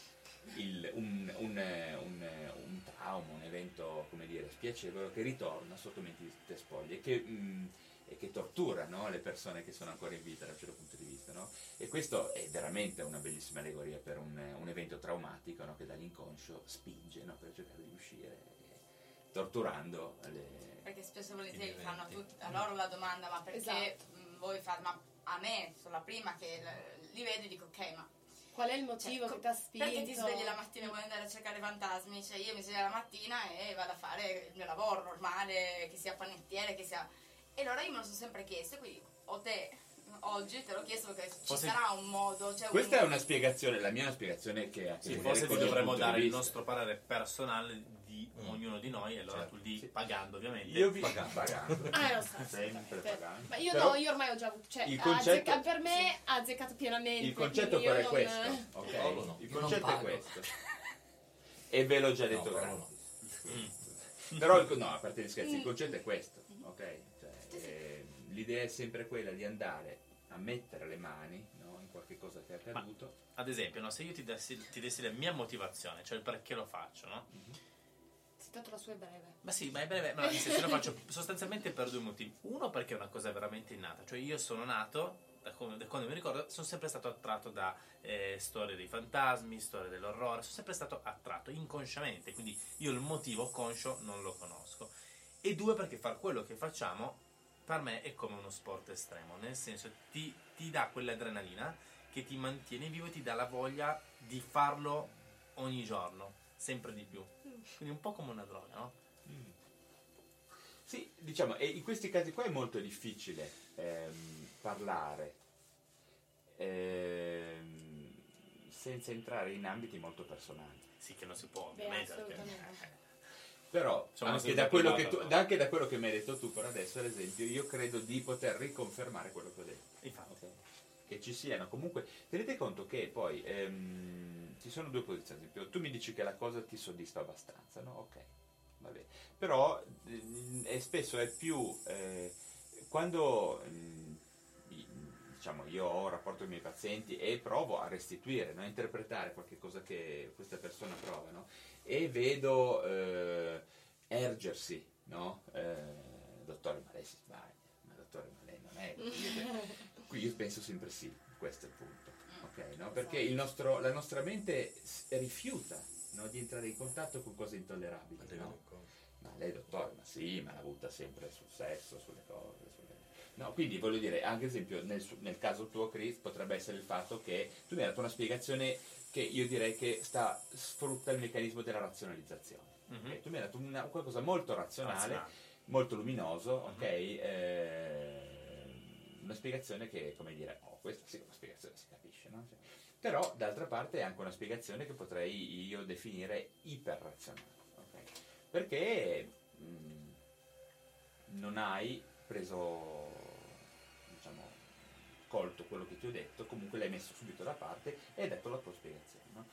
il- un, un, un, un trauma, un evento, come dire, spiacevole che ritorna sotto mentite spoglie che, mm, e che tortura no, le persone che sono ancora in vita da un certo punto di vista. no? E questo è veramente una bellissima allegoria per un, un evento traumatico no, che dall'inconscio spinge no, per cercare di uscire, eh, torturando le... Perché spesso volentieri fanno a, loro la domanda, ma perché Esatto. mh, voi fate, ma a me, sono la prima che li vedo e dico ok, ma Qual è il motivo Cioè, che ti ha spinto? perché ti svegli la mattina e vuoi andare a cercare fantasmi? Cioè io mi sveglio la mattina e vado a fare il mio lavoro normale, che sia panettiere, che sia... E allora io me lo sono sempre chiesto, quindi o te oggi te l'ho chiesto perché ci Forse- sarà un modo, cioè Questa un... è una spiegazione, la mia è una spiegazione che ha Sì, forse ti dovremmo dare il nostro parere personale di Mm. ognuno di noi, e allora Certo, tu lì, sì. pagando ovviamente. Io vi pagando. Ah, lo so. Sempre pagando. Ma io Però no, io ormai ho già avuto. Cioè, il concetto- azzecca- per me ha azzeccato pienamente. Il concetto però è non- questo, ok? Paolo no. Il concetto è questo. E ve l'ho già detto No, Paolo gratis. Però, il- no, a parte gli scherzi, il concetto è questo, ok? L'idea è sempre quella di andare a mettere le mani no, in qualche cosa che è accaduto. Ad esempio, no, se io ti dessi, ti dessi la mia motivazione, cioè il perché lo faccio, no? Sì, tanto la sua è breve. Ma sì, ma è breve, ma nel senso lo faccio sostanzialmente per due motivi. Uno perché è una cosa veramente innata, cioè io sono nato, da, come- da quando mi ricordo, sono sempre stato attratto da eh, storie dei fantasmi, storie dell'orrore, sono sempre stato attratto inconsciamente, quindi io il motivo conscio non lo conosco. E due perché far quello che facciamo per me è come uno sport estremo, nel senso ti, ti dà quell'adrenalina che ti mantiene vivo e ti dà la voglia di farlo ogni giorno, sempre di più. Quindi un po' come una droga, no? Sì, diciamo, e in questi casi qua è molto difficile ehm, parlare ehm, senza entrare in ambiti molto personali. Sì, che non si può, Beh, ovviamente. perché- assolutamente. Però anche da, quello che privata, tu, anche da quello che mi hai detto tu per adesso, ad esempio, io credo di poter riconfermare quello che ho detto. Infatti. ok? Che ci siano comunque. Tenete conto che poi ehm, ci sono due posizioni. Ad esempio, tu mi dici che la cosa ti soddisfa abbastanza, no? Ok, va bene. Però ehm, è spesso è più eh, quando ehm, i- diciamo io ho un rapporto con i miei pazienti e provo a restituire, no? a interpretare qualche cosa che questa persona prova, no? E vedo eh, ergersi, no? Eh, dottore, ma lei si sbaglia, ma dottore, ma lei non è. Io, qui io penso sempre sì, questo è il punto, ok? no? Perché il nostro- la nostra mente rifiuta no? di entrare in contatto con cose intollerabili. no? Ma lei dottore, ma sì, ma la butta sempre sul sesso, sulle cose, sulle- No, quindi voglio dire, anche esempio nel, nel caso tuo Chris potrebbe essere il fatto che tu mi hai dato una spiegazione che io direi che sta, sfrutta il meccanismo della razionalizzazione. Mhm. Ok, Tu mi hai dato una- qualcosa molto razionale, Razionale. molto luminoso, ok? Eh, una spiegazione che, come dire, oh, questa sì una spiegazione, si capisce, no? Cioè, però d'altra parte è anche una spiegazione che potrei io definire iperrazionale, ok? Perché mh, non hai preso, colto quello che ti ho detto, comunque l'hai messo subito da parte e hai dato la tua spiegazione. no?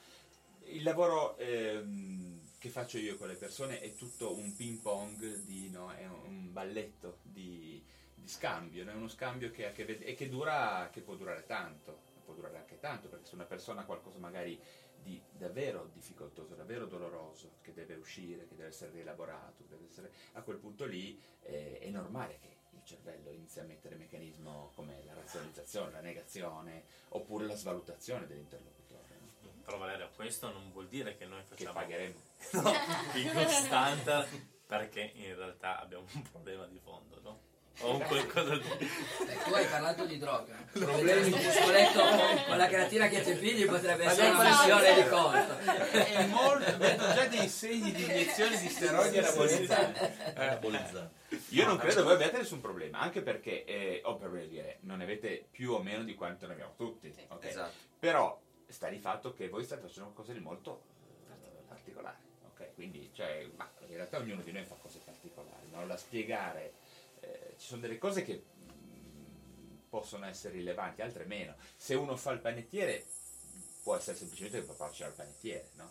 Il lavoro ehm, che faccio io con le persone è tutto un ping pong, di, no, è un balletto di, di scambio, no? è uno scambio che, che e che, dura, che può durare tanto, può durare anche tanto, perché se una persona ha qualcosa magari di davvero difficoltoso, davvero doloroso, che deve uscire, che deve essere rielaborato, deve essere, a quel punto lì eh, è normale che il cervello inizi a mettere meccanismo come la razionalizzazione, la negazione, oppure la svalutazione dell'interlocutore. no? Però Valerio, questo non vuol dire che noi Che facciamo pagheremo. no, il standard perché in realtà abbiamo un problema di fondo, no? O un qualcosa di... Eh, tu hai parlato di droga. Problemi questo muscoletto con la creatina che ti pigli potrebbe essere una lesione di colto. È molto, vedo già dei segni di iniezione di steroidi anabolizzanti. Anabolizzanti. Io non credo voi abbiate nessun problema, anche perché, eh, ho per dire, non ne avete più o meno di quanto ne abbiamo tutti. ok? Esatto. Però sta di fatto che voi state facendo qualcosa di molto eh, particolare. ok? Quindi, cioè, ma in realtà ognuno di noi fa cose particolari, no? da spiegare. Ci sono delle cose che mm, possono essere rilevanti, altre meno. Se uno fa il panettiere, può essere semplicemente che può farci al panettiere, no?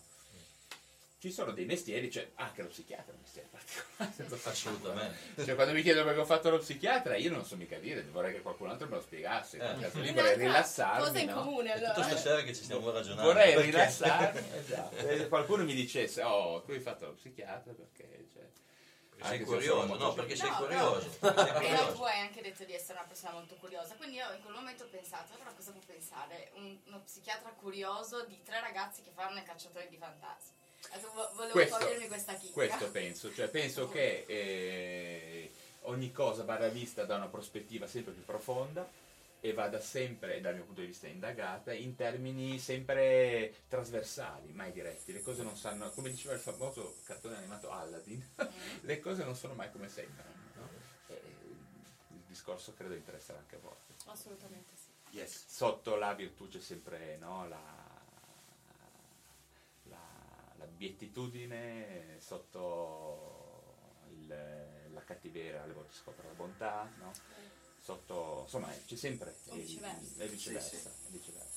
Ci sono dei mestieri, cioè anche lo psichiatra è un mestiere particolare. Assolutamente. Cioè, quando mi chiedono perché ho fatto lo psichiatra, io non so mica dire, vorrei che qualcun altro me lo spiegasse. Eh. Cioè, lì vorrei rilassarmi. Cosa in no? comune È tutta allora? stasera che ci stiamo ragionando. Vorrei perché- rilassarmi. esatto. E qualcuno mi dicesse, oh, tu hai fatto lo psichiatra perché. Cioè, Perché sei curioso, no, perché sei No, curioso. no. Sei E curioso. tu hai anche detto di essere una persona molto curiosa, quindi io in quel momento ho pensato, allora cosa può pensare un- uno psichiatra curioso di tre ragazzi che fanno i cacciatori di fantasmi? Volevo Questo- togliermi questa chicca. Questo penso, cioè penso che eh, ogni cosa vada vista da una prospettiva sempre più profonda e vada sempre, dal mio punto di vista indagata, in termini sempre trasversali, mai diretti. Le cose non sanno, come diceva il famoso cartone animato Aladdin, le cose non sono mai come sembrano. no? Il discorso credo interesserà anche a voi. Assolutamente sì. Yes. Sotto la virtù c'è sempre no, la, la, la beatitudine, sotto il- la cattiveria alle volte scopre la bontà, no? Sotto, insomma c'è sempre il- viceversa. è viceversa, Sì, sì. viceversa.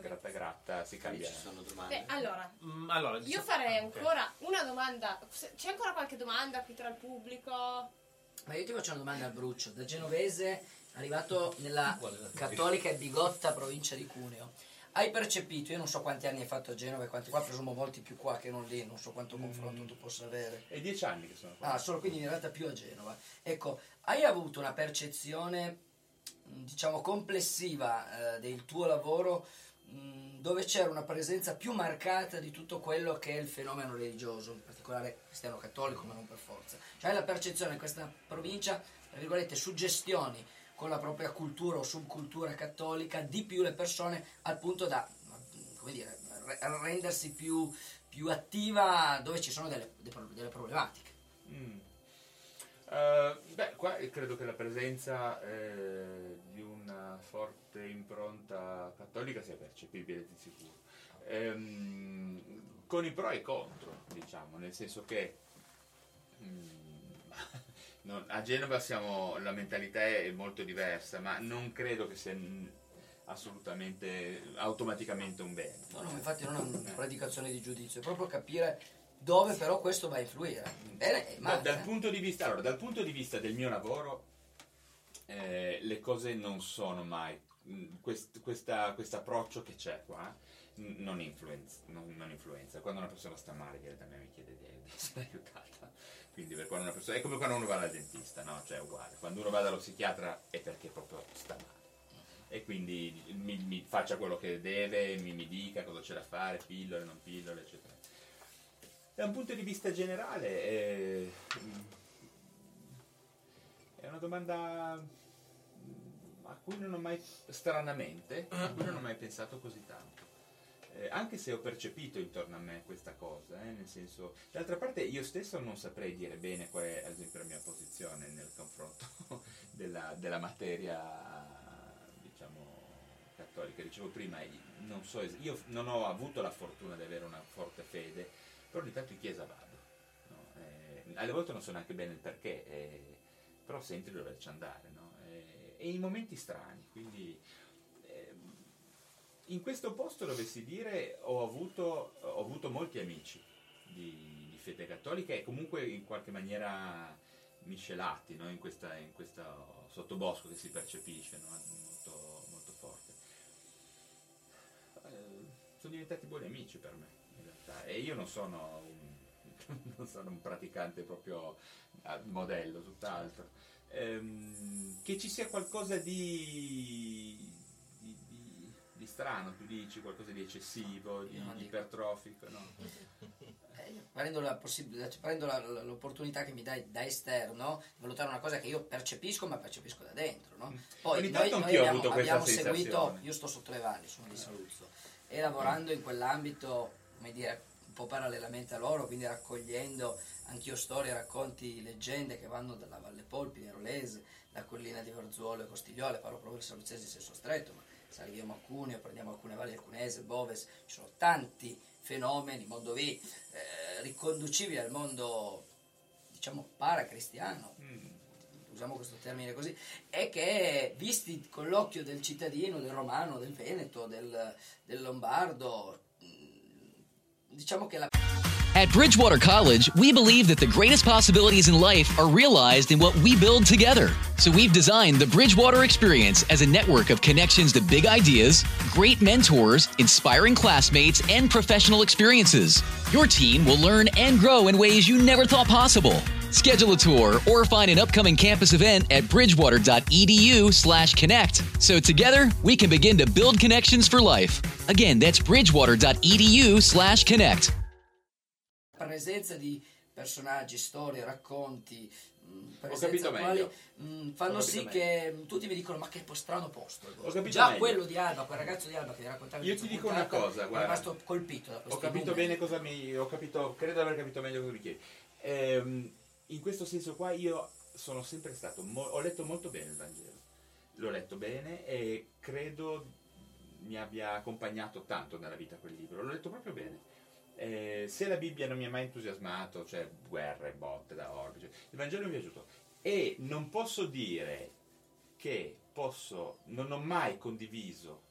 Gratta gratta si cambia. ci sono domande. Beh, allora, Mm, allora, io diciamo- farei ok. ancora una domanda. C'è ancora qualche domanda qui tra il pubblico? Ma io ti faccio una domanda al brucio. Da genovese, arrivato nella cattolica e bigotta provincia di Cuneo, hai percepito, io non so quanti anni hai fatto a Genova e quanti qua, presumo molti più qua che non lì, non so quanto confronto tu possa avere. È dieci anni che sono qua. Ah, solo quindi in realtà più a Genova. Ecco, hai avuto una percezione, diciamo, complessiva eh, del tuo lavoro mh, dove c'era una presenza più marcata di tutto quello che è il fenomeno religioso, in particolare cristiano-cattolico, ma non per forza. Cioè hai la percezione in questa provincia, tra virgolette, suggestioni con la propria cultura o subcultura cattolica di più le persone al punto da, come dire, re- rendersi più, più attiva dove ci sono delle- delle problematiche. Mm. Eh, beh, qua credo che la presenza eh, di una forte impronta cattolica sia percepibile di sicuro. Ehm, con i pro e i contro, diciamo, nel senso che mm, non- a Genova siamo, la mentalità è molto diversa, ma non credo che sia mm, assolutamente, automaticamente un bene. No, no, infatti non è una predicazione di giudizio, è proprio capire dove però questo va a influire. Bene e male. dal, eh. punto di vista, allora, dal punto di vista del mio lavoro, eh, le cose non sono mai. questo approccio che c'è qua non influenza, non, non influenza. Quando una persona sta male, viene da me mi chiede di, di essere aiutata. Quindi per quando una persona, è come quando uno va dal dentista, no? Cioè è uguale. Quando uno va dallo psichiatra è perché proprio sta male. E quindi mi, mi faccia quello che deve, mi, mi dica cosa c'è da fare, pillole, non pillole, eccetera. Da un punto di vista generale è, è una domanda a cui non ho mai, stranamente, a cui non ho mai pensato così tanto. Eh, anche se ho percepito intorno a me questa cosa, eh, nel senso, d'altra parte io stesso non saprei dire bene qual è ad esempio la mia posizione nel confronto della, della materia, diciamo, cattolica. Dicevo prima, non so, io non ho avuto la fortuna di avere una forte fede, però ogni tanto in chiesa vado. no? Eh, alle volte non so neanche bene il perché, eh, però senti di doverci andare, no? Eh, e in momenti strani, quindi ehm, in questo posto dovessi dire ho avuto, ho avuto molti amici di, di fede cattolica e comunque in qualche maniera miscelati no? in, questa, in questo sottobosco che si percepisce molto, molto forte. Eh, sono diventati buoni amici per me realtà e io non sono un, non sono un praticante proprio a modello, tutt'altro. Ehm, che ci sia qualcosa di, di, di- di strano, tu dici, qualcosa di eccessivo, di, dico. ipertrofico, no? prendo, la prendo la- l'opportunità che mi dai da esterno di valutare una cosa che io percepisco ma percepisco da dentro no? poi Mm. Ogni noi, noi abbiamo, abbiamo seguito io sto sotto le valli sono di Saluzzo e lavorando in quell'ambito come dire un po' parallelamente a loro quindi raccogliendo anch'io storie racconti leggende che vanno dalla Valle Polpi Nerolese la collina di Verzuolo e Costigliole parlo proprio del saluzzese in senso stretto ma salviamo a Cuneo prendiamo alcune valli Alcunese Boves ci sono tanti fenomeni Mondovì eh, riconducibili al mondo diciamo paracristiano usiamo questo termine così e che visti con l'occhio del cittadino del romano del veneto del, del lombardo diciamo che la At Bridgewater College, we believe that the greatest possibilities in life are realized in what we build together. So we've designed the Bridgewater Experience as a network of connections to big ideas, great mentors, inspiring classmates, and professional experiences. Your team will learn and grow in ways you never thought possible. Schedule a tour or find an upcoming campus event at bridgewater.edu/connect. So together, we can begin to build connections for life. Again, that's bridgewater.edu/connect. presenza di personaggi, storie, racconti, mm, mh, capito presenza quali meglio. Mm, mh, fanno Ho sì capito che mh, tutti mi dicono ma che strano posto. il capito Già meglio. quello di Alba, quel ragazzo di Alba che raccontava Io ti questa dico una puntata, cosa, sono guarda. rimasto colpito da Ho capito numeri. bene cosa mi. Ho capito, credo di aver capito meglio cosa mi chiedi. Ehm, in questo senso qua io sono sempre stato. mo- ho letto molto bene il Vangelo. L'ho letto bene e credo mi abbia accompagnato tanto nella vita quel libro. L'ho letto proprio bene. Eh, se la Bibbia non mi ha mai entusiasmato, cioè guerre, botte da orbi, cioè, il Vangelo mi è piaciuto. E non posso dire che posso, non ho mai condiviso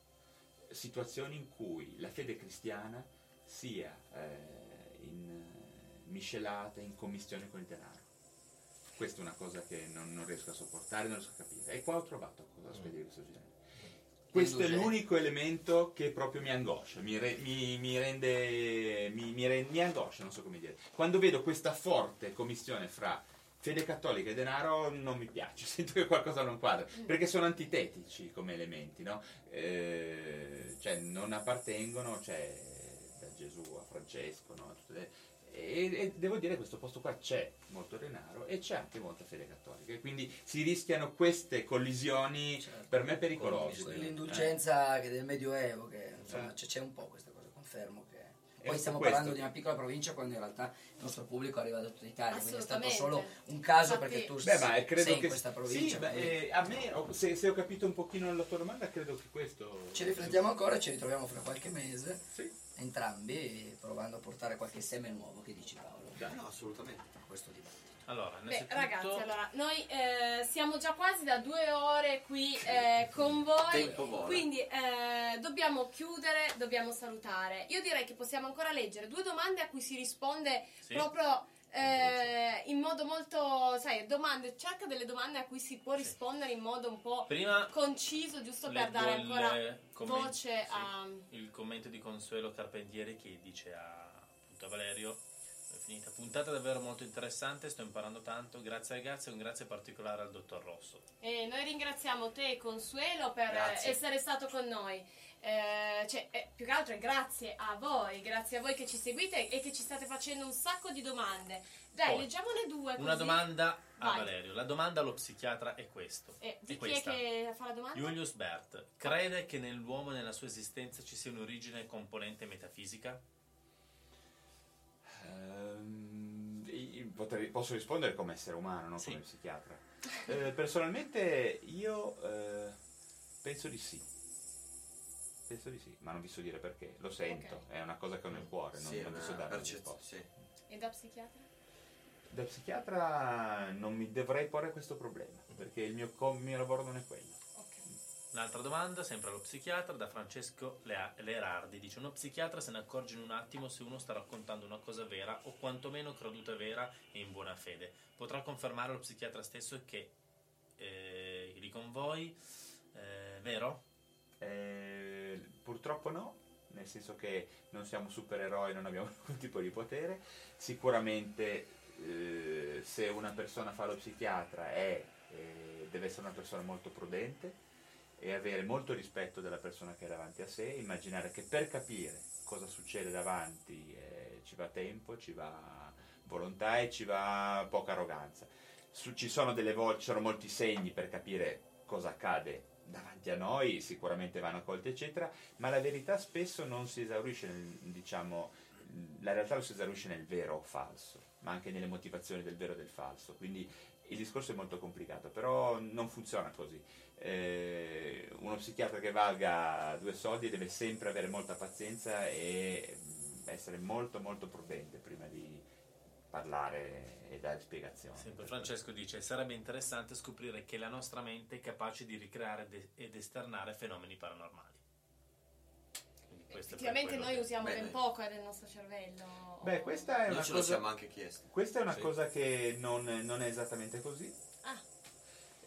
situazioni in cui la fede cristiana sia eh, in, miscelata, in commistione con il denaro. Questa è una cosa che non, non riesco a sopportare, non riesco a capire. E qua ho trovato qualcosa di questo genere. Questo è l'unico elemento che proprio mi angoscia, mi, re- mi- mi rende, mi, mi re- mi angoscia, non so come dire. Quando vedo questa forte commissione fra fede cattolica e denaro non mi piace, sento che qualcosa non quadra, perché sono antitetici come elementi, no? Eh, cioè non appartengono, cioè da Gesù a Francesco, no? Tutte le- e, e devo dire che questo posto qua c'è molto denaro e c'è anche molta fede cattolica, e quindi si rischiano queste collisioni per me pericolose. L'indulgenza che del Medioevo, che insomma Eh. c'è, un po' questa cosa, confermo Poi stiamo questo- parlando di una piccola provincia quando in realtà il nostro pubblico arriva da tutta Italia, quindi è stato solo un caso Infatti- perché tu Beh, ma credo sei in che questa sì, provincia. beh, quindi eh, a me, ho- se, se ho capito un pochino la tua domanda, credo che questo. Ci riflettiamo ancora e ci ritroviamo fra qualche mese, Sì. entrambi, provando a portare qualche seme nuovo, che dici Paolo? No, assolutamente. Questo dibattito. Allora, Beh, ragazzi, allora, noi eh, siamo già quasi da due ore qui eh, con voi, quindi eh, dobbiamo chiudere, dobbiamo salutare. Io direi che possiamo ancora leggere due domande a cui si risponde Sì. proprio eh, in modo molto, sai, domande, cerca delle domande a cui si può rispondere in modo un po' Prima conciso, giusto per dare ancora commento- voce sì, a... il commento di Consuelo Carpentieri che dice a, appunto, a Valerio finita puntata davvero molto interessante sto imparando tanto grazie ragazzi e un grazie particolare al dottor Rosso E noi ringraziamo te, Consuelo, per Grazie. essere stato con noi. eh, cioè, eh, più che altro è grazie a voi, grazie a voi che ci seguite e che ci state facendo un sacco di domande. Dai, Poi, leggiamone due così. Una domanda a Vai. Valerio. La domanda allo psichiatra è questo. Eh, di è chi è questa. che fa la domanda? Julius Bert crede che nell'uomo e nella sua esistenza ci sia un'origine componente metafisica? Ehm, potrei- posso rispondere come essere umano, non Sì. come psichiatra. Eh, personalmente io eh, penso di sì. Penso di sì, ma non vi so dire perché, lo sento, è una cosa che ho nel cuore, non, Sì, non vi so dare una risposta. sì. E da psichiatra? Da psichiatra non mi dovrei porre questo problema, perché il mio, il mio lavoro non è quello. Un'altra domanda, sempre allo psichiatra, da Francesco Lerardi. Dice, uno psichiatra se ne accorge in un attimo se uno sta raccontando una cosa vera o quantomeno creduta vera e in buona fede. Potrà confermare lo psichiatra stesso che eh, lì con voi, eh, vero? Eh, purtroppo no, nel senso che non siamo supereroi, non abbiamo alcun tipo di potere. Sicuramente eh, se una persona fa lo psichiatra è, eh, deve essere una persona molto prudente e avere molto rispetto della persona che è davanti a sé, immaginare che per capire cosa succede davanti eh, ci va tempo, ci va volontà e ci va poca arroganza. Su- ci sono delle volte, ci sono molti segni per capire cosa accade davanti a noi, sicuramente vanno colti eccetera, ma la verità spesso non si esaurisce nel, diciamo, la realtà non si esaurisce nel vero o falso, ma anche nelle motivazioni del vero e del falso, quindi il discorso è molto complicato, però non funziona così. Eh, uno psichiatra che valga due soldi deve sempre avere molta pazienza e mm, essere molto molto prudente prima di parlare e dare spiegazioni. Sempre Francesco dice, sarebbe interessante scoprire che la nostra mente è capace di ricreare de- ed esternare fenomeni paranormali. Effettivamente noi che- usiamo Bene. ben poco eh, del nostro cervello. Beh, questa è Noi una ce lo cosa, siamo anche chiesti. Questa è una Sì. cosa che non, non è esattamente così.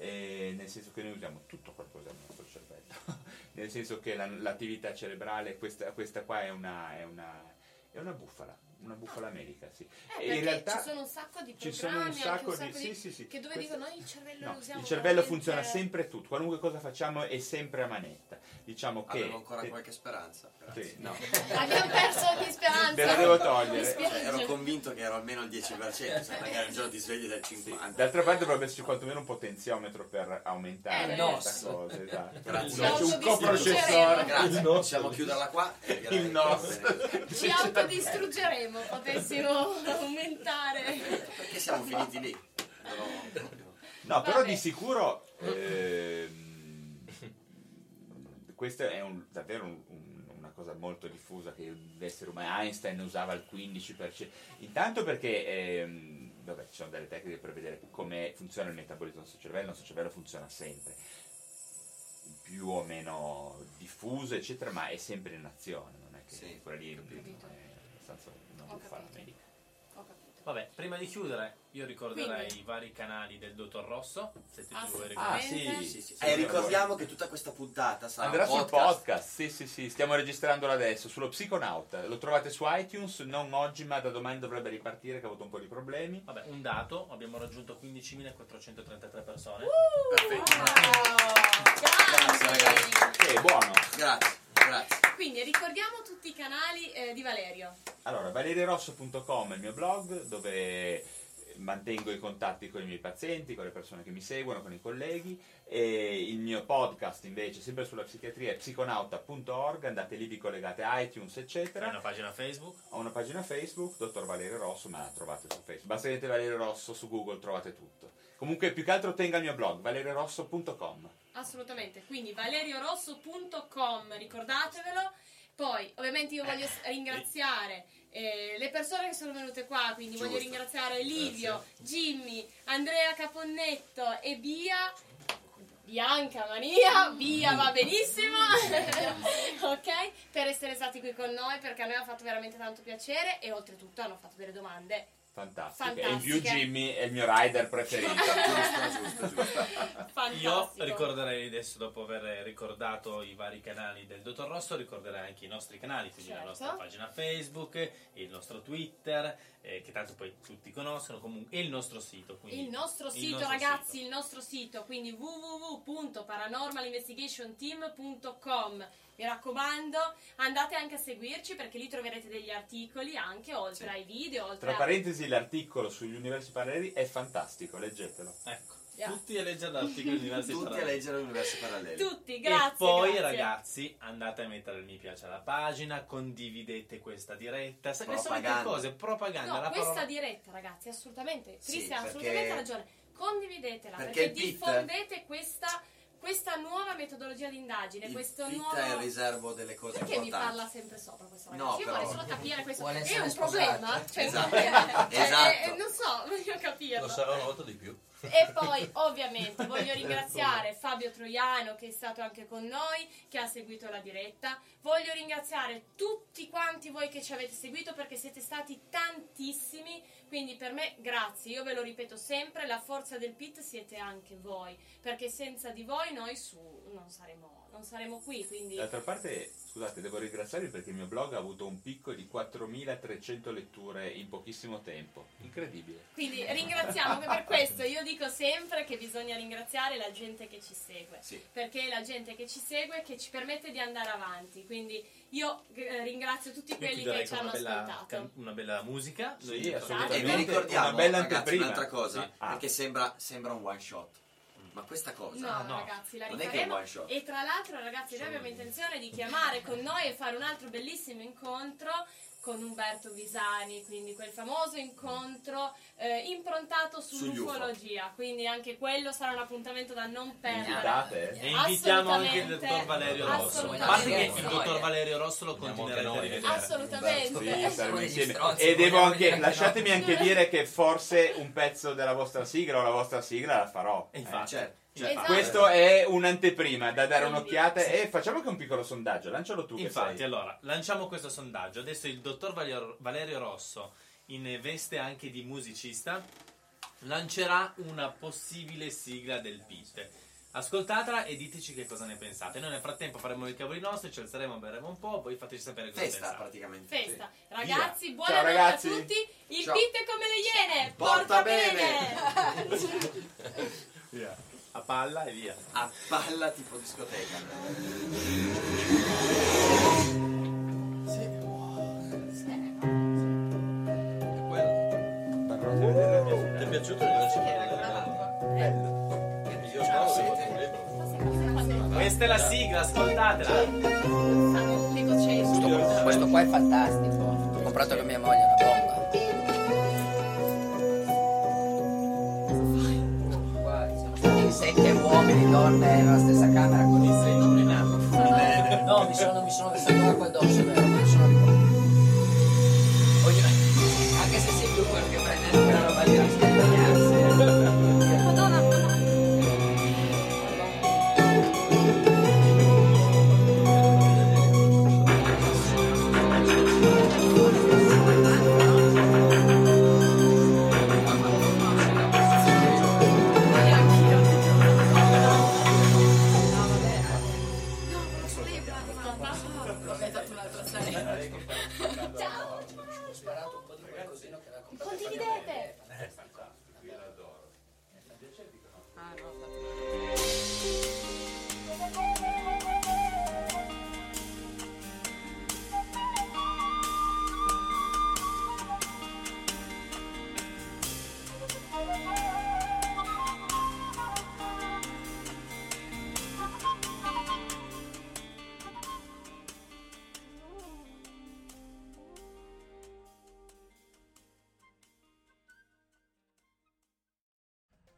Eh, nel senso che noi usiamo tutto quello che nel nostro cervello, nel senso che la- l'attività cerebrale, questa, questa qua è una, è, una, è una bufala, una bufala medica, sì. Eh, E in realtà ci sono un sacco di ci programmi, sono un anche sacco un di- sacco sì, sì, sì. che dove Questo- dicono noi il cervello no, lo usiamo il cervello funziona sempre tutto, qualunque cosa facciamo è sempre a manetta. Diciamo che Avevo ancora che- qualche speranza. grazie. sì, no. Abbiamo perso ogni speranza. Ve la devo togliere. spiace. Ero convinto che ero almeno il 10%, cioè magari un giorno ti svegli del 50%. D'altra parte dovrebbe esserci quantomeno un potenziometro per aumentare Eh, questa cosa. Esatto. Grazie. Un, un coprocessore. Grazie, possiamo chiuderla qua. Il nostro. Ci autodistruggeremo, potessimo aumentare. Perché siamo finiti lì? Proprio- No, però Vabbè. di sicuro ehm, questa è un- davvero un- un- una cosa molto diffusa che l'essere umano Einstein usava il 15%. Intanto perché ehm, vabbè, ci sono delle tecniche per vedere come funziona il metabolismo del nostro cervello, il nostro cervello funziona sempre più o meno diffuso, eccetera, ma è sempre in azione, non è che Sì, quella lì è abbastanza capito. medica. Ho capito. Vabbè, prima di chiudere, io ricorderei Quindi. i vari canali del Dottor Rosso, se ti Ah, vuoi sì. ricordare. Ah, sì, Sì, sì. E ricordiamo che tutta questa puntata sarà Andrà un sul podcast. podcast, sì sì sì, stiamo registrandolo adesso, sullo Psiconauta, lo trovate su iTunes, non oggi ma da domani dovrebbe ripartire che ha avuto un po' di problemi. Vabbè, un dato, abbiamo raggiunto 15.433 persone. Grazie, ragazzi. Che buono! Grazie, grazie. Quindi ricordiamo tutti i canali eh, di Valerio. Allora, valerirosso.com è il mio blog dove mantengo i contatti con i miei pazienti, con le persone che mi seguono, con i colleghi e il mio podcast invece sempre sulla psichiatria è psiconauta.org, andate lì, vi collegate a iTunes eccetera. Hai una pagina Facebook? Ho una pagina Facebook, dottor Valerio Rosso, ma la trovate su Facebook. Basta che mettete Valerio Rosso su Google, trovate tutto. Comunque, più che altro tenga il mio blog, valeriorosso.com. Assolutamente, quindi valeriorosso.com, ricordatevelo. Poi, ovviamente io voglio s- ringraziare eh, le persone che sono venute qua, quindi voglio Giusto. ringraziare Livio, Jimmy, Andrea Caponnetto e Bia. Bianca Maria, Bia va benissimo, ok? Per essere stati qui con noi perché a noi ha fatto veramente tanto piacere e oltretutto hanno fatto delle domande Fantastico. E in più Fantastiche. Jimmy è il mio rider preferito. Giusto, giusto, giusto. fantastiche. Io ricorderei adesso, dopo aver ricordato i vari canali del Dottor Rosso, ricorderei anche i nostri canali, quindi la Certo. nostra pagina Facebook, il nostro Twitter, eh, che tanto poi tutti conoscono, comunque, e il nostro sito. Quindi Il nostro il sito, nostro ragazzi, sito. il nostro sito, quindi www.paranormalinvestigationteam.com. Mi raccomando, andate anche a seguirci perché lì troverete degli articoli anche oltre ai video, oltre Tra a... parentesi, l'articolo sugli universi paralleli è fantastico, leggetelo. Ecco. Yeah. Tutti a leggere l'articolo di universi Tutti a paralleli. leggere universi paralleli. Tutti, grazie. e poi grazie. ragazzi andate a mettere il mi piace alla pagina, condividete questa diretta, se- le solite Propaganda. cose, propaganda, No, la questa parola... diretta, ragazzi, assolutamente. Sì, Cristian ha perché- assolutamente ragione. Condividetela perché perché, diffondete questa, questa nuova metodologia di indagine, Il questo nuovo. è il riservo delle cose Perché mi importanti. parla sempre sopra questo No, ragazzo? Io vorrei però- solo capire questo. Vuole È un problema? Cioè, un Esatto. Cioè, Esatto. eh, eh, non so, voglio capirlo. Lo sarà una volta di più. E poi ovviamente voglio ringraziare Fabio Troiano che è stato anche con noi, che ha seguito la diretta. Voglio ringraziare tutti quanti voi che ci avete seguito perché siete stati tantissimi. Quindi per me grazie, io ve lo ripeto sempre, la forza del PIT siete anche voi, perché senza di voi noi su non saremo, non saremo qui. Quindi D'altra parte, scusate, devo ringraziarvi perché il mio blog ha avuto un picco di 4300 letture in pochissimo tempo. Incredibile. Quindi ringraziamo che per questo io dico sempre che bisogna ringraziare la gente che ci segue, Sì. perché è la gente che ci segue che ci permette di andare avanti. Quindi io eh, ringrazio tutti Io quelli che ci hanno bella, ascoltato. can- una bella musica. Sì, Noi- assolutamente. E vi ricordiamo, una bella ragazzi, un'altra cosa, Sì. Ah. perché sembra, sembra un one shot. Ma questa cosa No, Ah, no. ragazzi, la Non è che è rifaremo. one shot. E tra l'altro, ragazzi, noi abbiamo intenzione di chiamare con noi e fare un altro bellissimo incontro con Umberto Visani, quindi quel famoso incontro eh, improntato sull'ufologia. Quindi anche quello sarà un appuntamento da non perdere. Invitate? E invitiamo anche il dottor Valerio Rosso. A parte che il dottor Valerio Rosso lo Andiamo continuerete a noi, eh. rivedere. Assolutamente. Sì, stronzi, E devo anche, lasciatemi anche dire che forse un pezzo della vostra sigla o la vostra sigla la farò. E Eh, infatti. certo. Cioè, Esatto. Questo è un'anteprima da dare un'occhiata e facciamo anche un piccolo sondaggio. Lancialo tu. che Infatti, sei. allora, lanciamo questo sondaggio. Adesso il dottor Valerio, Rosso, in veste anche di musicista, lancerà una possibile sigla del PIT. Ascoltatela e diteci che cosa ne pensate. Noi nel frattempo faremo i cavoli nostri, ci alzeremo, berremo un po', poi fateci sapere cosa Festa pensate. praticamente. Festa. Ragazzi, Via. buona notte ragazzi. a tutti. Il Ciao. pit è come le iene. Porta Porta, bene. bene. Via. A palla e via. A palla tipo discoteca. La mia sigla. Ti è piaciuto? Io stavo un libro. Questa è la sigla, ascoltatela. Questo, questo qua è fantastico. L'ho comprato con mia moglie, è una bomba. Sette uomini, donne nella stessa camera con il freddo. No, mi sono, mi sono versato acqua addosso, vero, lo sono ricordato. Anche se sei tu quello che prende quella roba di bagnarsi.